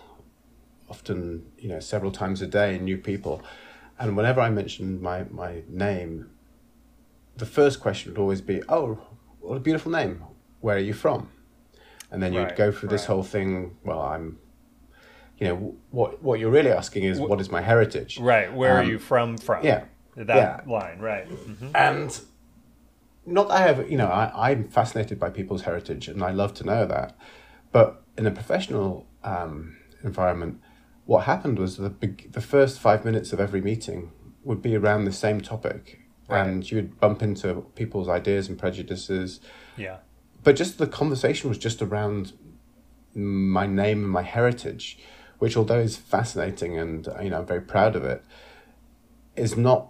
often you know several times a day new people and whenever I mentioned my my name the first question would always be oh what a beautiful name where are you from and then you'd Right, go through this right. whole thing well I'm you know what what you're really asking is what is my heritage Right. Where are Um, you from? From yeah, that yeah. line. Right. Mhm. and not that I have you know I, I'm fascinated by people's heritage and I love to know that but in a professional um, environment what happened was the the first five minutes of every meeting would be around the same topic Right. and you'd bump into people's ideas and prejudices Yeah. but just the conversation was just around my name and my heritage, which although is fascinating and you know I'm very proud of it, is not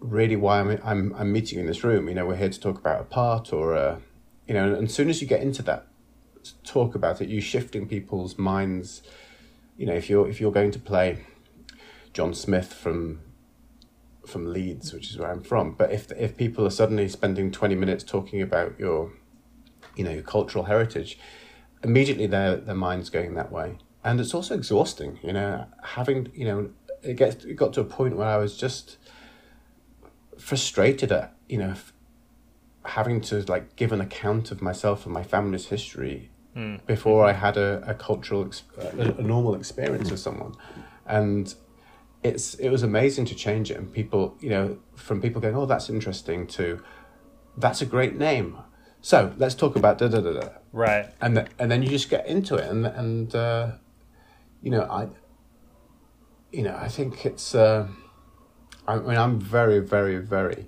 really why I'm I'm I'm meeting in this room. You know, we're here to talk about a part or a, you know, and as soon as you get into that talk about it, you're shifting people's minds. You know, if you're if you're going to play John Smith from from Leeds, which is where I'm from, but if if people are suddenly spending twenty minutes talking about your you know, your cultural heritage, immediately their their mind's going that way. And it's also exhausting, you know, having you know, it gets it got to a point where I was just frustrated at, you know, having to like give an account of myself and my family's history before I had a, a cultural a, a normal experience with someone. And it's it was amazing to change it and people, you know, from people going, "Oh, that's interesting," to that's a great name. So let's talk about da da da da. Right. And th- and then you just get into it, and and uh, you know I. You know, I think it's. Uh, I mean, I'm very, very, very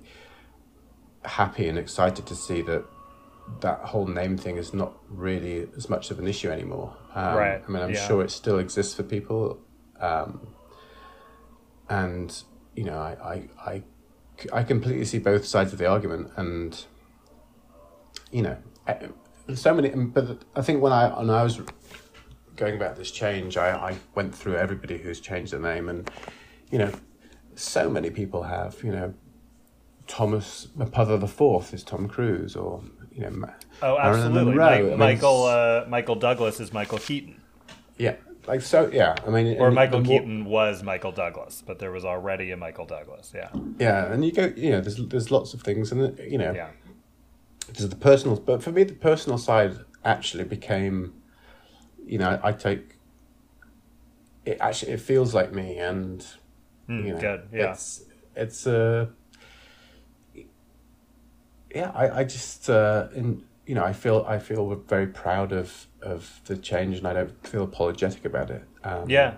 happy and excited to see that that whole name thing is not really as much of an issue anymore. Um, Right, I mean, I'm yeah. sure it still exists for people, um, and you know, I, I, I, I completely see both sides of the argument, and you know, I- so many. But I think when I when I was going about this change, I, I went through everybody who's changed their name, and you know, so many people have. You know, Thomas Mapother the Fourth is Tom Cruise, or you know, Oh, absolutely. Monroe. I mean, Michael uh, Michael Douglas is Michael Keaton, yeah, like so, yeah. I mean, or and Michael more- Keaton was Michael Douglas, but there was already a Michael Douglas. Yeah. Yeah, and you go, you know, there's there's lots of things, and you know, Yeah. there's the personal. But for me, the personal side actually became, you know, I take. It actually it feels like me, and you know, good, yeah. it's it's uh, yeah, I I just uh, in you know I feel I feel very proud of of the change, and I don't feel apologetic about it. Um, Yeah.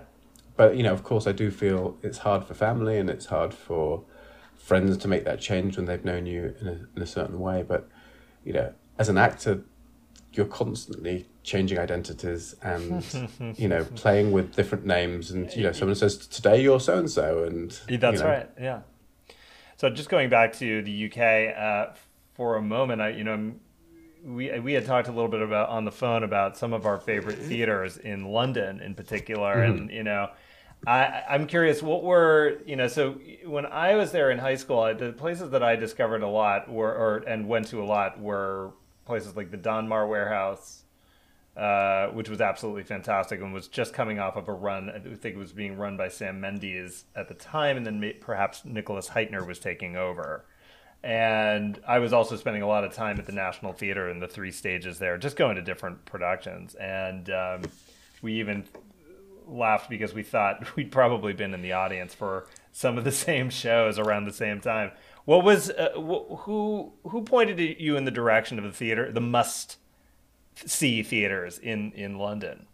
but you know, of course, I do feel it's hard for family and it's hard for friends to make that change when they've known you in a, in a certain way. But you know, as an actor, you're constantly changing identities and you know playing with different names. And you know, someone says today you're so and so, and That's you know, right. Yeah. So just going back to the UK uh, for a moment, I you know we we had talked a little bit about on the phone about some of our favorite theaters in London in particular, and you know. I, I'm curious, what were you know? So when I was there in high school, the places that I discovered a lot were, or and went to a lot, were places like the Donmar Warehouse, uh, which was absolutely fantastic and was just coming off of a run. I think it was being run by Sam Mendes at the time, and then may, perhaps Nicholas Hytner was taking over. And I was also spending a lot of time at the National Theater in the three stages there, just going to different productions. And um, we even laughed because we thought we'd probably been in the audience for some of the same shows around the same time. What was uh, wh- who who pointed you in the direction of the theater, the must see theaters in in London?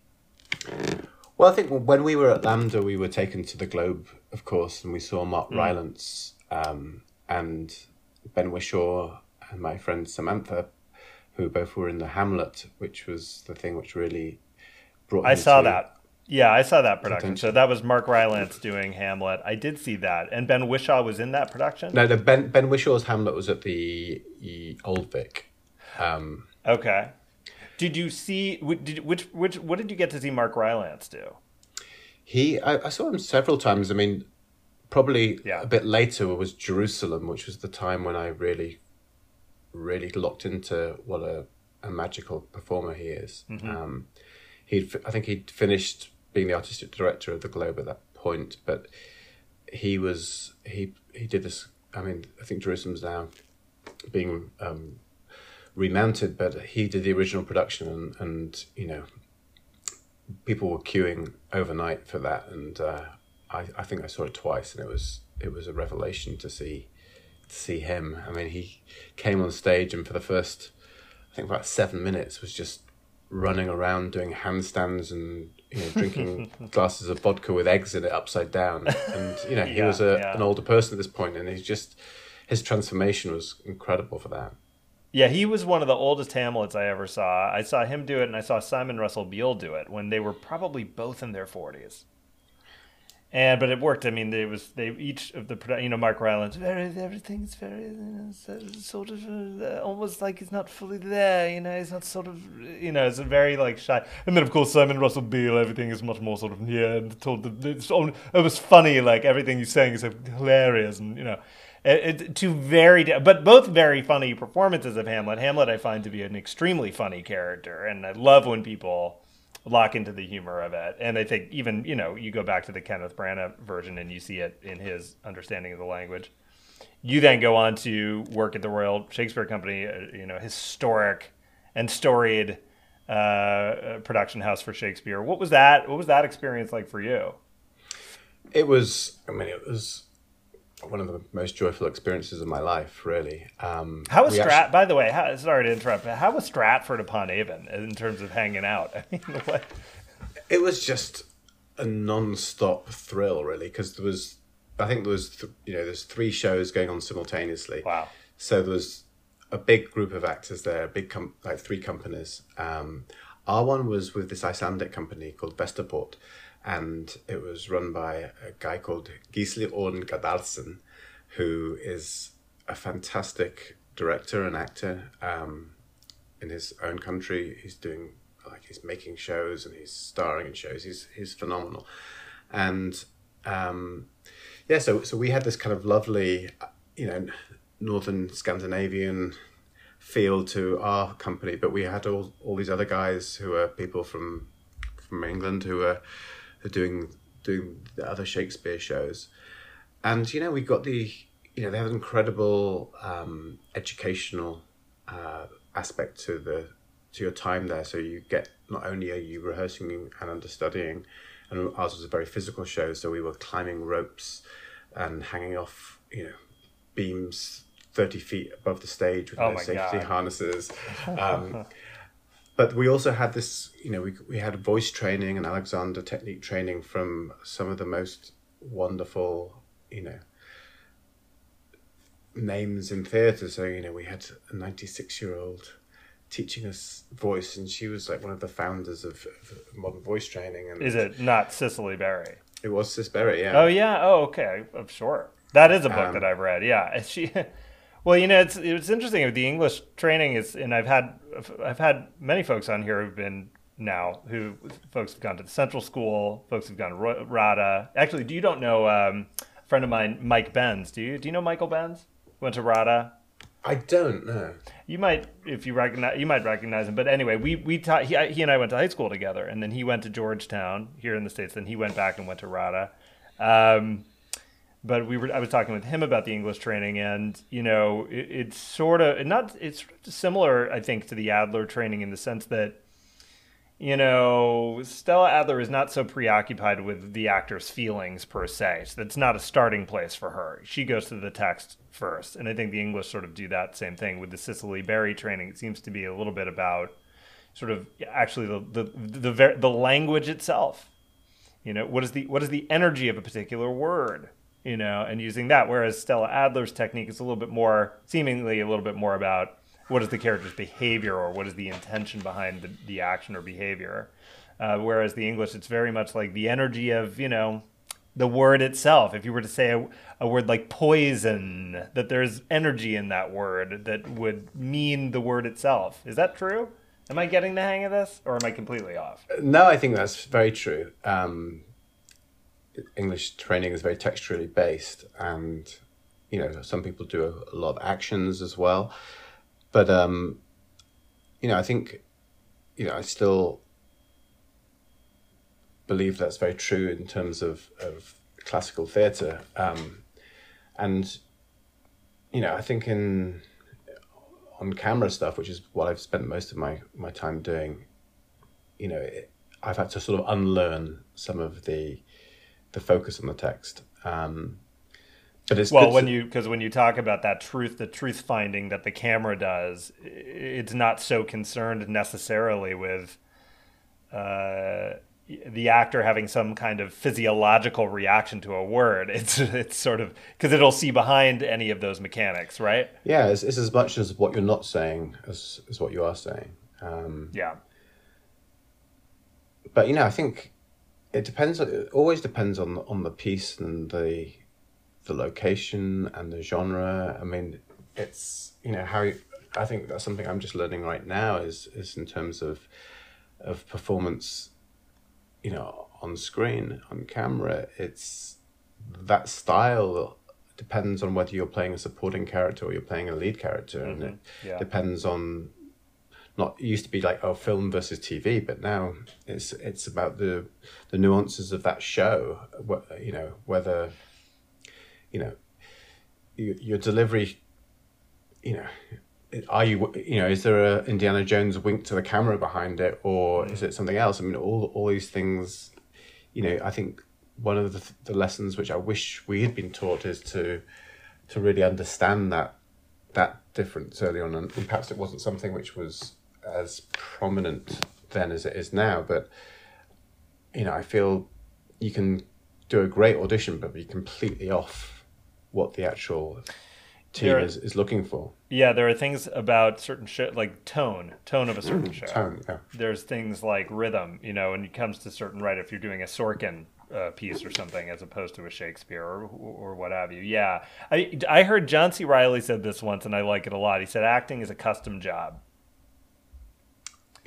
Well, I think when we were at LAMDA, we were taken to the Globe, of course, and we saw Mark Rylance um, and Ben Whishaw and my friend Samantha, who both were in the Hamlet, which was the thing which really brought. I saw that. Yeah, I saw that production. Attention. So that was Mark Rylance doing Hamlet. I did see that, and Ben Whishaw was in that production. No, the Ben Ben Whishaw's Hamlet was at the, the Old Vic. Um, Okay. Did you see? Did which which what did you get to see Mark Rylance do? He, I, I saw him several times. I mean, probably Yeah. a bit later was Jerusalem, which was the time when I really, really locked into what a, a magical performer he is. Um, he'd, I think he'd finished being the artistic director of the Globe at that point, but he was he he did this. I mean, I think Jerusalem's now being um, remounted, but he did the original production, and, and you know, people were queuing overnight for that, and uh, I, I think I saw it twice, and it was it was a revelation to see to see him. I mean, he came on stage, and for the first, I think about seven minutes, was just running around doing handstands and you know drinking glasses of vodka with eggs in it upside down, and you know he Yeah, was a, yeah. an older person at this point, and he's just his transformation was incredible for that. Yeah, he was one of the oldest Hamlets I ever saw. I saw him do it, and I saw Simon Russell Beale do it when they were probably both in their forties. And but it worked. I mean, they was they each of the you know Mark Rylance very everything's very you know, so- sort of uh, almost like he's not fully there. You know, he's not sort of you know it's a very like shy. And then of course Simon Russell Beale, everything is much more sort of yeah. And told the, it's, all- it was funny. Like everything he's saying is hilarious, and you know. It, it, two very, but both very funny performances of Hamlet. Hamlet, I find to be an extremely funny character, and I love when people lock into the humor of it. And I think even you know you go back to the Kenneth Branagh version, and you see it in his understanding of the language. You then go on to work at the Royal Shakespeare Company, uh, you know, historic and storied uh, uh, production house for Shakespeare. What was that? What was that experience like for you? It was. I mean, it was. One of the most joyful experiences of my life, really. Um, How was Strat? actually- by the way, how, sorry to interrupt, but how was Stratford upon Avon in terms of hanging out? I mean, what? It was just a non-stop thrill, really, because there was, I think there was, th- you know, there's three shows going on simultaneously. Wow. So there was a big group of actors there, big com- like three companies. Um, our one was with this Icelandic company called Vesturport, and it was run by a guy called Gisli Orn Gardarsson, who is a fantastic director and actor um, in his own country. He's doing like he's making shows and he's starring in shows. He's he's phenomenal, and um, yeah, so so we had this kind of lovely, uh, you know, northern Scandinavian feel to our company, but we had all all these other guys who are people from from England who are, doing doing the other Shakespeare shows, and you know we got the you know they have an incredible um, educational uh, aspect to the to your time there. So you get not only are you rehearsing and understudying, and ours was a very physical show, so we were climbing ropes and hanging off you know beams thirty feet above the stage with Oh no safety God. harnesses. Um, but we also had this, you know, we, we had voice training and Alexander technique training from some of the most wonderful, you know, names in theatre. So, you know, we had a 96 year old teaching us voice, and she was like one of the founders of, of modern voice training. And Is it not Cicely Berry? It was Cis Berry, yeah. Oh yeah. Oh okay. I'm sure that is a book Um, that I've read. Yeah. She. Well, you know, it's it's interesting with the English training is, and I've had I've had many folks on here who've been now who folks have gone to the Central School, folks have gone to RADA. Actually, do you don't know um, a friend of mine, Mike Benz? Do you do you know Michael Benz? Went to RADA. I don't know. You might, if you recognize, you might recognize him. But anyway, we we taught. He, he and I went to high school together, and then he went to Georgetown here in the states. Then he went back and went to RADA. Um, but we were. I was talking with him about the English training, and you know, it, it's sort of not. It's similar, I think, to the Adler training in the sense that. You know, Stella Adler is not so preoccupied with the actor's feelings per se. So that's not a starting place for her. She goes to the text first. And I think the English sort of do that same thing with the Cicely Berry training. It seems to be a little bit about sort of actually the the the, ver- the language itself. You know, what is the what is the energy of a particular word? You know, and using that. Whereas Stella Adler's technique is a little bit more, seemingly a little bit more about what is the character's behavior or what is the intention behind the, the action or behavior. Uh, whereas the English, it's very much like the energy of you know the word itself. If you were to say a, a word like poison, that there's energy in that word that would mean the word itself. Is that true? Am I getting the hang of this, or am I completely off? No, I think that's very true. Um, English training is very texturally based, and you know some people do a, a lot of actions as well. But um, you know, I think you know I still believe that's very true in terms of of classical theatre, um, and you know I think in on camera stuff, which is what I've spent most of my my time doing. You know, it, I've had to sort of unlearn some of the the focus on the text. Um, but it's Well, when to- you because when you talk about that truth, the truth finding that the camera does, it's not so concerned necessarily with uh, the actor having some kind of physiological reaction to a word. It's it's sort of because it'll see behind any of those mechanics, right? yeah, it's, it's as much as what you're not saying as as what you are saying. Um, Yeah. but you know, I think it depends. It always depends on on the piece and the the location and the genre. I mean, it's you know how you, I think that's something I'm just learning right now is is in terms of of performance. You know, on screen, on camera, it's that style depends on whether you're playing a supporting character or you're playing a lead character, and mm-hmm. it Yeah. depends on not it used to be like oh film versus TV, but now it's it's about the the nuances of that show. Wh- You know whether you know your, your delivery. You know, are you you know is there a Indiana Jones wink to the camera behind it, or is it something else? I mean, all all these things. You know, I think one of the, the lessons which I wish we had been taught is to to really understand that that difference early on, and perhaps it wasn't something which was as prominent then as it is now. But you know, I feel you can do a great audition, but be completely off what the actual team There- is, is looking for. Yeah, there are things about certain show, like tone, tone of a certain show. Tone, yeah. There's things like rhythm, you know, when it comes to certain right. If you're doing a Sorkin uh, piece or something, as opposed to a Shakespeare or or what have you. Yeah, I I heard John C. Reilly said this once, and I like it a lot. He said acting is a custom job.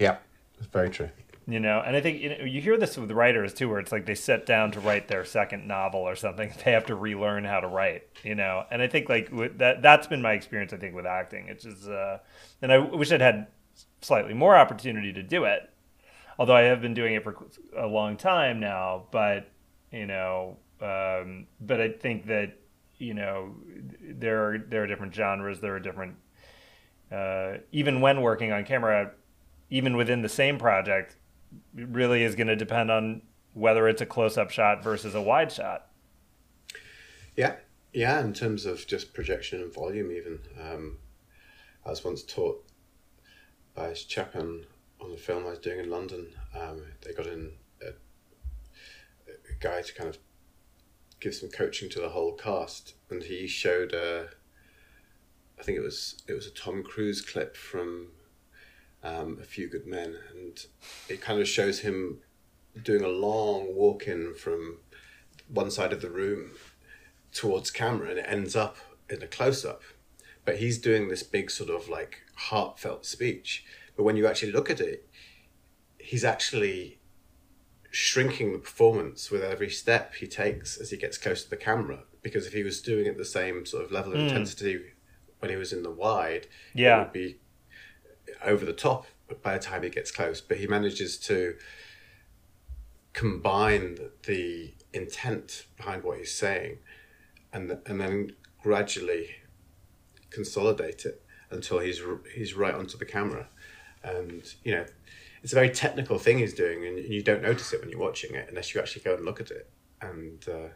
Yeah, it's very true. You know, and I think you, know, you hear this with writers too, where it's like they sit down to write their second novel or something, they have to relearn how to write. You know, and I think like that that's been my experience. I think with acting, it's just, uh, and I wish I'd had slightly more opportunity to do it. Although I have been doing it for a long time now, but you know, um, but I think that you know there are there are different genres, there are different. Uh, even when working on camera, even within the same project, really is going to depend on whether it's a close-up shot versus a wide shot. Yeah, yeah. In terms of just projection and volume, even um, I was once taught by a chap on, on a film I was doing in London. Um, they got in a, a guy to kind of give some coaching to the whole cast, and he showed a. I think it was it was a Tom Cruise clip from um, A Few Good Men, and it kind of shows him doing a long walk in from one side of the room towards camera and it ends up in a close up. But he's doing this big sort of like heartfelt speech. But when you actually look at it, he's actually shrinking the performance with every step he takes as he gets close to the camera. Because if he was doing it the same sort of level of intensity when he was in the wide, Yeah. it would be over the top by the time he gets close. But he manages to combine the intent behind what he's saying and and then gradually consolidate it until he's he's right onto the camera and you know it's a very technical thing he's doing and you don't notice it when you're watching it unless you actually go and look at it and uh,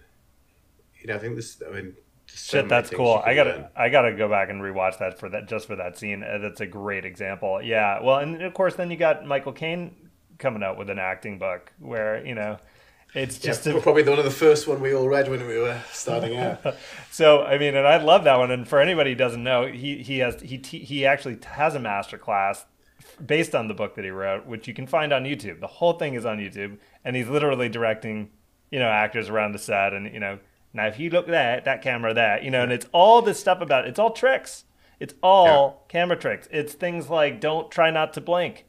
you know I think this I mean Shit, that's cool. I gotta. I gotta go back and rewatch that for that, just for that scene. Uh, That's a great example. Yeah. Well, and of course, then you got Michael Caine coming out with an acting book where you know, it's just yeah, a, probably one of the first one we all read when we were starting out So I mean, and I love that one. And for anybody who doesn't know, he he has he he actually has a master class based on the book that he wrote, which you can find on YouTube. The whole thing is on YouTube, and he's literally directing, you know, actors around the set, and you know, now if you look there, that camera there, you know, and it's all this stuff about it's all tricks. It's all camera tricks. It's things like don't try not to blink.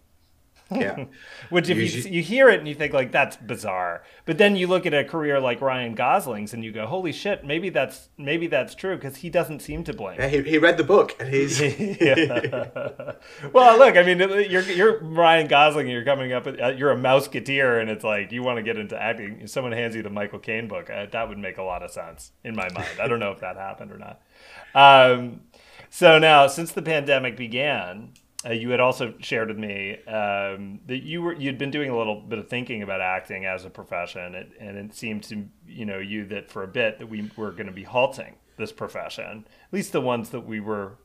yeah Which if you, Usually- you hear it and you think like that's bizarre, but then you look at a career like Ryan Gosling's and you go, holy shit, maybe that's maybe that's true because he doesn't seem to blink. yeah he, he read the book and he's Yeah. well, look, I mean, you're you're Ryan Gosling, and you're coming up, with, uh, you're a Mouseketeer, and it's like you want to get into acting. If someone hands you the Michael Caine book, uh, that would make a lot of sense in my mind. I don't know if that happened or not. Um, so now, since the pandemic began, uh, you had also shared with me um, that you were you'd been doing a little bit of thinking about acting as a profession, it, and it seemed to you know you that for a bit that we were going to be halting this profession, at least the ones that we were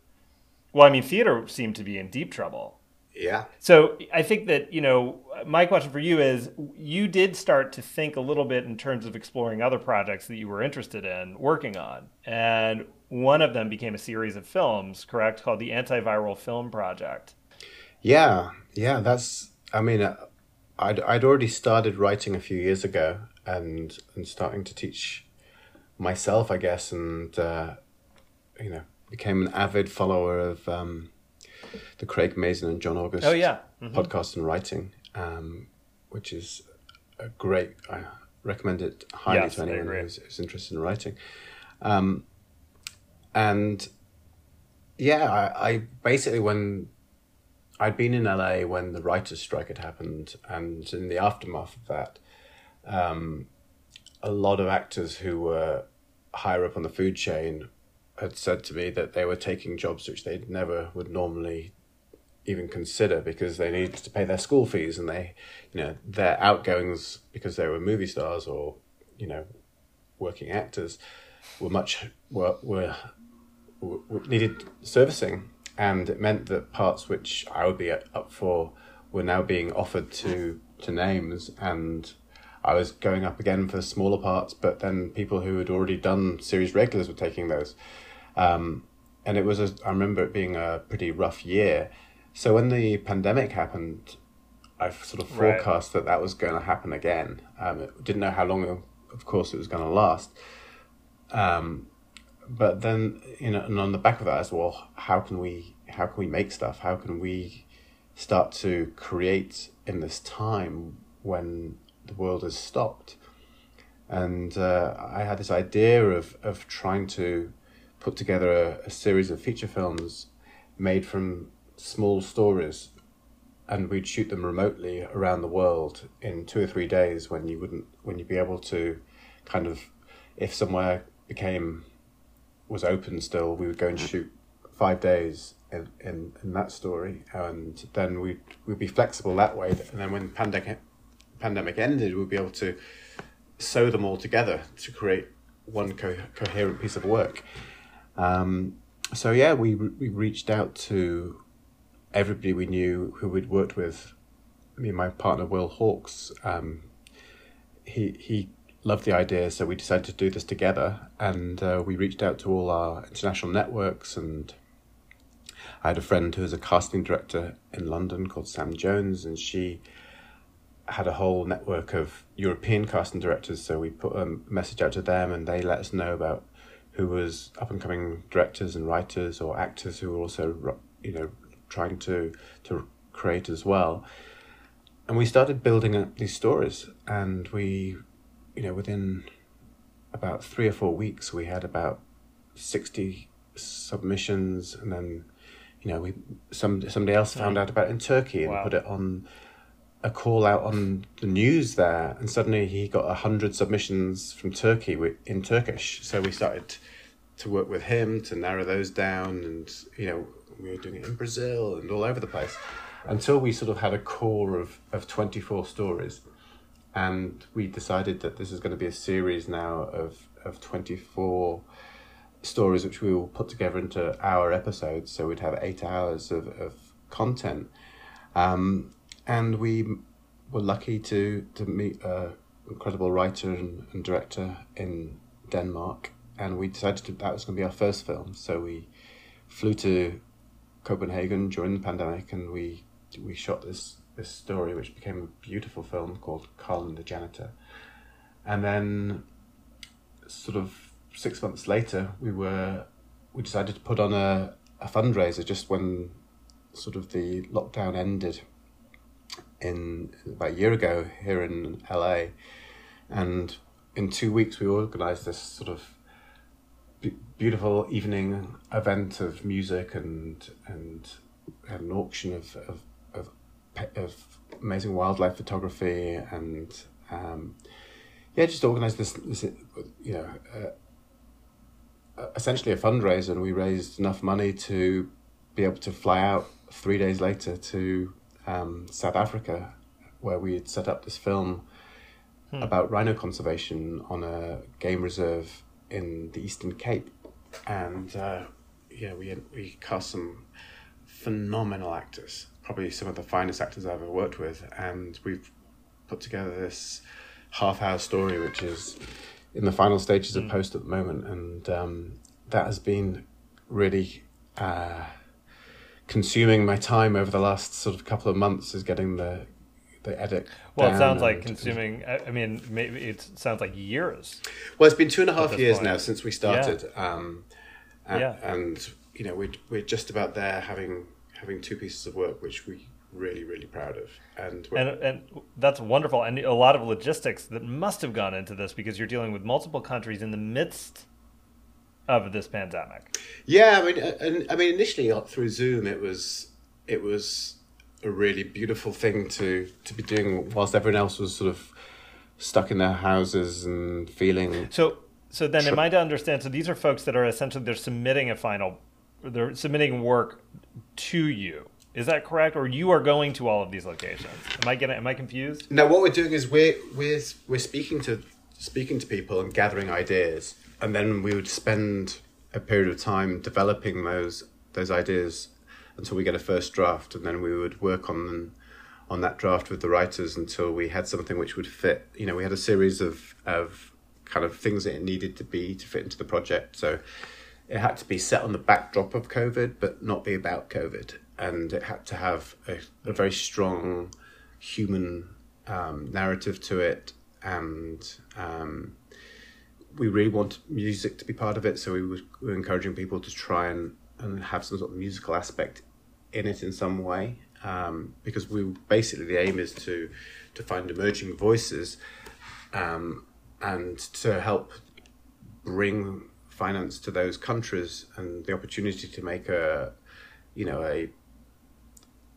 well, I mean, theater seemed to be in deep trouble. Yeah So I think that, you know, my question for you is you did start to think a little bit in terms of exploring other projects that you were interested in working on. And one of them became a series of films, correct, called the Antiviral Film Project. Yeah, yeah, that's. I mean, uh, I'd I'd already started writing a few years ago, and and starting to teach myself, I guess, and uh, you know, became an avid follower of um, the Craig Mazin and John August. Oh, yeah. podcast and writing, um, which is a great. I recommend it highly Yes, to anyone who's, who's interested in writing. Um, and yeah, I, I basically when I'd been in LA when the writers' strike had happened, and in the aftermath of that, um, a lot of actors who were higher up on the food chain had said to me that they were taking jobs which they never would normally even consider because they needed to pay their school fees and they, you know, their outgoings because they were movie stars or you know, working actors were much were were, were needed servicing, and it meant that parts which I would be up for were now being offered to to names and I was going up again for smaller parts, but then people who had already done series regulars were taking those. Um, and it was, a, I remember it being a pretty rough year. So when the pandemic happened, I sort of forecast right. that that was going to happen again. Um, didn't know how long, of course, it was going to last. Um, but then, you know, and on the back of that as well, how can we, how can we make stuff? How can we start to create in this time when the world has stopped. And uh, I had this idea of, of trying to put together a, a series of feature films made from small stories and we'd shoot them remotely around the world in two or three days when you wouldn't when you'd be able to kind of if somewhere became was open still we would go and shoot five days in, in, in that story and then we'd, we'd be flexible that way and then when pandemic pandemic ended, we'd be able to sew them all together to create one co- coherent piece of work. Um, so yeah, we we reached out to everybody we knew who we'd worked with. Me and my partner Will Hawks. Um, he he loved the idea, so we decided to do this together, and uh, we reached out to all our international networks. And I had a friend who was a casting director in London called Sam Jones, and she had a whole network of European casting directors, so we put a message out to them, and they let us know about who was up and coming directors and writers or actors who were also, you know, trying to to create as well. And we started building up these stories, and we, you know, within about three or four weeks, we had about sixty submissions, and then, you know, we some somebody else found out about it in Turkey and wow. put it on a call out on the news there, and suddenly he got a hundred submissions from Turkey in Turkish. So we started to work with him to narrow those down, and you know we were doing it in Brazil and all over the place, until we sort of had a core of of twenty four stories, and we decided that this is going to be a series now of of twenty four stories which we will put together into hour episodes. So we'd have eight hours of of content. Um, and we were lucky to to meet an incredible writer and, and director in Denmark, and we decided that was going to be our first film. So we flew to Copenhagen during the pandemic, and we we shot this this story, which became a beautiful film called Carl and the Janitor. And then, sort of six months later, we were we decided to put on a, a fundraiser just when sort of the lockdown ended in about a year ago here in LA, and in two weeks we organised this sort of beautiful evening event of music and and an auction of of of, of amazing wildlife photography and um, yeah, just organised this, this you know. Uh, essentially a fundraiser and we raised enough money to be able to fly out three days later to um, South Africa, where we had set up this film hmm. about rhino conservation on a game reserve in the Eastern Cape, and uh, yeah, we we cast some phenomenal actors, probably some of the finest actors I've ever worked with, and we've put together this half-hour story, which is in the final stages of hmm. post at the moment, and um, that has been really. Uh, consuming my time over the last sort of couple of months is getting the the edit. Well, it sounds like consuming. I mean, maybe it sounds like years. Well, it's been two and a half years point. now since we started. Yeah. Um, and, yeah. and you know we're we're just about there having having two pieces of work which we really really proud of and and and that's wonderful and a lot of logistics that must have gone into this because you're dealing with multiple countries in the midst of this pandemic. Yeah, I mean, and I mean, initially uh, through Zoom, it was it was a really beautiful thing to to be doing whilst everyone else was sort of stuck in their houses and feeling. So, so then, am I to understand? So these are folks that are essentially they're submitting a final, they're submitting work to you. Is that correct, or you are going to all of these locations? Am I getting? Am I confused? No, what we're doing is we're we're we're speaking to speaking to people and gathering ideas, and then we would spend a period of time developing those those ideas until we get a first draft, and then we would work on on that draft with the writers until we had something which would fit. You know, we had a series of of kind of things that it needed to be to fit into the project. So it had to be set on the backdrop of COVID, but not be about COVID, and it had to have a, a very strong human um, narrative to it, and um, we really want music to be part of it. So we were encouraging people to try and, and have some sort of musical aspect in it in some way, um, because we basically the aim is to to find emerging voices, um, and to help bring finance to those countries and the opportunity to make a you know a,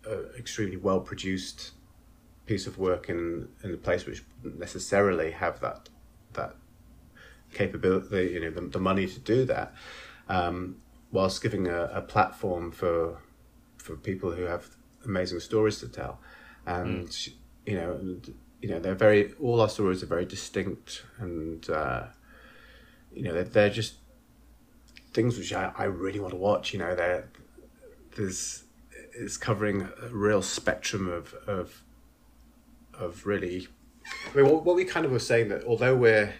a extremely well produced piece of work in in a place which doesn't necessarily have that that capability you know the, the money to do that. Um, whilst giving a, a platform for for people who have amazing stories to tell and mm. you know and, you know they're very all our stories are very distinct and uh, you know they're, they're just things which I, I really want to watch you know they're there's it's covering a real spectrum of of of really I mean what, what we kind of were saying that although we're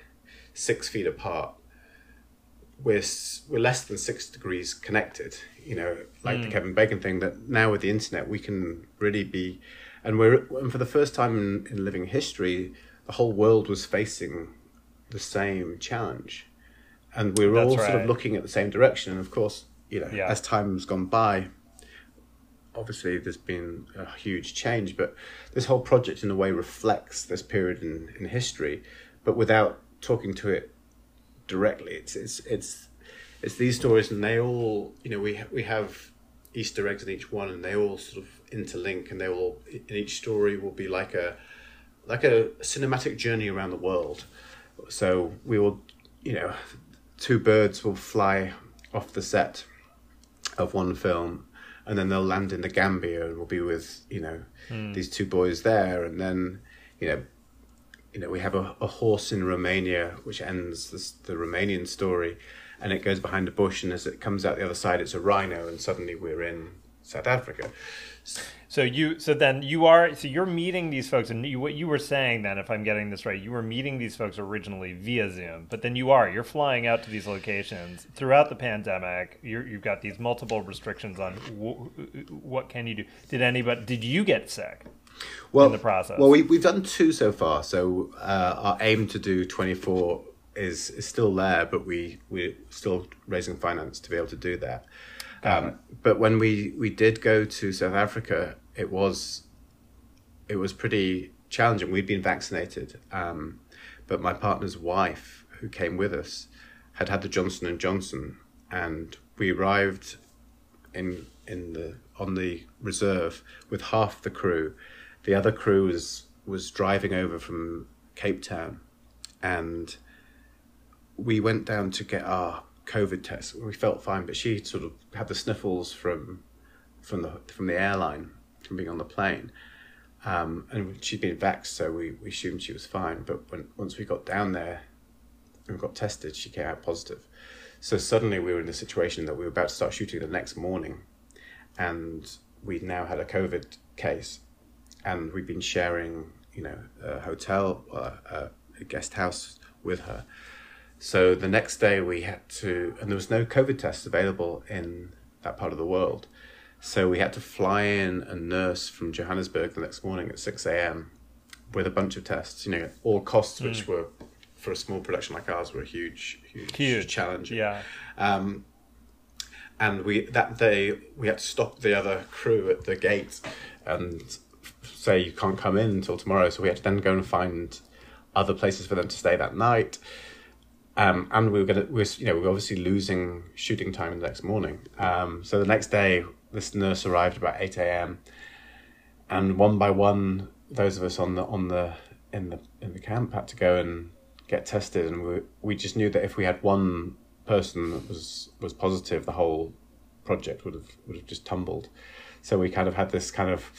six feet apart we're we're less than six degrees connected you know like mm. the Kevin Bacon thing that now with the internet we can really be and we're and for the first time in, in living history, the whole world was facing the same challenge, and we were That's all right. sort of looking at the same direction. And of course, you know, yeah. as time's gone by, obviously there's been a huge change. But this whole project, in a way, reflects this period in, in history, but without talking to it directly. It's it's it's it's these stories, and they all, you know, we we have Easter eggs in each one, and they all sort of interlink, and they will in each story will be like a like a cinematic journey around the world. So we will, you know, two birds will fly off the set of one film, and then they'll land in the Gambia, and we'll be with you know mm. these two boys there, and then you know. You know, we have a, a horse in Romania, which ends this, the Romanian story, and it goes behind a bush, and as it comes out the other side, it's a rhino, and suddenly we're in South Africa. So you, so then you are, so you're meeting these folks, and you, what you were saying then, if I'm getting this right, you were meeting these folks originally via Zoom, but then you are, you're flying out to these locations throughout the pandemic. you have got these multiple restrictions on what can you do. Did anybody, did you get sick? Well, in the process. Well, we, we've done two so far. So uh, our aim to do 24 is is still there, but we we're still raising finance to be able to do that. Um, but when we, we did go to South Africa, it was it was pretty challenging. We'd been vaccinated, um, but my partner's wife, who came with us, had had the Johnson and Johnson, and we arrived in in the on the reserve with half the crew. The other crew was was driving over from Cape Town, and we went down to get our COVID test. We felt fine, but she sort of had the sniffles from from the from the airline from being on the plane. Um, and she'd been vaxxed, so we, we assumed she was fine. But when once we got down there and got tested, she came out positive. So suddenly we were in a situation that we were about to start shooting the next morning, and we'd now had a COVID case, and we've been sharing, you know, a hotel, uh, a guest house with her. So the next day we had to, and there was no COVID tests available in that part of the world. So we had to fly in a nurse from Johannesburg the next morning at 6 a.m. with a bunch of tests, you know, all costs mm. which were, for a small production like ours, were a huge, huge, huge. challenge. Yeah. Um, and we that day we had to stop the other crew at the gate and say you can't come in until tomorrow. So we had to then go and find other places for them to stay that night. Um, and we were gonna, we were, you know, we were obviously losing shooting time the next morning. Um, so the next day, this nurse arrived about eight a.m. and one by one, those of us on the on the in the in the camp had to go and get tested, and we we just knew that if we had one person that was was positive, the whole project would have would have just tumbled. So we kind of had this kind of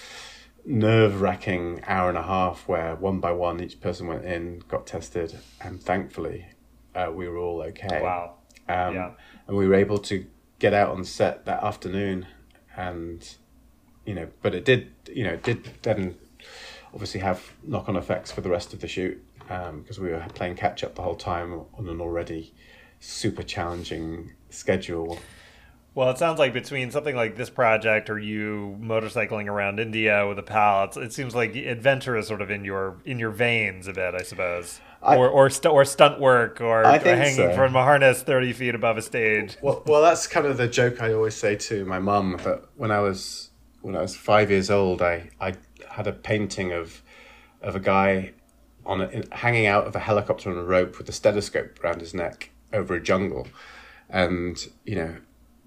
nerve wracking hour and a half where one by one each person went in, got tested, and thankfully uh, we were all okay. Wow. Um, Yeah. And we were able to get out on set that afternoon, and you know, but it did, you know, it did then obviously have knock on effects for the rest of the shoot because we were playing catch up the whole time on an already super challenging schedule. Well, it sounds like between something like this project or you motorcycling around India with a pal, it's, it seems like adventure is sort of in your in your veins a bit, I suppose, I- or or, st- or stunt work, or, or hanging so. from a harness thirty feet above a stage. Well, well, that's kind of the joke I always say to my mum that when I was when I was five years old, I I had a painting of of a guy on a, in, hanging out of a helicopter on a rope with a stethoscope around his neck over a jungle, and you know.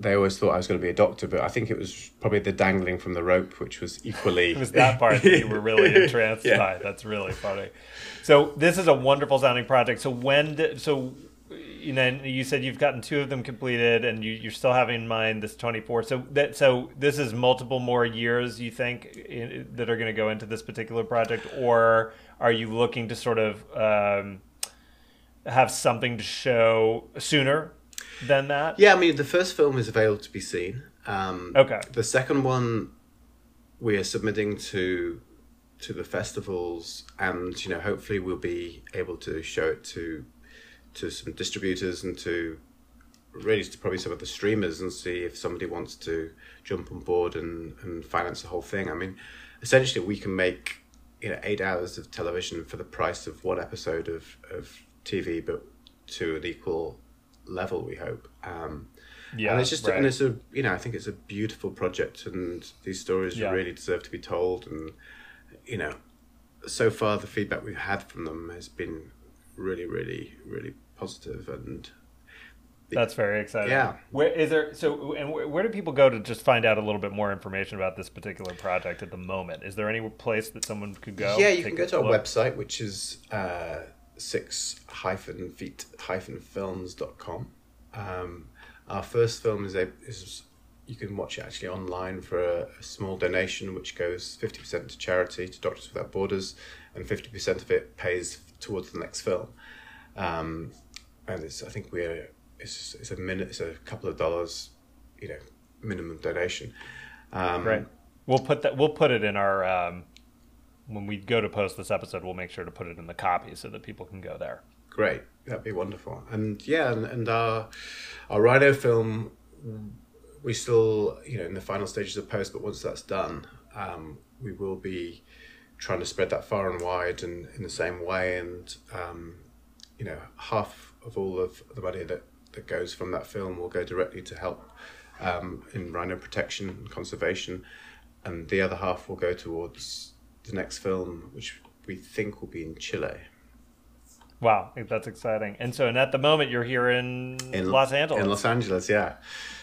They always thought I was going to be a doctor, but I think it was probably the dangling from the rope, which was equally. It was that part that you were really entranced Yeah. by. That's really funny. So this is a wonderful sounding project. So when did, so you know you said you've gotten two of them completed and you, you're still having in mind this 24. So that so this is multiple more years you think in, that are going to go into this particular project, or are you looking to sort of um, have something to show sooner than that? Yeah, I mean, the first film is available to be seen. Um, Okay. The second one, we are submitting to to the festivals, and you know, hopefully, we'll be able to show it to to some distributors and to really to probably some of the streamers and see if somebody wants to jump on board and, and finance the whole thing. I mean, essentially, we can make you know eight hours of television for the price of one episode of of TV, but to an equal level, we hope. Um, Yeah, and it's just right. and it's a you know I think it's a beautiful project, and these stories Yeah. really deserve to be told. And you know, so far the feedback we've had from them has been really, really, really positive, and That's very exciting. Yeah. Where is there? So, and where, where do people go to just find out a little bit more information about this particular project at the moment? Is there any place that someone could go? yeah, you can go to our look? website, which is uh, six hyphen feet hyphen films dot com. Um, our first film is a is you can watch it actually online for a, a small donation, which goes fifty percent to charity to Doctors Without Borders, and fifty percent of it pays towards the next film. Um, and it's I think we're it's it's a minute it's a couple of dollars, you know, minimum donation. Um, Right. We'll put that. We'll put it in our. Um, when we go to post this episode, we'll make sure to put it in the copy so that people can go there. Great, that'd be wonderful. And yeah, and, and our our Rhino film, we still you know in the final stages of post, but once that's done, um, we will be trying to spread that far and wide and in the same way. And um, you know, half of all of the money that that goes from that film will go directly to help um, in rhino protection and conservation, and the other half will go towards the next film, which we think will be in Chile. Wow, that's exciting. And so, and at the moment, you're here in, in Los Angeles. In Los Angeles, yeah.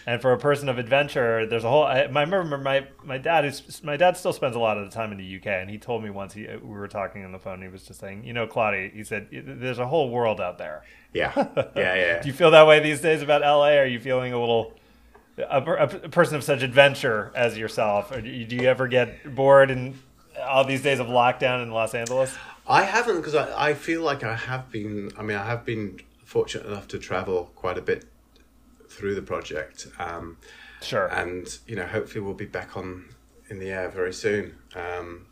And for a person of adventure, there's a whole. I, I remember my my dad is my dad still spends a lot of the time in the UK, and he told me once he uh, we were talking on the phone. He was just saying, you know, Claudia, he said, there's a whole world out there. Yeah, yeah, yeah. Do you feel that way these days about LA? Are you feeling a little a, a person of such adventure as yourself? Or do you, ever get bored in all these days of lockdown in Los Angeles? I haven't because I, I feel like I have been. I mean, I have been fortunate enough to travel quite a bit through the project. Um, Sure. and you know, hopefully, we'll be back on in the air very soon. Um,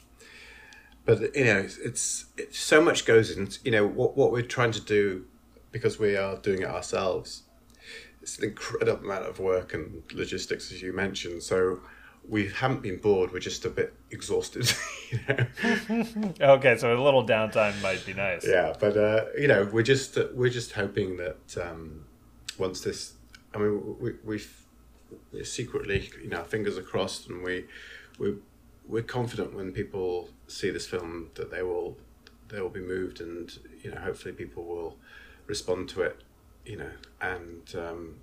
but you know, it's, it's, it's so much goes in. You know, what what we're trying to do because we are doing it ourselves. It's an incredible amount of work and logistics, as you mentioned. So we haven't been bored. We're just a bit exhausted. You know. okay, so a little downtime might be nice. yeah but uh, you know we're just we're just hoping that um, once this i mean we, we've secretly you know fingers are crossed and we we we're confident when people see this film that they will they will be moved and you know hopefully people will respond to it you know and um,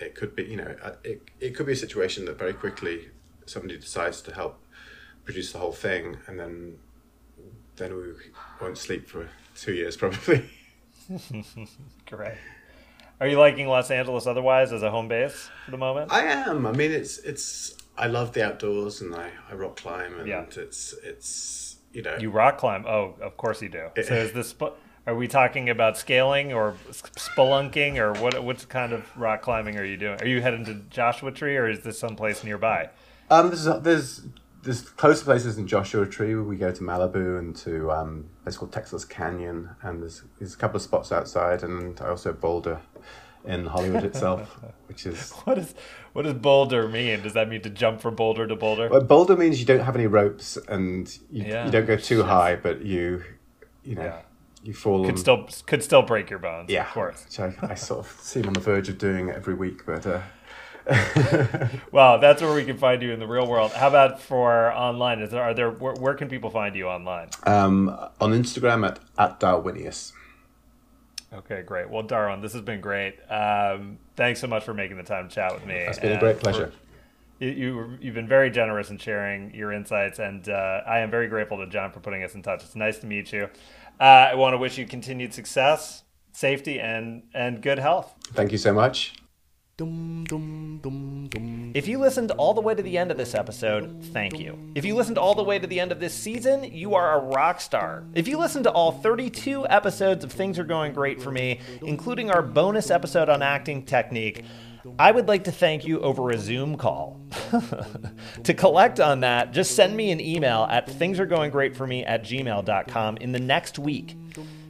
it could be you know uh, it, it could be a situation that very quickly somebody decides to help produce the whole thing and then then we won't sleep for two years probably. Great. Are you liking Los Angeles otherwise as a home base for the moment? I am. I mean, it's it's. I love the outdoors and I, I rock climb and Yeah. it's it's you know You rock climb. Oh, of course you do. So is this? Are we talking about scaling or spelunking or what? What kind of rock climbing are you doing? Are you heading to Joshua Tree or is this someplace nearby? Um, there's there's there's closer places in Joshua Tree. Where we go to Malibu and to um, it's called Texas Canyon, and there's there's a couple of spots outside, and I also boulder in Hollywood itself, which is What is what does boulder mean? Does that mean to jump from boulder to boulder? well, boulder means you don't have any ropes and you, Yeah. you don't go too high, but you you know Yeah. you fall Could on- still could still break your bones. yeah, of course. Which I, I sort of seem on the verge of doing every week, but. Uh, Well, that's where we can find you in the real world. How about for online? Is there are there where, where can people find you online? um, on Instagram at, at Darwinius. Okay, great. Well, Darwin, this has been great. Um, thanks so much for making the time to chat with me. It's been a great pleasure. You, you you've been very generous in sharing your insights, and uh, I am very grateful to John for putting us in touch. It's nice to meet you. Uh, I want to wish you continued success, safety, and and good health. Thank you so much. If you listened all the way to the end of this episode, thank you. If you listened all the way to the end of this season, you are a rock star. If you listened to all 32 episodes of Things Are Going Great for Me, including our bonus episode on acting technique, I would like to thank you over a Zoom call. to collect on that, just send me an email at thingsaregoinggreatforme at gmail.com in the next week.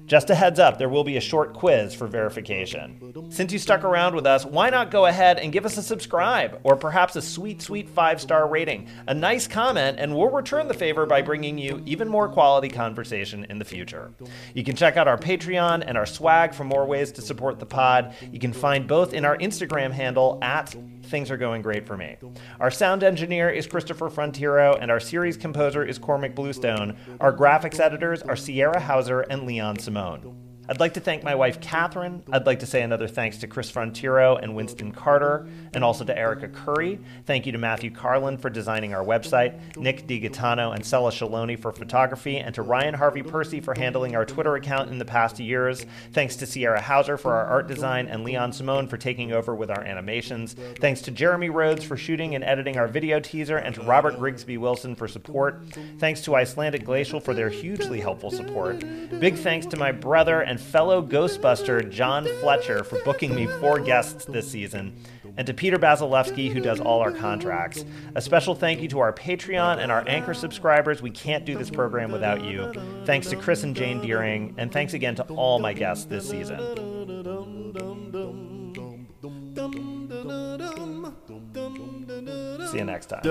Just a heads up, there will be a short quiz for verification. Since you stuck around with us, why not go ahead and give us a subscribe or perhaps a sweet, sweet five star rating, a nice comment, and we'll return the favor by bringing you even more quality conversation in the future. You can check out our Patreon and our swag for more ways to support the pod. You can find both in our Instagram handle at Things Are Going Great for Me. Our sound engineer is Christopher Frontiero, and our series composer is Cormac Bluestone. Our graphics editors are Sierra Hauser and Leon Simone. I'd like to thank my wife, Catherine. I'd like to say another thanks to Chris Frontiero and Winston Carter, and also to Erica Curry. Thank you to Matthew Carlin for designing our website, Nick DiGaetano and Sella Shaloni for photography, and to Ryan Harvey Percy for handling our Twitter account in the past years. Thanks to Sierra Hauser for our art design, and Leon Simone for taking over with our animations. Thanks to Jeremy Rhodes for shooting and editing our video teaser, and to Robert Grigsby Wilson for support. Thanks to Icelandic Glacial for their hugely helpful support. Big thanks to my brother and fellow Ghostbuster, John Fletcher, for booking me four guests this season. And to Peter Basilevsky, who does all our contracts. A special thank you to our Patreon and our Anchor subscribers. We can't do this program without you. Thanks to Chris and Jane Deering, and thanks again to all my guests this season. See you next time.